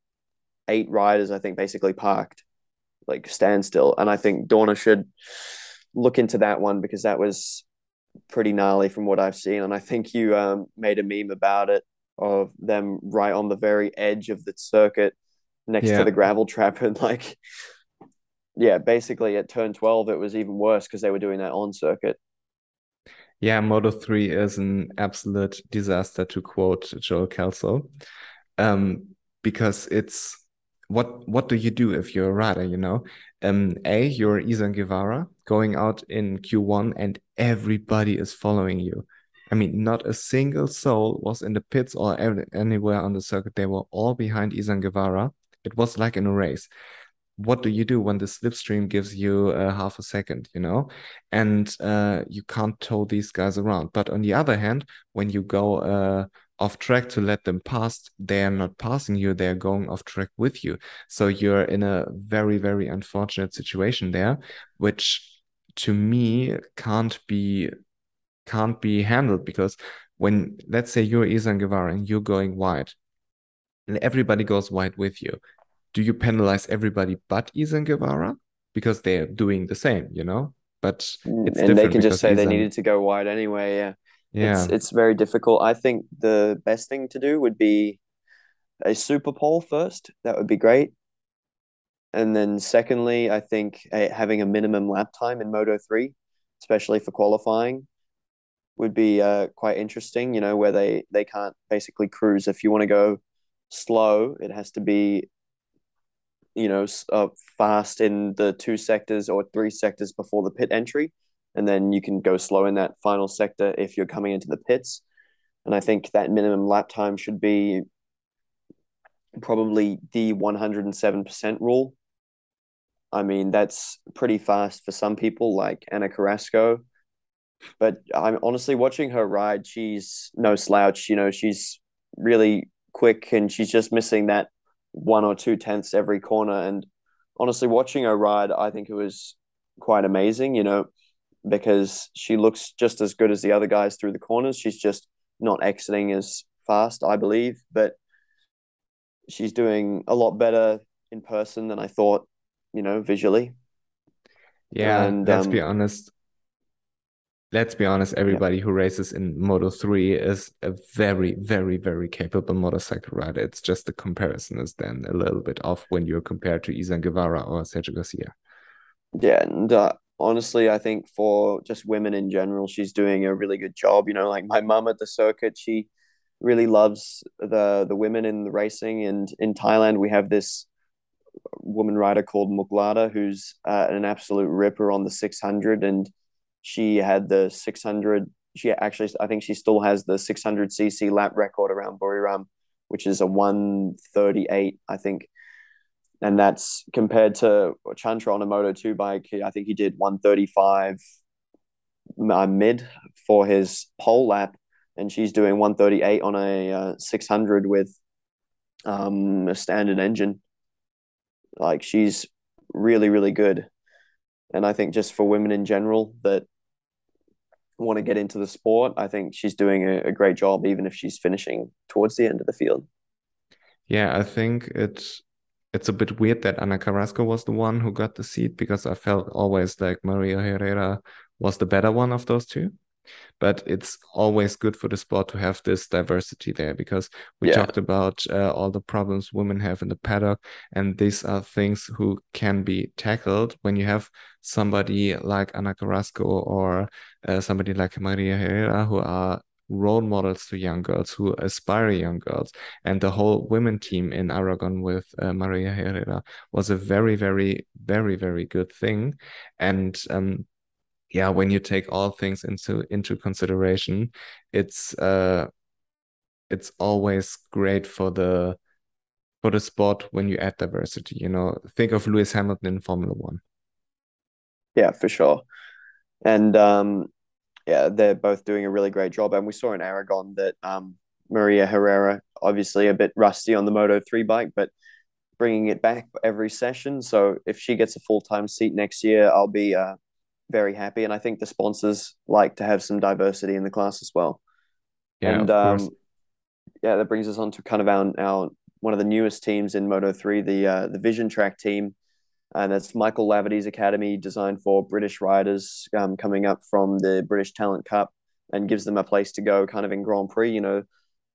eight riders, I think, basically parked, like standstill. And I think Dorna should look into that one because that was pretty gnarly from what I've seen. And I think you um, made a meme about it of them right on the very edge of the circuit next yeah. to the gravel trap and like yeah, basically at turn 12, it was even worse because they were doing that on circuit. Yeah, Moto 3 is an absolute disaster, to quote Joel Kelso. Um, because it's what what do you do if you're a rider, you know? Um, A, you're Izan Guevara going out in Q1 and everybody is following you. I mean, not a single soul was in the pits or anywhere on the circuit. They were all behind Izan Guevara. It was like in a race what do you do when the slipstream gives you uh, half a second you know and uh, you can't tow these guys around but on the other hand when you go uh, off track to let them pass they are not passing you they're going off track with you so you're in a very very unfortunate situation there which to me can't be can't be handled because when let's say you're Izan Guevara and you're going wide and everybody goes wide with you do you penalize everybody but Izan Guevara because they're doing the same, you know? But mm, and they can just say Izan... they needed to go wide anyway. Yeah, yeah, it's, it's very difficult. I think the best thing to do would be a super pole first. That would be great. And then secondly, I think having a minimum lap time in Moto three, especially for qualifying, would be uh, quite interesting. You know, where they they can't basically cruise. If you want to go slow, it has to be you know, uh, fast in the two sectors or three sectors before the pit entry. And then you can go slow in that final sector if you're coming into the pits. And I think that minimum lap time should be probably the 107% rule. I mean, that's pretty fast for some people, like Ana Carrasco. But I'm honestly watching her ride. She's no slouch. You know, she's really quick and she's just missing that one or two tenths every corner. And honestly, watching her ride, I think it was quite amazing, you know, because she looks just as good as the other guys through the corners. She's just not exiting as fast, I believe, but she's doing a lot better in person than I thought, you know, visually. Yeah, and, let's um, be honest let's be honest, everybody yeah. who races in Moto 3 is a very, very, very capable motorcycle rider. It's just the comparison is then a little bit off when you're compared to Izan Guevara or Sergio Garcia. Yeah, and uh, honestly, I think for just women in general, she's doing a really good job. You know, like my mum at the circuit, she really loves the the women in the racing. And in Thailand, we have this woman rider called Muklada, who's uh, an absolute ripper on the 600, and she had the 600. She actually, I think she still has the 600 cc lap record around Buriram, which is a 138, I think. And that's compared to Chantra on a Moto 2 bike. I think he did 135 uh, mid for his pole lap, and she's doing 138 on a uh, 600 with um, a standard engine. Like she's really, really good. And I think just for women in general that want to get into the sport, I think she's doing a, a great job, even if she's finishing towards the end of the field. Yeah, I think it's it's a bit weird that Ana Carrasco was the one who got the seat because I felt always like Maria Herrera was the better one of those two but it's always good for the sport to have this diversity there because we yeah. talked about uh, all the problems women have in the paddock and these are things who can be tackled when you have somebody like Ana Carrasco or uh, somebody like Maria Herrera who are role models to young girls who aspire young girls and the whole women team in aragon with uh, maria herrera was a very very very very good thing and um, yeah, when you take all things into into consideration, it's uh it's always great for the for the sport when you add diversity. You know, think of Lewis Hamilton in Formula One. Yeah, for sure. And um yeah, they're both doing a really great job. And we saw in Aragon that um Maria Herrera, obviously a bit rusty on the Moto 3 bike, but bringing it back every session. So if she gets a full time seat next year, I'll be uh, very happy. And I think the sponsors like to have some diversity in the class as well. Yeah, and um, yeah, that brings us on to kind of our, our one of the newest teams in Moto three, the uh, the Vision Track team, and it's Michael Laverty's academy designed for British riders um, coming up from the British Talent Cup, and gives them a place to go, kind of in Grand Prix. You know,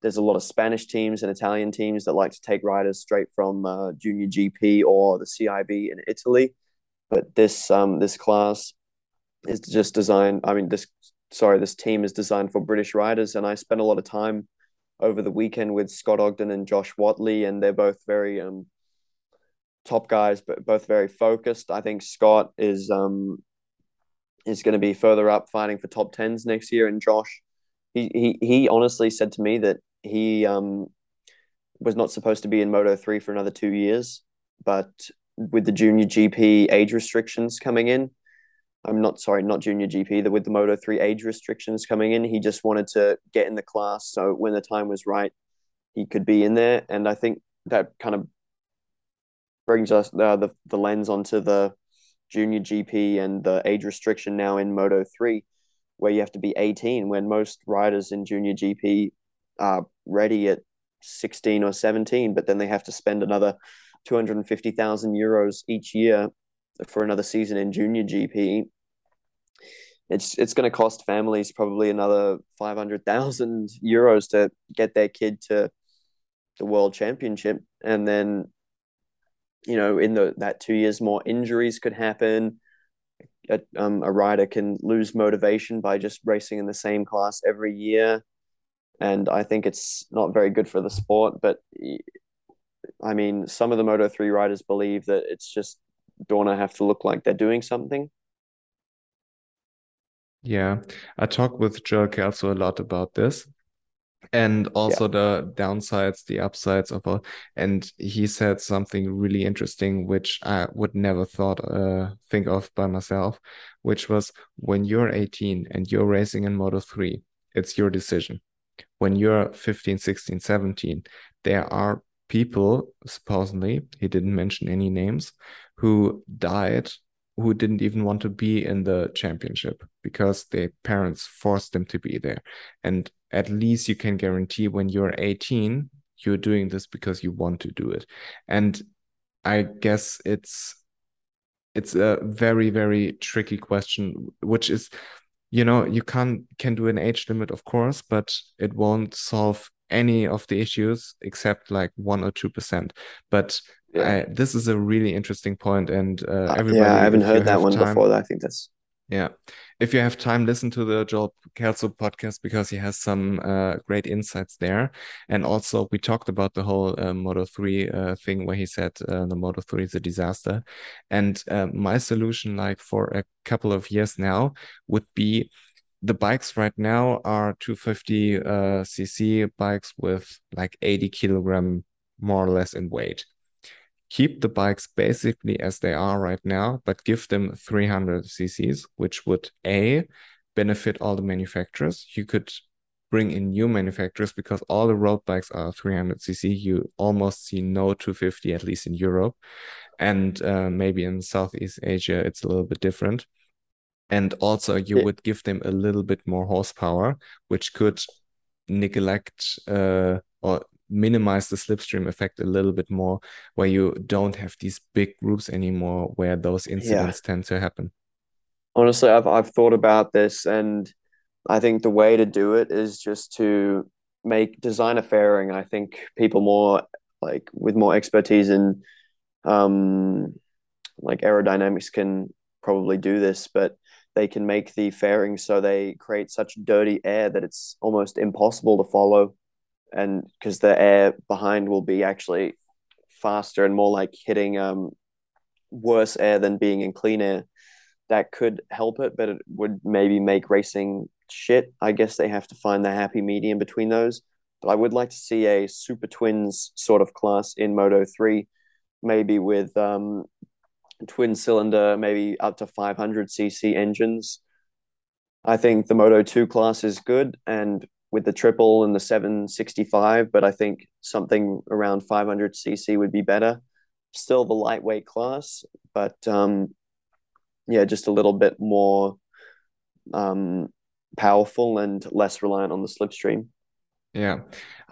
there's a lot of Spanish teams and Italian teams that like to take riders straight from uh, Junior GP or the CIV in Italy, but this um, this class is just designed. I mean, this sorry, this team is designed for British riders, and I spent a lot of time over the weekend with Scott Ogden and Josh Whatley, and they're both very um, top guys, but both very focused. I think Scott is um, is going to be further up fighting for top tens next year, and Josh, he he he honestly said to me that he um, was not supposed to be in Moto three for another two years, but with the junior GP age restrictions coming in, I'm not sorry, not junior GP. That with the Moto three age restrictions coming in, he just wanted to get in the class. So when the time was right, he could be in there. And I think that kind of brings us uh, the the lens onto the junior GP and the age restriction now in Moto three, where you have to be 18. When most riders in junior GP are ready at 16 or 17, but then they have to spend another 250,000 euros each year for another season in junior GP it's it's going to cost families probably another 500,000 euros to get their kid to the world championship and then you know in the that 2 years more injuries could happen. A, um, a rider can lose motivation by just racing in the same class every year. And I think it's not very good for the sport but I mean some of the Moto 3 riders believe that it's just don't have to look like they're doing something. Yeah, I talk with Joel Kelso a lot about this and also yeah. the downsides, the upsides of all. And he said something really interesting, which I would never thought uh, think of by myself, which was when you're 18 and you're racing in Moto 3, it's your decision. When you're 15, 16, 17, there are people, supposedly, he didn't mention any names, who died who didn't even want to be in the championship because their parents forced them to be there. And at least you can guarantee when you're 18, you're doing this because you want to do it. And I guess it's it's a very very tricky question which is you know you can't can do an age limit of course but it won't solve any of the issues except like one or two percent but yeah. I, this is a really interesting point, and uh, everybody. Yeah, I haven't heard that one time, before. I think that's Yeah. If you have time, listen to the Joel Kelso podcast because he has some uh, great insights there. And also, we talked about the whole uh, Moto 3 uh, thing where he said uh, the Moto 3 is a disaster. And uh, my solution, like for a couple of years now, would be the bikes right now are 250 uh, cc bikes with like 80 kilogram more or less in weight keep the bikes basically as they are right now, but give them 300 cc's, which would A, benefit all the manufacturers. You could bring in new manufacturers because all the road bikes are 300 cc. You almost see no 250, at least in Europe. And uh, maybe in Southeast Asia, it's a little bit different. And also, you yeah. would give them a little bit more horsepower, which could neglect uh, or minimize the slipstream effect a little bit more where you don't have these big groups anymore where those incidents yeah. tend to happen. Honestly I've, I've thought about this and i think the way to do it is just to make design a fairing. I think people more like with more expertise in um like aerodynamics can probably do this but they can make the fairing so they create such dirty air that it's almost impossible to follow and because the air behind will be actually faster and more like hitting um, worse air than being in clean air. That could help it, but it would maybe make racing shit. I guess they have to find the happy medium between those. But I would like to see a super twins sort of class in Moto 3, maybe with um, twin cylinder, maybe up to 500cc engines. I think the Moto 2 class is good, and with the triple and the 765, but I think something around 500 cc would be better. Still the lightweight class, but um, yeah, just a little bit more um, powerful and less reliant on the slipstream. Yeah,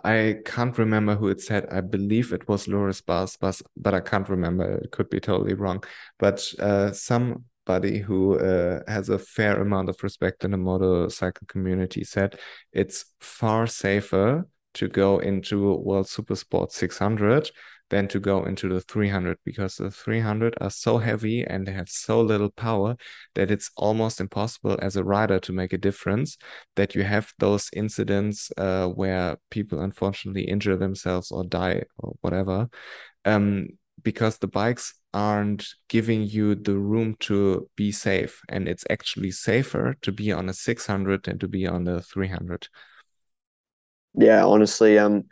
I can't remember who it said. I believe it was Loris Baz, but, but I can't remember. It could be totally wrong. But uh, some buddy who uh, has a fair amount of respect in the motorcycle community said it's far safer to go into World Supersport 600 than to go into the 300 because the 300 are so heavy and they have so little power that it's almost impossible as a rider to make a difference that you have those incidents uh, where people unfortunately injure themselves or die or whatever. Um, because the bikes aren't giving you the room to be safe and it's actually safer to be on a 600 than to be on the 300 yeah honestly um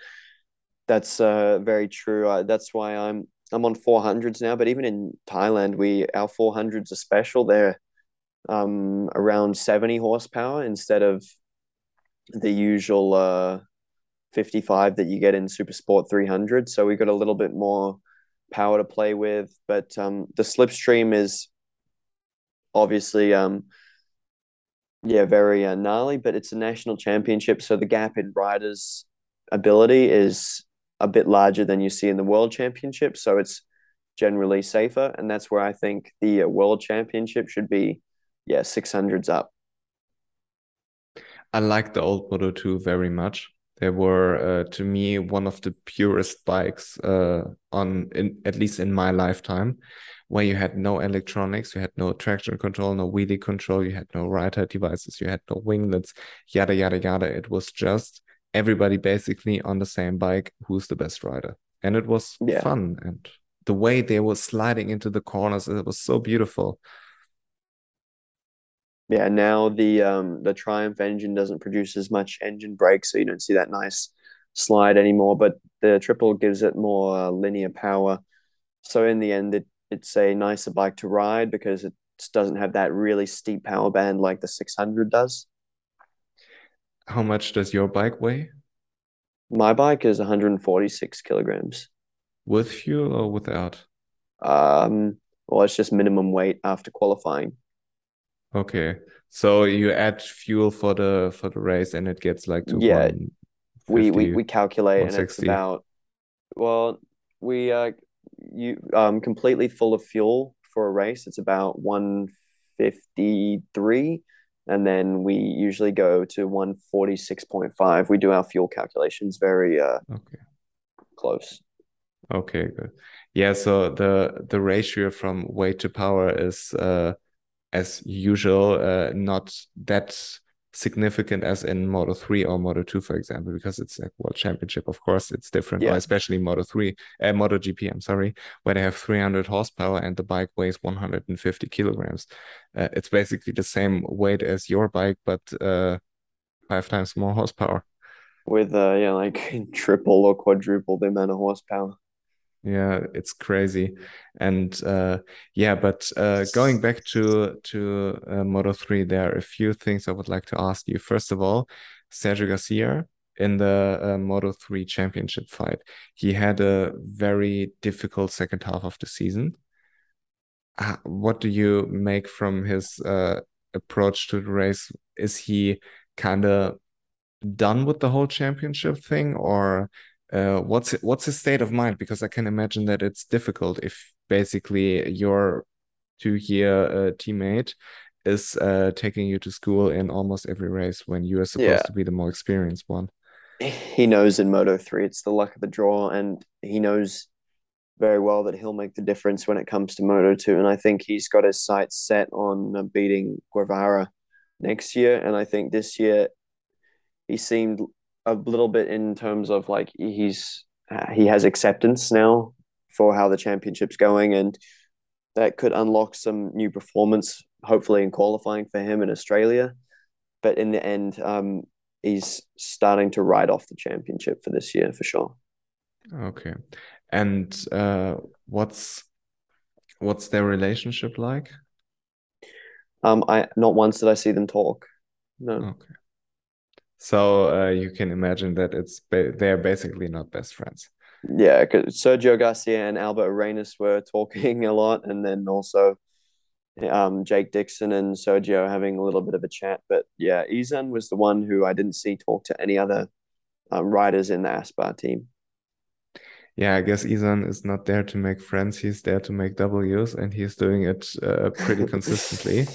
that's uh very true. Uh, that's why i'm i'm on 400s now but even in thailand we our 400s are special. They're um around 70 horsepower instead of the usual uh 55 that you get in super sport 300 so we got a little bit more power to play with. But um, the slipstream is obviously, um, yeah, very uh, gnarly. But it's a national championship, so the gap in riders' ability is a bit larger than you see in the world championship. So it's generally safer, and that's where I think the uh, world championship should be. Yeah, six hundreds up. I like the old Moto 2 very much. They were, uh, to me, one of the purest bikes uh, on, in, at least in my lifetime, where you had no electronics, you had no traction control, no wheelie control, you had no rider devices, you had no winglets, yada yada yada. It was just everybody basically on the same bike. Who's the best rider? And it was yeah. fun, and the way they were sliding into the corners, it was so beautiful yeah, now the um the Triumph engine doesn't produce as much engine brake, so you don't see that nice slide anymore. But the triple gives it more uh, linear power. So in the end, it it's a nicer bike to ride because it doesn't have that really steep power band like the 600 does. How much does your bike weigh? My bike is 146 kilograms. With fuel or without? Um, well, it's just minimum weight after qualifying. Okay. So you add fuel for the for the race and it gets like to yeah. We, we we calculate and it's about well we uh you um completely full of fuel for a race it's about 153 and then we usually go to 146.5 we do our fuel calculations very uh okay. close. Okay good. Yeah so the the ratio from weight to power is uh as usual, uh, not that significant as in Moto 3 or Moto 2, for example, because it's a world championship. Of course, it's different, yeah. especially Moto 3, uh, Moto GP, I'm sorry, where they have 300 horsepower and the bike weighs 150 kilograms. Uh, it's basically the same weight as your bike, but uh, five times more horsepower. With, uh, yeah, like triple or quadruple the amount of horsepower yeah it's crazy. And uh yeah but uh going back to to uh, moto 3 there are a few things i would like to ask you. First of all sergio garcia in the uh, moto 3 championship fight he had a very difficult second half of the season. Uh, what do you make from his uh approach to the race? Is he kind of done with the whole championship thing or uh, what's what's his state of mind? Because I can imagine that it's difficult if basically your two-year uh, teammate is uh, taking you to school in almost every race when you are supposed yeah. to be the more experienced one. He knows in Moto three it's the luck of the draw, and he knows very well that he'll make the difference when it comes to Moto two. And I think he's got his sights set on uh, beating Guevara next year. And I think this year he seemed a little bit in terms of like he's uh, he has acceptance now for how the championship's going and that could unlock some new performance hopefully in qualifying for him in Australia. But in the end um, he's starting to ride off the championship for this year for sure. Okay. And uh, what's what's their relationship like? Um i not once did i see them talk. No. Okay so uh, you can imagine that it's ba they're basically not best friends. Yeah, because Sergio Garcia and Albert Arenas were talking a lot, and then also um, Jake Dixon and Sergio having a little bit of a chat. But yeah, Izan was the one who I didn't see talk to any other um, riders in the Aspar team. Yeah, I guess Izan is not there to make friends. He's there to make W's, and he's doing it uh, pretty consistently.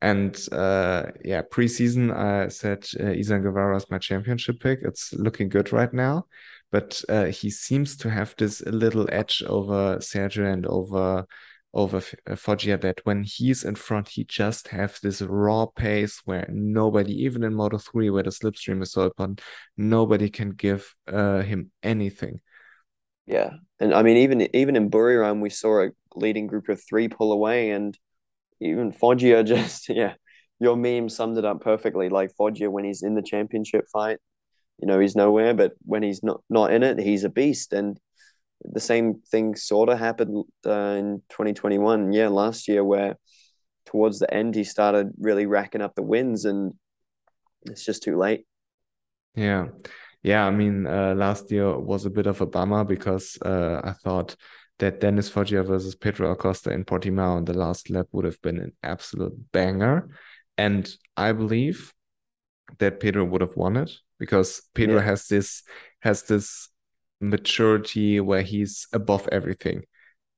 And uh, yeah, preseason, I said uh, Izan Guevara is my championship pick. It's looking good right now, but uh, he seems to have this little edge over Sergio and over over uh, Foggia that when he's in front, he just has this raw pace where nobody, even in Moto 3, where the slipstream is so important, nobody can give uh, him anything. Yeah. And I mean, even even in Buriram, we saw a leading group of three pull away and even Foggia just yeah, your meme summed it up perfectly. Like Foggia when he's in the championship fight, you know, he's nowhere, but when he's not not in it, he's a beast. And the same thing sort of happened uh, in 2021. Yeah, last year where towards the end he started really racking up the wins and it's just too late. Yeah. Yeah, I mean, uh, last year was a bit of a bummer because uh, I thought that Dennis Foggia versus Pedro Acosta in Portimao in the last lap would have been an absolute banger. And I believe that Pedro would have won it because Pedro yeah. has this has this maturity where he's above everything.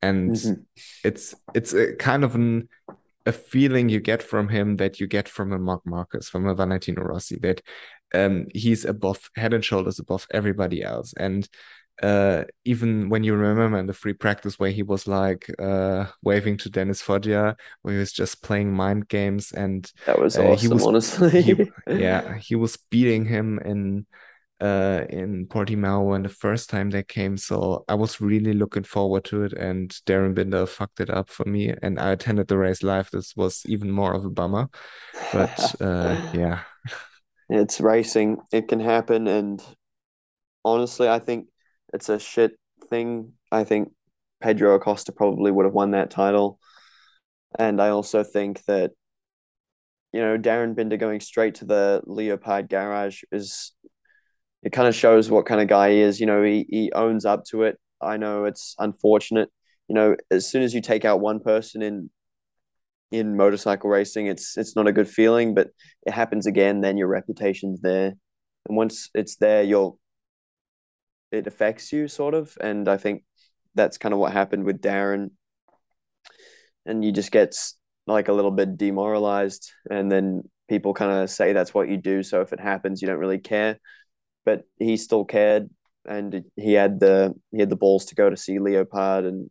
And mm-hmm. it's it's a kind of an a feeling you get from him that you get from a Marc Marquez, from a Valentino Rossi, that um, he's above head and shoulders above everybody else. And uh, even when you remember in the free practice where he was like uh, waving to Dennis Foggia, where he was just playing mind games, and that was uh, awesome. He was, honestly, he, yeah, he was beating him in uh in Portimao when the first time they came. So I was really looking forward to it, and Darryn Binder fucked it up for me. And I attended the race live. This was even more of a bummer, but uh, yeah, it's racing. It can happen, and honestly, I think it's a shit thing. I think Pedro Acosta probably would have won that title. And I also think that, you know, Darryn Binder going straight to the Leopard garage is, it kind of shows what kind of guy he is. You know, he, he owns up to it. I know it's unfortunate. You know, as soon as you take out one person in in motorcycle racing, it's it's not a good feeling, but it happens again, then your reputation's there. And once it's there, you're it affects you sort of and i think that's kind of what happened with darryn and you just get like a little bit demoralized and then people kind of say that's what you do so if it happens you don't really care but he still cared and he had the he had the balls to go to see leopard and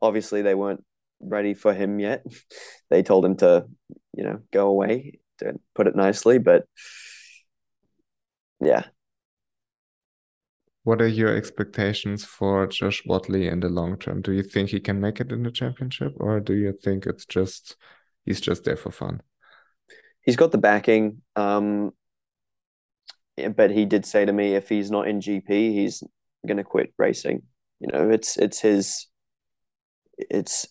obviously they weren't ready for him yet. they told him to, you know, go away to put it nicely, but yeah. What are your expectations for Josh Whatley in the long term? Do you think he can make it in the championship, or do you think it's just he's just there for fun? He's got the backing, um, but he did say to me if he's not in GP, he's going to quit racing. You know, it's it's his, it's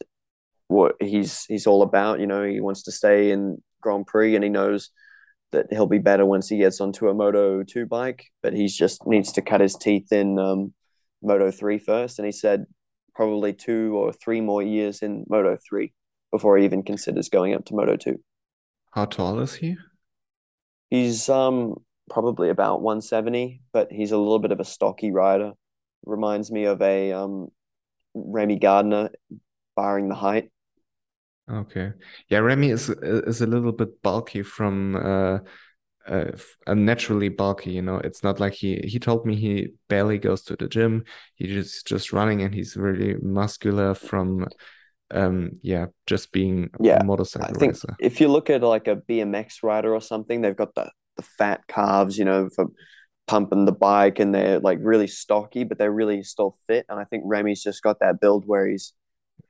what he's he's all about. You know, he wants to stay in Grand Prix, and he knows that he'll be better once he gets onto a Moto two bike. But he just needs to cut his teeth in um, Moto three first, and he said probably two or three more years in Moto three before he even considers going up to Moto two. How tall is he? He's um probably about 170, but he's a little bit of a stocky rider. Reminds me of a um Remy Gardner, barring the height. Okay. Yeah, Remy is is a little bit bulky from uh, uh, uh, naturally bulky, you know. It's not like he he told me he barely goes to the gym. He just just running and he's really muscular from um yeah, just being yeah, a motorcycle I think racer. if you look at like a BMX rider or something, they've got the the fat calves, you know, for pumping the bike and they're like really stocky, but they're really still fit. And I think Remy's just got that build where he's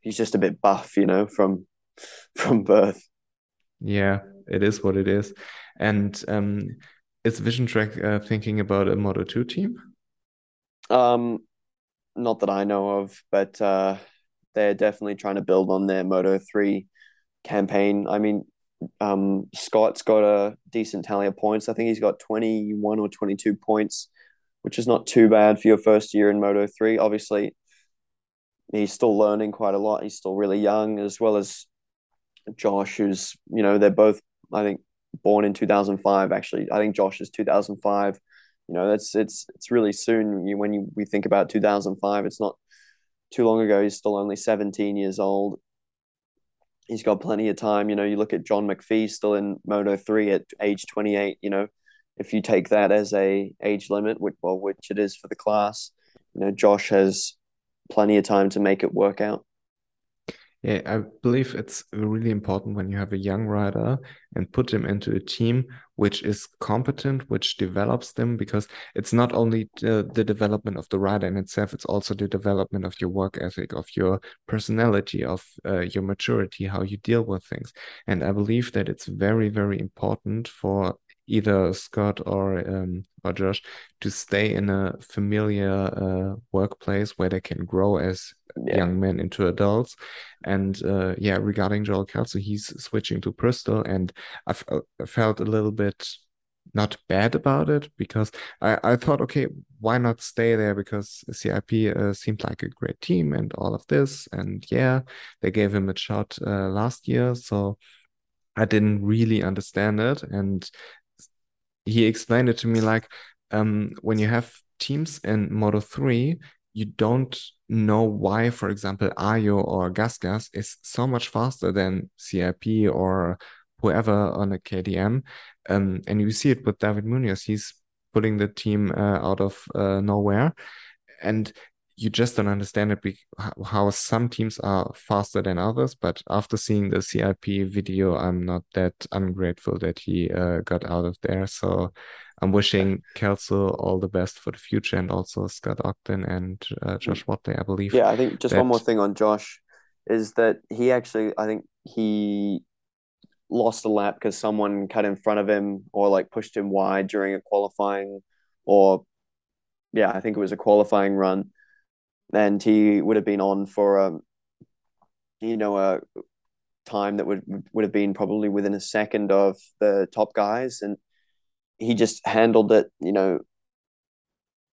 he's just a bit buff, you know, from from birth. Yeah, it is what it is. And um, is Vision Track uh, thinking about a Moto 2 team? Um, not that I know of, but uh, they're definitely trying to build on their Moto 3 campaign. I mean, um, Scott's got a decent tally of points. I think he's got 21 or 22 points, which is not too bad for your first year in Moto 3. Obviously, he's still learning quite a lot. He's still really young, as well as Josh, who's you know they're both I think born in 2005. Actually, I think Josh is 2005. You know that's it's it's really soon. You, when you we think about 2005, it's not too long ago. He's still only 17 years old. He's got plenty of time. You know, you look at John McPhee still in Moto 3 at age 28. You know, if you take that as a age limit, which well, which it is for the class, you know, Josh has plenty of time to make it work out. Yeah, I believe it's really important when you have a young rider and put them into a team which is competent, which develops them, because it's not only the, the development of the rider in itself, it's also the development of your work ethic, of your personality, of uh, your maturity, how you deal with things. And I believe that it's very, very important for either Scott or um, or Josh to stay in a familiar uh, workplace where they can grow as yeah. young men into adults. And uh, yeah, regarding Joel Kelso, he's switching to Bristol, and I, felt a little bit not bad about it because I, I thought, okay, why not stay there? Because CIP uh, seemed like a great team and all of this. And yeah, they gave him a shot uh, last year. So I didn't really understand it. And he explained it to me like um, when you have teams in Moto 3, you don't know why, for example, Ajo or GasGas is so much faster than CIP or whoever on a KTM. Um, and you see it with David Munoz. He's putting the team uh, out of uh, nowhere. And you just don't understand it how some teams are faster than others. But after seeing the CIP video, I'm not that ungrateful that he uh, got out of there. So I'm wishing Kelso all the best for the future, and also Scott Ogden and uh, Josh Whatley, I believe. Yeah, I think just that... one more thing on Josh is that he actually, I think he lost a lap because someone cut in front of him or like pushed him wide during a qualifying or yeah, I think it was a qualifying run and he would have been on for um, you know a time that would would have been probably within a second of the top guys, and he just handled it, you know,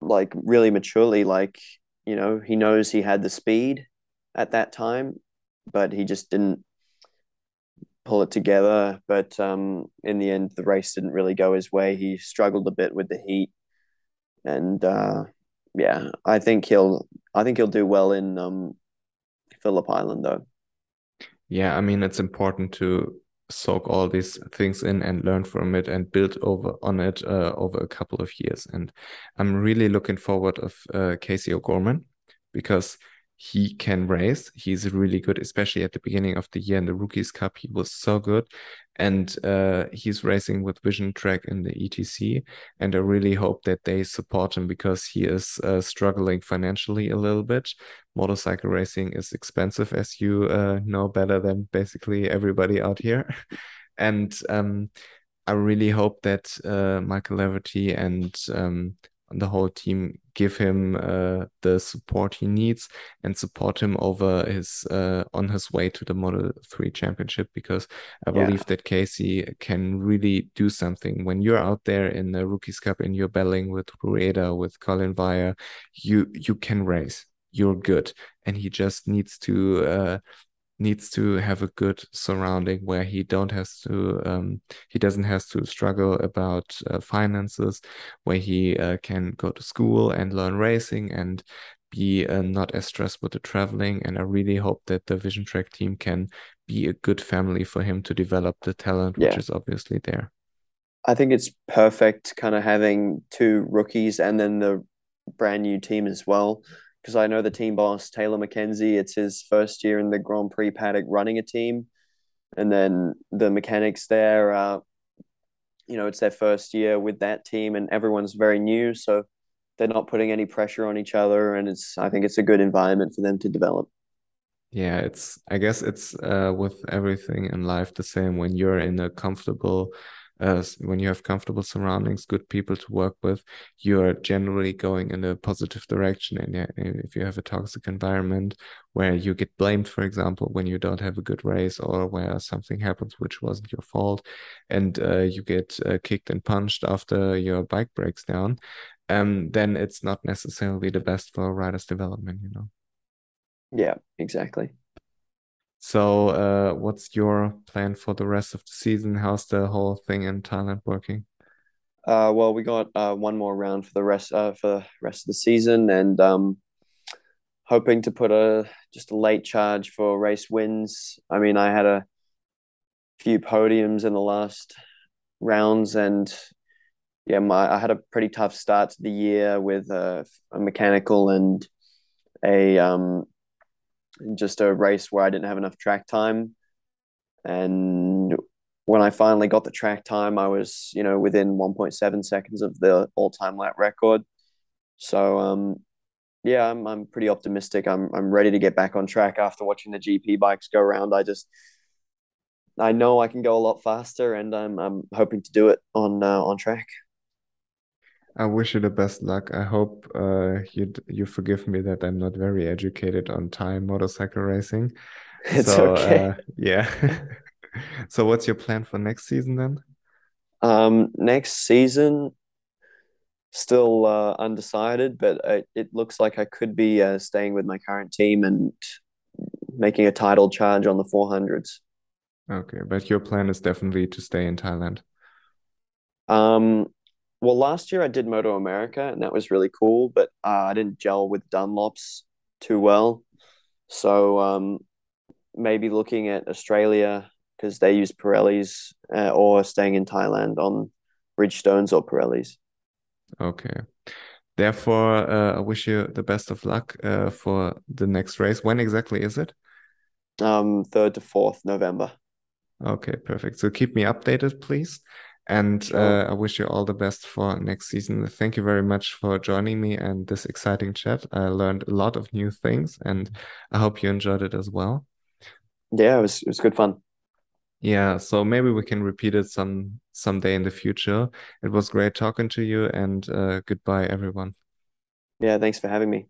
like really maturely. Like you know, he knows he had the speed at that time, but he just didn't pull it together. But um, in the end, the race didn't really go his way. He struggled a bit with the heat, and uh, yeah, I think he'll I think he'll do well in um, Phillip Island though. Yeah, I mean it's important to soak all these things in and learn from it and build over on it uh, over a couple of years. And I'm really looking forward of uh, Casey O'Gorman because he can race. He's really good, especially at the beginning of the year in the Rookies Cup. He was so good. And uh, he's racing with Vision Track in the ETC. And I really hope that they support him because he is uh, struggling financially a little bit. Motorcycle racing is expensive, as you uh, know better than basically everybody out here. and um, I really hope that uh, Michael Laverty and um, the whole team give him uh, the support he needs and support him over his uh, on his way to the Moto 3 championship because I believe yeah. that Casey can really do something. When you're out there in the Rookies Cup and you're battling with Rueda with Collin Veijer you you can race. You're good. And he just needs to uh, needs to have a good surrounding where he don't has to um, he doesn't has to struggle about uh, finances where he uh, can go to school and learn racing and be uh, not as stressed with the traveling. And i really hope that the vision track team can be a good family for him to develop the talent yeah. which is obviously there. I think it's perfect kind of having two rookies and then the brand new team as well because I know the team boss Taylor Mackenzie. It's his first year in the Grand Prix paddock running a team, and then the mechanics there. Uh, you know, it's their first year with that team, and everyone's very new, so they're not putting any pressure on each other, and it's. I think it's a good environment for them to develop. Yeah, it's. I guess it's uh, with everything in life the same. When you're in a comfortable uh, when you have comfortable surroundings, good people to work with, you're generally going in a positive direction. And if you have a toxic environment where you get blamed, for example, when you don't have a good race or where something happens which wasn't your fault, and uh, you get uh, kicked and punched after your bike breaks down, um, then it's not necessarily the best for a rider's development, you know. Yeah, exactly. So, uh, what's your plan for the rest of the season? How's the whole thing in Thailand working? Uh, well, we got uh, one more round for the rest uh, for the rest of the season, and um, hoping to put a just a late charge for race wins. I mean, I had a few podiums in the last rounds, and yeah, my I had a pretty tough start to the year with a, a mechanical and a um just a race where I didn't have enough track time. And when I finally got the track time, I was, you know, within 1.7 seconds of the all time lap record. So, um, yeah, I'm, I'm pretty optimistic. I'm, I'm ready to get back on track after watching the GP bikes go around. I just, I know I can go a lot faster and I'm, I'm hoping to do it on, uh, on track. I wish you the best luck. I hope uh, you you forgive me that I'm not very educated on Thai motorcycle racing. It's so, okay. Uh, yeah. so, what's your plan for next season then? Um, next season, still uh, undecided, but it, it looks like I could be uh, staying with my current team and making a title charge on the 400s. Okay, but your plan is definitely to stay in Thailand. Um, well, last year I did Moto America, and that was really cool, but uh, I didn't gel with Dunlops too well. So um, maybe looking at Australia because they use Pirellis, uh, or staying in Thailand on Bridgestones or Pirellis. Okay. Therefore, uh, I wish you the best of luck uh, for the next race. When exactly is it? Um, third to fourth November. Okay, perfect. So keep me updated, please. And sure. uh, I wish you all the best for next season. Thank you very much for joining me and this exciting chat. I learned a lot of new things and I hope you enjoyed it as well. Yeah, it was it was good fun. Yeah, so maybe we can repeat it some someday in the future. It was great talking to you and uh, goodbye everyone. Yeah, thanks for having me.